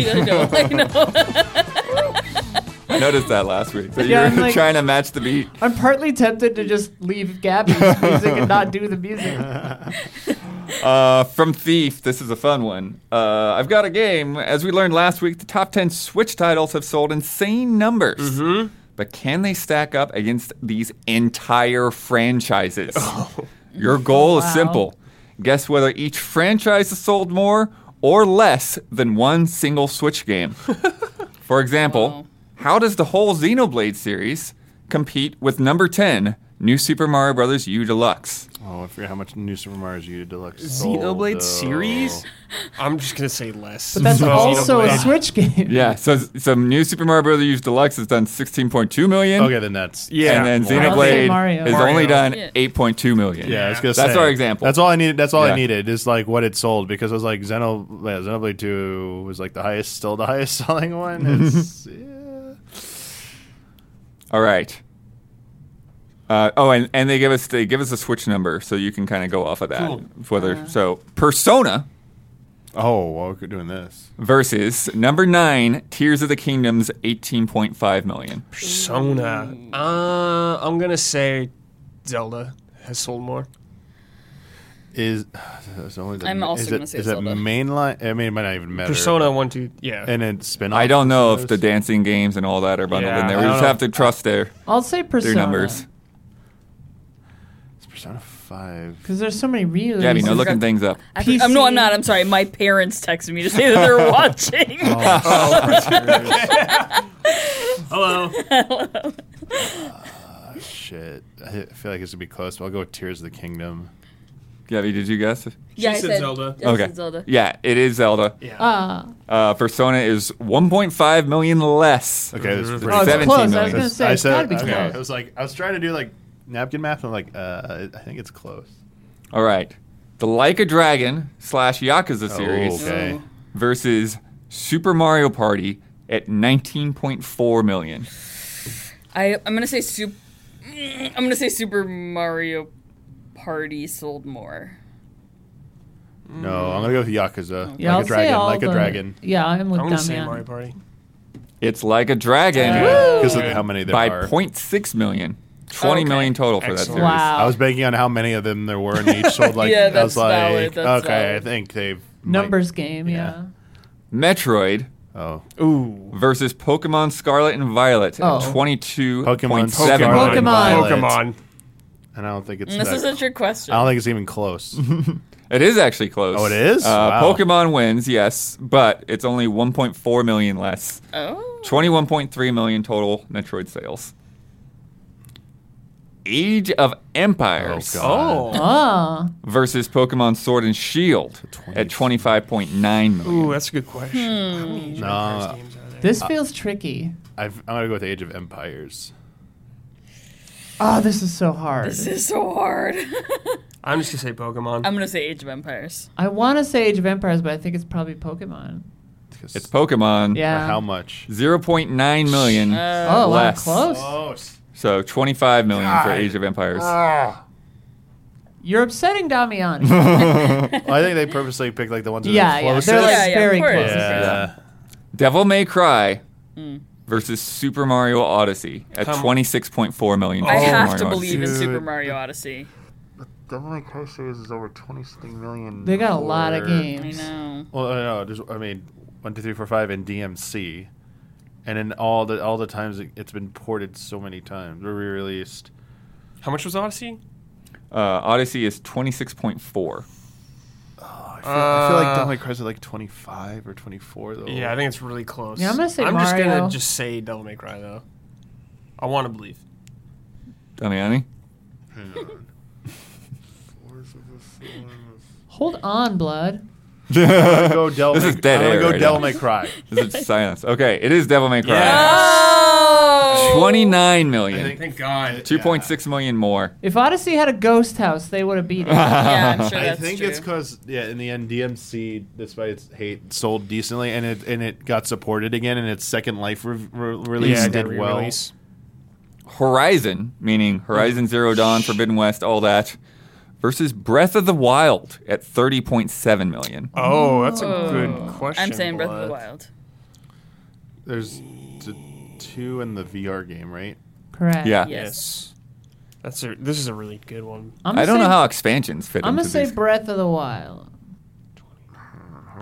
I know, I know. I noticed that last week. So Yeah, you're like- trying to match the beat. I'm partly tempted to just leave Gabby's music and not do the music. Uh, from Thief, this is a fun one. Uh, I've got a game. As we learned last week, the top 10 Switch titles have sold insane numbers. Mm-hmm. But can they stack up against these entire franchises? Oh. Your goal is simple guess whether each franchise has sold more or less than one single Switch game. For example, Wow. how does the whole Xenoblade series compete with number 10, New Super Mario Bros. U Deluxe? Oh, I forget how much New Super Mario U Deluxe sold, Xenoblade though. series? I'm just gonna say less. But that's So also a Xenoblade. Switch game. Yeah, so so New Super Mario Bros. U Deluxe has done 16.2 million. Okay, then that's Yeah. And then Wow. Xenoblade Mario. has Mario. only done Yeah. 8.2 million. Yeah, I was gonna That's say, our example. That's all I needed. That's all Yeah. I needed is like what it sold because I was like Xeno, yeah, Xenoblade Two was like the highest, still the highest selling one. It's, yeah. All right. Uh, oh, and, and they give us they give us a Switch number, so you can kind of go off of that. Cool. Whether so, Persona Oh, well, we're doing this. versus number nine, Tears of the Kingdom's 18.5 million. Persona. Uh, I'm gonna say Zelda has sold more. Is it's only the, I'm also is gonna it, say is Zelda. it mainline? I mean, it might not even matter. Persona one, two, yeah. and then spin. I don't know if the dancing games and all that are bundled Yeah, in there. We just don't have to trust their I'll say Persona. their numbers. It's Persona Five. Because there's so many re-releases. Gabby, no looking things up. Actually, um, no, I'm not. I'm sorry. My parents texted me to say that they're watching. Hello. Shit, I feel like it's gonna be close. But I'll go with Tears of the Kingdom. Gabby, did you guess? yeah, I said said Zelda. I okay. said Zelda. Yeah, it is Zelda. Yeah. Ah, Uh, Persona is 1.5 million less. Okay, this is Mhm. pretty oh, it's 17 close. I was gonna say I it's gotta said be okay. close. I was like, I was trying to do like napkin math. I'm like, uh, I think it's close. All right. The Like a Dragon slash Yakuza series okay. Oh. versus Super Mario Party at 19.4 million. I I'm gonna say super. I'm gonna say Super Mario Party sold more. No, I'm gonna go with Yakuza. yeah, like I'll a dragon, say all like the, a dragon. Yeah, I'm with I'm gonna say yeah. Mario Party. It's Like a Dragon Because of how many there by are. 0.6 million. 20 Okay. million total for that series. Wow. I was banking on how many of them there were, and each sold like. Yeah, I that's was like, valid, that's okay, valid. I think they've might- Numbers game. Yeah. Metroid Oh, Ooh. versus Pokemon Scarlet and Violet Oh. at 22.7 Pokemon million. Pokemon. Pokemon. and I don't think it's. And this that- is a trick question. I don't think it's even close. It is actually close. Oh, it is? Uh, Wow. Pokemon wins, yes, but it's only 1.4 million less. Oh. 21.3 million total Metroid sales. Age of Empires Oh, God. Oh. Versus Pokemon Sword and Shield at 25.9 million. Ooh, that's a good question. Hmm. How many Age of No. Empires games are there? This feels tricky. I've, I'm gonna go with Age of Empires. Oh, this is so hard. This is so hard. I'm just gonna say Pokemon. I'm gonna say Age of Empires. I want to say Age of Empires, but I think it's probably Pokemon. It's Pokemon. Yeah. How much? 0.9 million. Uh, Oh, wow, less. close. Close. So 25 million for God. Age of Empires. You're upsetting Damian. Well, I think they purposely picked like the ones that yeah, are yeah. closest. They're like Yeah, yeah, of very course. close. yeah. Devil May Cry Hmm. versus Super Mario Odyssey at Come- 26.4 million. for I Super have Mario to Odyssey. believe in Dude. Super Mario Odyssey. Devil May Cry series is over twenty something million. They got a lot of for- I games. know. Well, no, just I mean, one, two, three, four, five, and DMC, and in all the all the times it, it's been ported so many times or re-released. How much was Odyssey? Uh, Odyssey is 26.4. I feel, I feel like Uh, Devil May Cry's at like twenty five or twenty four though. Yeah, I think it's really close. Yeah, I'm gonna say I'm just gonna just say Devil May Cry though. I want to believe. Donny Damiani? Hold on, blood. I'm gonna go Devil. This May, is dead I'm gonna air go right Devil now. May Cry. This is silence. Okay, it is Devil May Cry. Oh! 29 million. Thank God. 2.6 million more. If Odyssey had a ghost house, they would have beat it. Yeah, I'm sure I that's think true. it's because yeah, in the end, DMC, despite its hate, sold decently, and it and it got supported again, and its second life re- re- release Yeah, did well. Horizon, meaning Horizon Zero Dawn, Forbidden West, all that, versus Breath of the Wild at 30.7 million. Oh, that's a good question. I'm saying Breath of the Wild. There's t- two in the VR game, right? Correct. Yeah. Yes. Yes. That's a. This is a really good one. I'm I gonna don't say, know how expansions fit in. I'm into gonna say these. Breath of the Wild.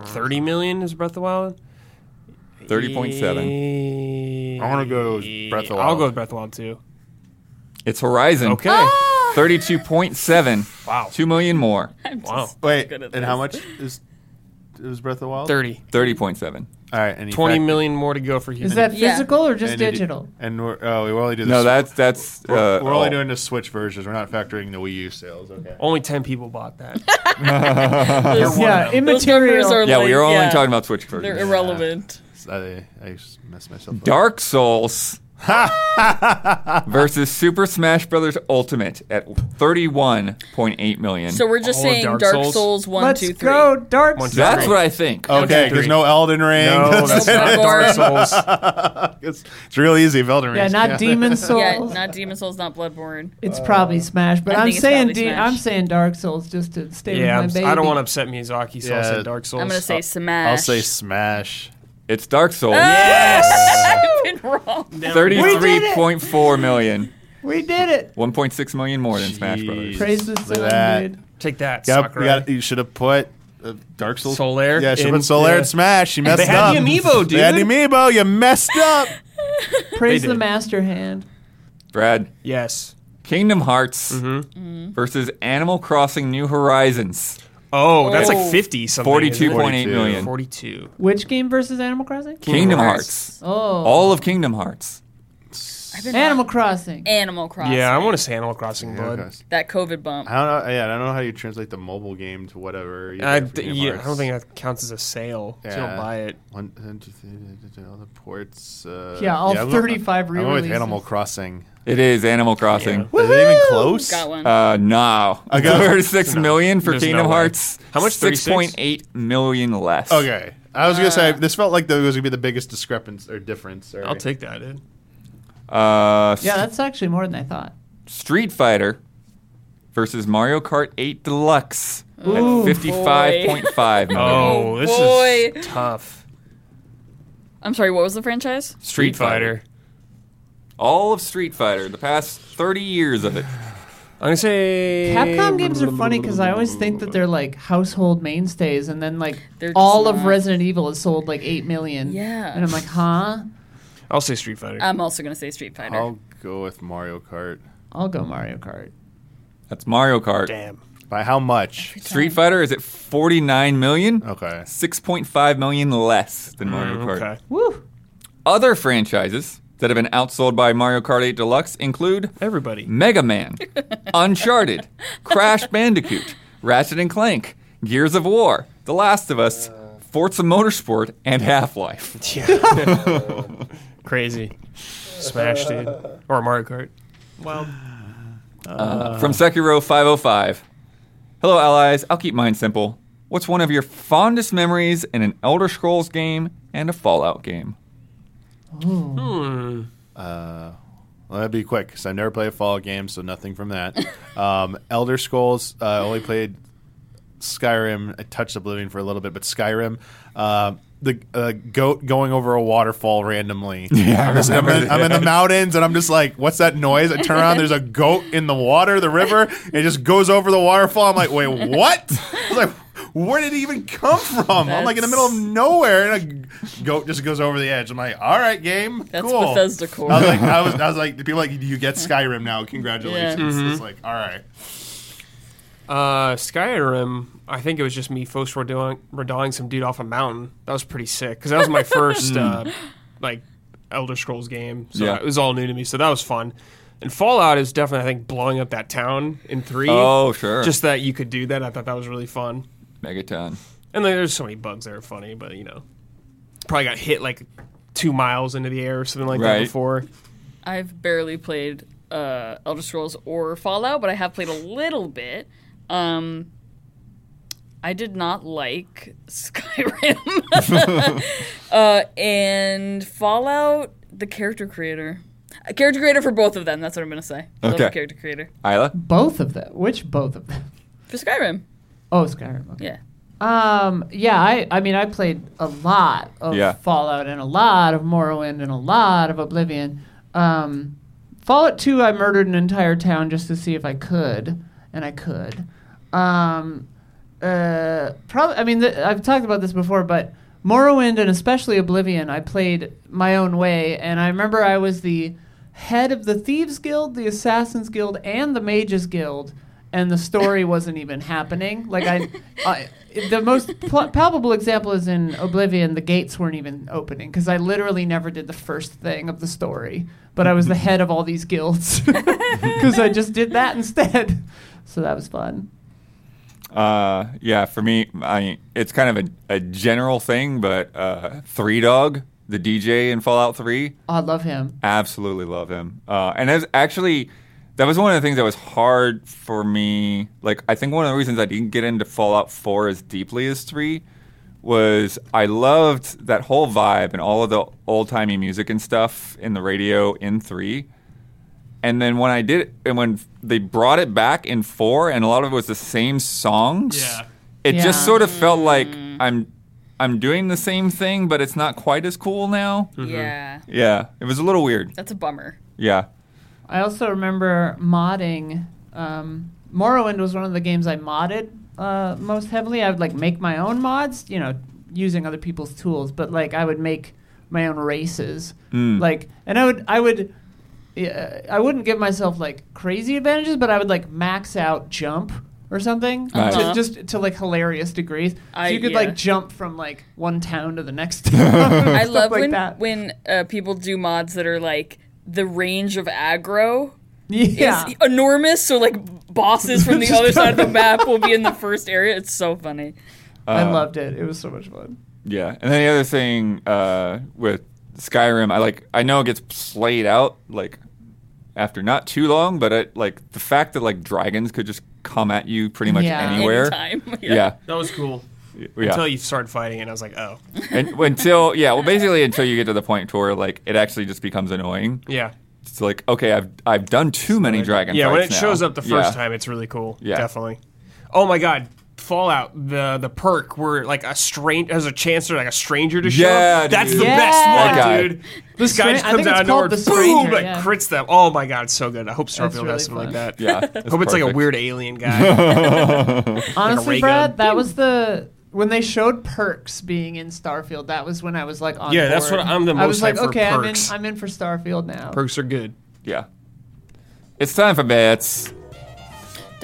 Thirty million is Breath of the Wild. 30.7. I wanna go with Breath of the Wild. I'll Wild. go with Breath of the Wild too. It's Horizon. Okay. Ah! Ah! 32.7. Wow. 2 million more. I'm Wow. Wait, good at and how this. much is is Breath of the Wild? Thirty. 30.7. All right, and Twenty fact- million more to go for you. Is that Yeah. physical or just and it- digital? And we're oh, we're only doing No, the that's that's uh, we're, we're only all. doing the Switch versions. We're not factoring the Wii U sales. Okay. Only ten people bought that. Those- Yeah, of them. those numbers are Yeah, like, we are only yeah, talking about Switch versions. They're versions. irrelevant. I, I just messed myself up. Dark Souls versus Super Smash Bros. Ultimate at 31.8 million. So we're just All of saying Dark Dark, Souls? Souls? one, Let's two, three. go Dark One, two, Souls. that's what I think. Okay, two, there's no Elden Ring. no, that's not Dark Souls. it's, it's real easy if Elden Ring. Yeah, not Demon Souls. Yeah, not Demon Souls, not Bloodborne. It's probably uh, Smash, but I I'm think it's saying probably de- Smash. I'm saying Dark Souls just to stay Yeah, I'm, with my baby. I don't want to upset Miyazaki, so I'll Yeah. say Dark Souls. I'm gonna say Smash. I'll say Smash. It's Dark Souls. I've been wrong. 33.4 million. We did it. 1.6 million more than Smash Jeez. Brothers. Praise the Look at sun, dude. Take that, Yep, Sakurai. you, got, you should have put uh, Dark Souls. Solaire Yeah, should in- put Solaire yeah. and Smash. You messed They had up. the amiibo, dude. They had the amiibo. You messed up. Praise the did. master hand. Brad, Yes. Kingdom Hearts Mm-hmm. versus Animal Crossing New Horizons. Oh, that's Oh. like fifty something. isn't it? 42.8 million. Forty-two. Which game versus Animal Crossing? Kingdom Hearts. Hearts. Oh, All of Kingdom Hearts. I've been Animal wrong. Crossing. Animal Crossing. Yeah, I want to say Animal Crossing, Yeah, bud. okay. that COVID bump. I don't know. Yeah, I don't know how you translate the mobile game to whatever. you I, get for d- Kingdom yeah, I Hearts. don't think that counts as a sale. So you don't buy it. One, two, three, all the ports. Uh, Yeah, all I'm 35 I'm with re-releases. Animal Crossing. It is Animal Crossing. Yeah. Is it even close? Got one. Uh, no. I got- 36 No. million for There's no Kingdom way. Hearts. How much? 36? 6.8 million less. Okay. I was gonna say Uh. this felt like there was gonna be the biggest discrepancy or difference. Sorry. I'll take that, dude. Uh, Yeah, that's actually more than I thought. Street Fighter versus Mario Kart 8 Deluxe Ooh, at 55.5 million. Oh, this boy. is tough. I'm sorry, what was the franchise? Street Fighter. All of Street Fighter, the past 30 years of it. I'm gonna say Capcom games are funny because I always think that they're like household mainstays, and then like They're just all of. Resident Evil has sold like eight million. Yeah. and I'm like, huh? I'll say Street Fighter. I'm also gonna say Street Fighter. I'll go with Mario Kart. I'll go Mario Kart. That's Mario Kart. Damn. By how much? Street Fighter is at 49 million. Okay. 6.5 million less than Mario mm, Kart. Okay. Woo. Other franchises that have been outsold by Mario Kart 8 Deluxe include Everybody. Mega Man, Uncharted, Crash Bandicoot, Ratchet and Clank, Gears of War, The Last of Us, Forza Motorsport, and Half Life. Crazy. Smash, dude. Or Mario Kart. Well, From Sekiro 505. Hello, allies. I'll keep mine simple. What's one of your fondest memories in an Elder Scrolls game and a Fallout game? Well, that'd be quick because I've never played a Fallout game, so nothing from that. um, Elder Scrolls, uh, only played Skyrim. I touched Oblivion for a little bit, but Skyrim, um, the uh, goat going over a waterfall randomly. Yeah, I I'm, I'm in, I'm in the mountains, and I'm just like, "What's that noise?" I turn around, there's a goat in the water, the river. and It just goes over the waterfall. I'm like, "Wait, what?" I was like. Where did it even come from? I'm like in the middle of nowhere, and a goat just goes over the edge. I'm like, all right, game, That's cool. Bethesda core. I was like, I was, I was like, the people are like, you get Skyrim now. Congratulations. Yeah. It's like, all right. Uh, Skyrim, I think it was just me first redawing, redawing some dude off a mountain. That was pretty sick because that was my first uh, like Elder Scrolls game. So Yeah. it was all new to me. So that was fun. And Fallout is definitely, I think, blowing up that town in three. Oh, sure. Just that you could do that. I thought that was really fun. Megaton. And like, there's so many bugs that are funny, but you know, probably got hit like two miles into the air or something like that Right. before. I've barely played uh, Elder Scrolls or Fallout, but I have played a little bit. Um, I did not like Skyrim. uh, and Fallout, the character creator. A character creator for both of them. That's what I'm going to say. I love Okay. the character creator. Isla? Both of them. Which both of them? For Skyrim. Oh, Skyrim. Okay. Yeah. Um. Yeah. I. I mean, I played a lot of Yeah. Fallout and a lot of Morrowind and a lot of Oblivion. Um, Fallout Two, I murdered an entire town just to see if I could, and I could. Um. Uh. Probably. I mean, th- I've talked about this before, but Morrowind and especially Oblivion, I played my own way, and I remember I was the head of the Thieves Guild, the Assassins Guild, and the Mages Guild, and the story wasn't even happening. Like I, I the most pl- palpable example is in Oblivion. The gates weren't even opening because I literally never did the first thing of the story, but I was the head of all these guilds because I just did that instead. So that was fun. Uh, yeah, for me, I it's kind of a, a general thing, but uh, Three Dog, the DJ in Fallout Three, Oh, I love him. absolutely love him. Uh, and that's actually that was one of the things that was hard for me. Like, I think one of the reasons I didn't get into Fallout Four as deeply as Three was I loved that whole vibe and all of the old timey music and stuff in the radio in Three. And then when I did, and when they brought it back in four, and a lot of it was the same songs, Yeah. it Yeah. just sort of felt like I'm I'm doing the same thing, but it's not quite as cool now. Yeah. Yeah, it was a little weird. That's a bummer. Yeah, I also remember modding. Um, Morrowind was one of the games I modded uh, most heavily. I would like make my own mods, you know, using other people's tools. But like I would make my own races, Mm. like, and I would I would. Yeah, I wouldn't give myself like crazy advantages, but I would like max out jump or something Nice. to, Uh-huh. just to like hilarious degrees. So you could yeah. like jump from like one town to the next town. I stuff love like when that. when uh, people do mods that are like the range of aggro yeah. is enormous. So like bosses from the other side of the map will be in the first area. It's so funny. I Uh, loved it. It was so much fun. yeah. And then the other thing uh, with Skyrim, I like I know it gets played out like after not too long, but it, like the fact that like dragons could just come at you pretty much Yeah. anywhere. Anytime. Yeah. That was cool. yeah. Until you started fighting, and I was like, oh, and until yeah, well, basically until you get to the point where like it actually just becomes annoying. yeah. It's like okay, I've I've done too many dragon. Yeah, when it fights now. shows up the first Yeah. time, it's really cool. Yeah. Definitely. Oh my god. Fallout, the the perk where like a strange has a chance for like a stranger to show Yeah, up. That's dude. the Yeah. best one, That guy. dude. This Stra- guy just I comes think out it's of nowhere, called the boom, Stranger, like yeah. crits them. Oh my god, it's so good. I hope Starfield really has something fun. like that. Yeah, I it's hope it's like a perfect. weird alien guy. Honestly, ray Brad, gun. that was the when they showed perks being in Starfield. That was when I was like on. Yeah, that's board. what- I'm the most. I was most like, hyped for okay, I'm in. I'm in for Starfield now. Perks are good. Yeah. It's time for bets.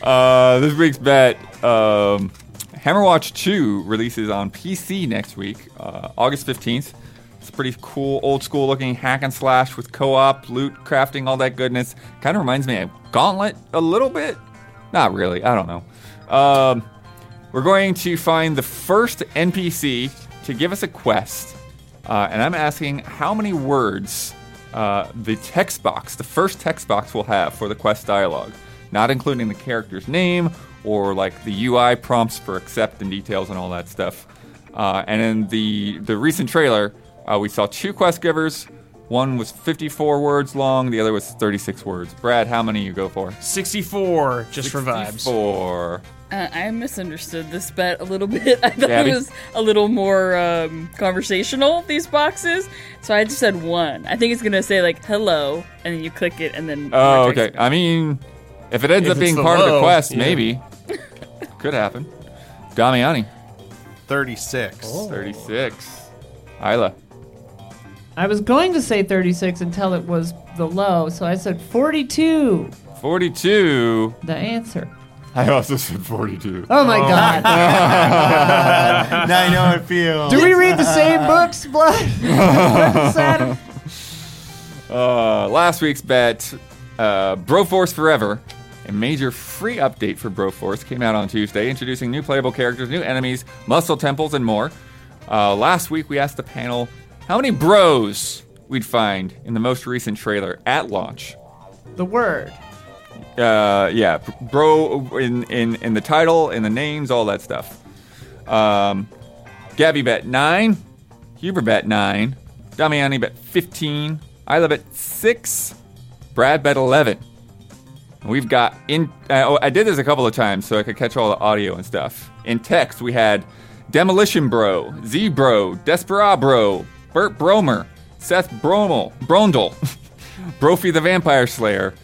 Uh, this week's bet um, Hammerwatch 2 releases on PC next week, uh, August 15th. It's pretty cool, old school looking hack and slash with co op, loot, crafting, all that goodness. Kind of reminds me of Gauntlet a little bit. Not really, I don't know. Um, we're going to find the first NPC to give us a quest. Uh, and I'm asking how many words uh, the text box, the first text box, we'll have for the quest dialogue, not including the character's name or like the UI prompts for accept and details and all that stuff. Uh, and in the the recent trailer, uh, we saw two quest givers. One was 54 words long, the other was 36 words. Brad, how many you go for? 64, just for vibes. 64. Uh, I misunderstood this bet a little bit. I thought Gabby? it was a little more um, conversational, these boxes. So I just said one. I think it's going to say, like, hello, and then you click it, and then. Oh, okay. text. I mean, if it ends If up it's being the part of the low, quest, yeah. maybe. Could happen. Damiani, 36. 36. Isla, I was going to say 36 until it was the low, so I said 42. 42. The answer. I also said 42. Oh my god. now I know how it feels. Do we read the same books, Blood? Saturn? Uh, last week's bet, uh, Broforce Forever, a major free update for Broforce, came out on Tuesday, introducing new playable characters, new enemies, muscle temples, and more. Uh, last week, we asked the panel how many bros we'd find in the most recent trailer at launch. The word. Uh, yeah, bro in, in, in the title, in the names, all that stuff. Um, Gabby bet nine, Huber bet nine, Damiani bet 15, Isla bet six, Brad bet 11. We've got in. Uh, oh, I did this a couple of times so I could catch all the audio and stuff. In text, we had Demolition Bro, Z Bro, Desperado Bro, Burt Bromer, Seth Bromel, Brondel, Brophy the Vampire Slayer,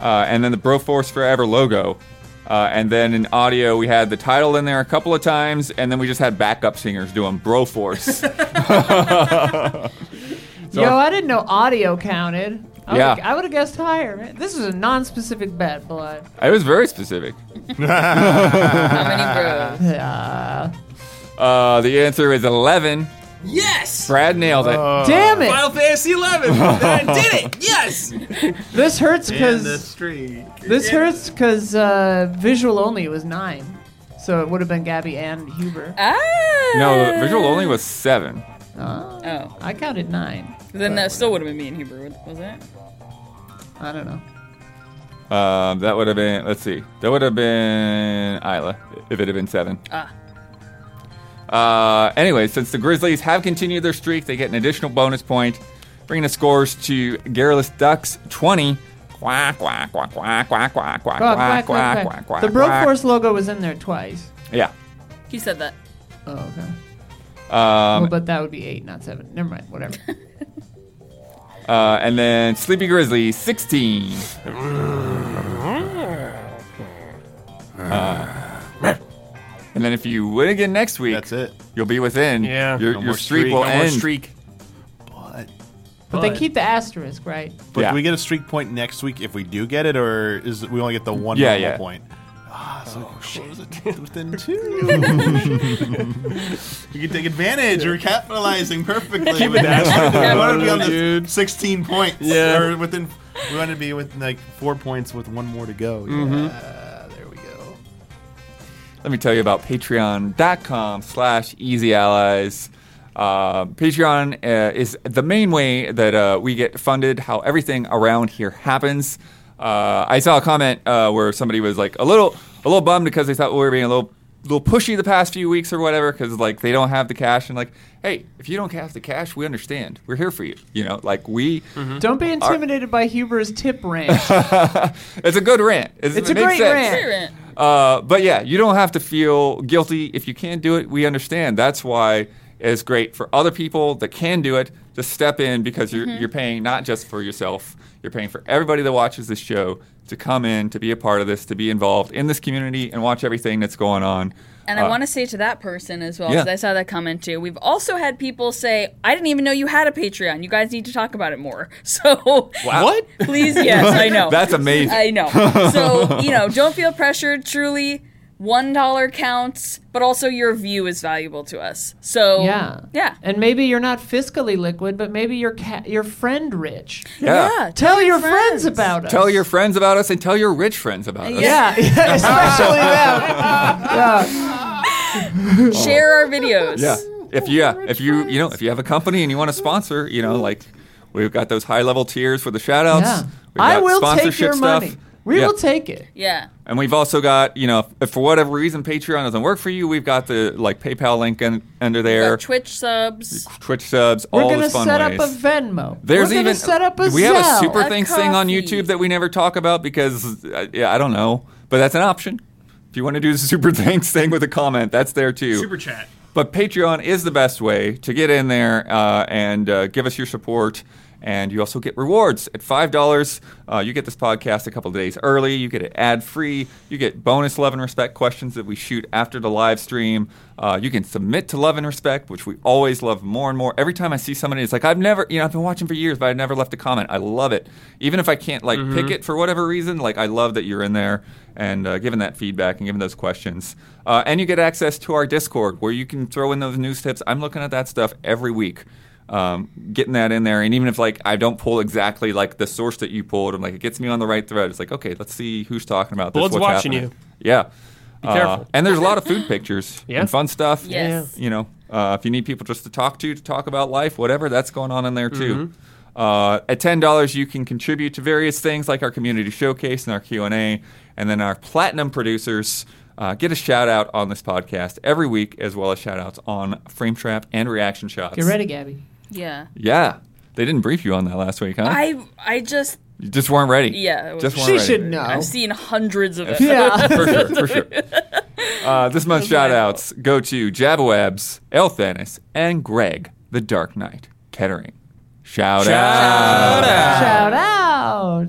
uh, and then the Broforce Forever logo. Uh, and then in audio, we had the title in there a couple of times, and then we just had backup singers doing Broforce. So- Yo, I didn't know audio counted. I Yeah. would've- I would have guessed higher. man. This is a non-specific bet, Blood. it was very specific. How many bros? Uh, Uh, the answer is 11. Yes! Brad nailed it. damn it! Final Fantasy 11. I did it. Yes. This hurts because the streak. this hurts because uh, visual only was nine, so it would have been Gabby and Huber. Ah! no, visual only was seven. Oh, Oh. I counted nine. Then that still would have been me and Huber, wasn't it? I don't know. Um, that would have been, let's see, that would have been Isla if it had been seven. Ah. Uh, anyway, since the Grizzlies have continued their streak, they get an additional bonus point, bringing the scores to Garrulous Ducks 20. Quack, quack, quack, quack, quack, quack, quack, Quack, quack, quack, quack, quack, quack. quack, The quack. Broforce logo was in there twice. Yeah. He said that. Oh, okay. Um, well, but that would be eight, not seven. Never mind. Whatever. uh, and then Sleepy Grizzly 16. Uh, and then if you win again next week, That's it. you'll be within. Yeah. Your, No your more streak, streak. will No more end. streak. But, But they keep the asterisk, right? but Yeah. do we get a streak point next week if we do get it, or is it, we only get the one Yeah, normal yeah. point? Ah, so we can close it within two. you can take advantage. We're capitalizing perfectly. Keep it down. We want to be on the Dude. 16 points. Yeah. Or within. We want to be with like four points with one more to go. Yeah. Let me tell you about patreon.com slash easy allies. Uh, patreon uh, is the main way that uh, we get funded how everything around here happens. Uh, i saw a comment uh, where somebody was like a little a little bummed because they thought we were being a little little pushy the past few weeks or whatever because like they don't have the cash and like hey if you don't have the cash we understand we're here for you you know like we Don't be intimidated by Huber's tip rant. it's a good rant it's, It's it a makes great sense. rant. Rant. Uh, but yeah, you don't have to feel guilty if you can't do it. We understand. That's why is great for other people that can do it to step in because you're, Mm-hmm. you're paying not just for yourself, you're paying for everybody that watches this show to come in, to be a part of this, to be involved in this community and watch everything that's going on. And Uh, I want to say to that person as well, Yeah. because I saw that comment too. We've also had people say, "I didn't even know you had a Patreon. You guys need to talk about it more." So, What? please, yes, I know. That's amazing. I know. So, you know, don't feel pressured. Truly, one dollar counts, but also your view is valuable to us. So, Yeah. yeah, And maybe you're not fiscally liquid, but maybe your ca- your friend rich. yeah. Tell, your friends. about us. Tell your friends about us and tell your rich friends about us. yeah, yeah, especially them. Share our videos. Yeah. If you yeah, if you you know if you have a company and you want to sponsor, you know mm-hmm. like we've got those high level tiers for the shout outs. Yeah. We've I got will take sponsorship your stuff. money. We Yeah. will take it. Yeah. And we've also got, you know, if for whatever reason Patreon doesn't work for you, we've got the like PayPal link in, under there, Got Twitch subs. Twitch subs, We're all gonna fun set ways. up a Venmo. There's We're gonna even set up a we have a super A thanks thing on. YouTube that we never talk about because uh, yeah, I don't know, but that's an option. If you want to do the super thanks thing with a comment, that's there too. Super chat. But Patreon is the best way to get in there uh, and uh, give us your support. And you also get rewards at five dollars. Uh, you get this podcast a couple of days early. You get it ad free. You get bonus love and respect questions that we shoot after the live stream. Uh, you can submit to love and respect, which we always love more and more. Every time I see somebody, it's like I've never, you know, I've been watching for years, but I never left a comment. I love it, even if I can't like pick it for whatever reason. Like I love that you're in there and uh, giving that feedback and giving those questions. Uh, and you get access to our Discord where you can throw in those news tips. I'm looking at that stuff every week. Um, getting that in there, and even if like I don't pull exactly like the source that you pulled, I'm like it gets me on the right thread. It's like okay, let's see who's talking about this. Blood's what's watching happening. you. Yeah. Be careful. And there's a lot of food pictures Yeah. and fun stuff. Yes. You know, uh, if you need people just to talk to, to talk about life, whatever, that's going on in there too. Uh, at ten dollars, you can contribute to various things like our community showcase and our Q and A, and then our platinum producers uh, get a shout out on this podcast every week, as well as shout outs on Frame Trap and Reaction Shots. Get ready, Gabby. Yeah. Yeah, they didn't brief you on that last week, huh? I I just you just weren't ready. Yeah, just weren't She ready. should know. I've seen hundreds of it. Yeah. for sure, for sure. Uh, this month's That's shout outs go to Jabawebs, Elthanis, and Greg, the Dark Knight, Kettering. Shout, out. Shout out.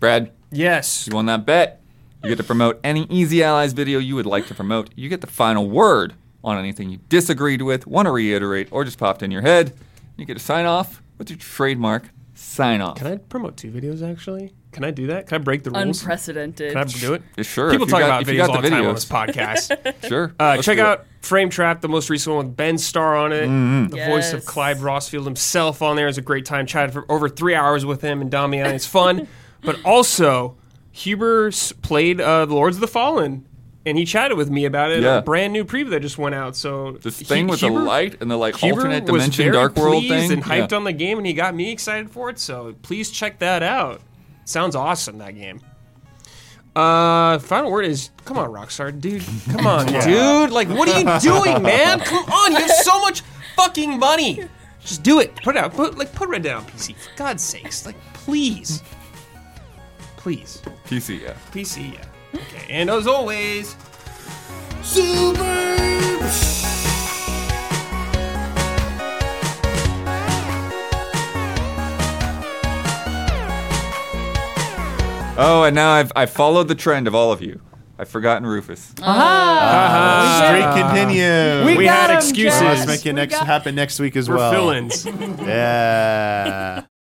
Brad, Yes. you won that bet. You get to promote any Easy Allies video you would like to promote. You get the final word on anything you disagreed with, want to reiterate, or just popped in your head. You get to sign off with your trademark sign off. Can I promote two videos actually? Can I do that? Can I break the rules? Unprecedented. Can I do it? Yeah, Sure. People if talk got- about if videos all the the time on this podcast. Sure. Uh, check do it. out Frame Trap, the most recent one with Ben Starr on it. The voice of Clive Rosfield himself on there is a great time. Chatted for over three hours with him and Damian. It's fun. but also, Huber played uh, The Lords of the Fallen, and he chatted with me about it. Yeah. A brand new preview that just went out. So This Hu- thing with Huber- the light and the like Huber alternate was dimension very dark world pleased thing. and hyped Yeah. on the game, and he got me excited for it. So please check that out. Sounds awesome that game. Uh, final word is come on, Rockstar, dude. Come on, dude. Like, what are you doing, man? Come on, you have so much fucking money. Just do it. Put it out. Put like put Red Dead on PC. For God's sakes, like please, please. PC, yeah. PC, yeah. Okay, and as always, super. Oh, and now I've I've followed the trend of all of you. I've forgotten Rufus. Ah. Streak continue. We got had him, excuses. Jack. Let's make it We next got- happen next week as we're well. fill-ins. Yeah.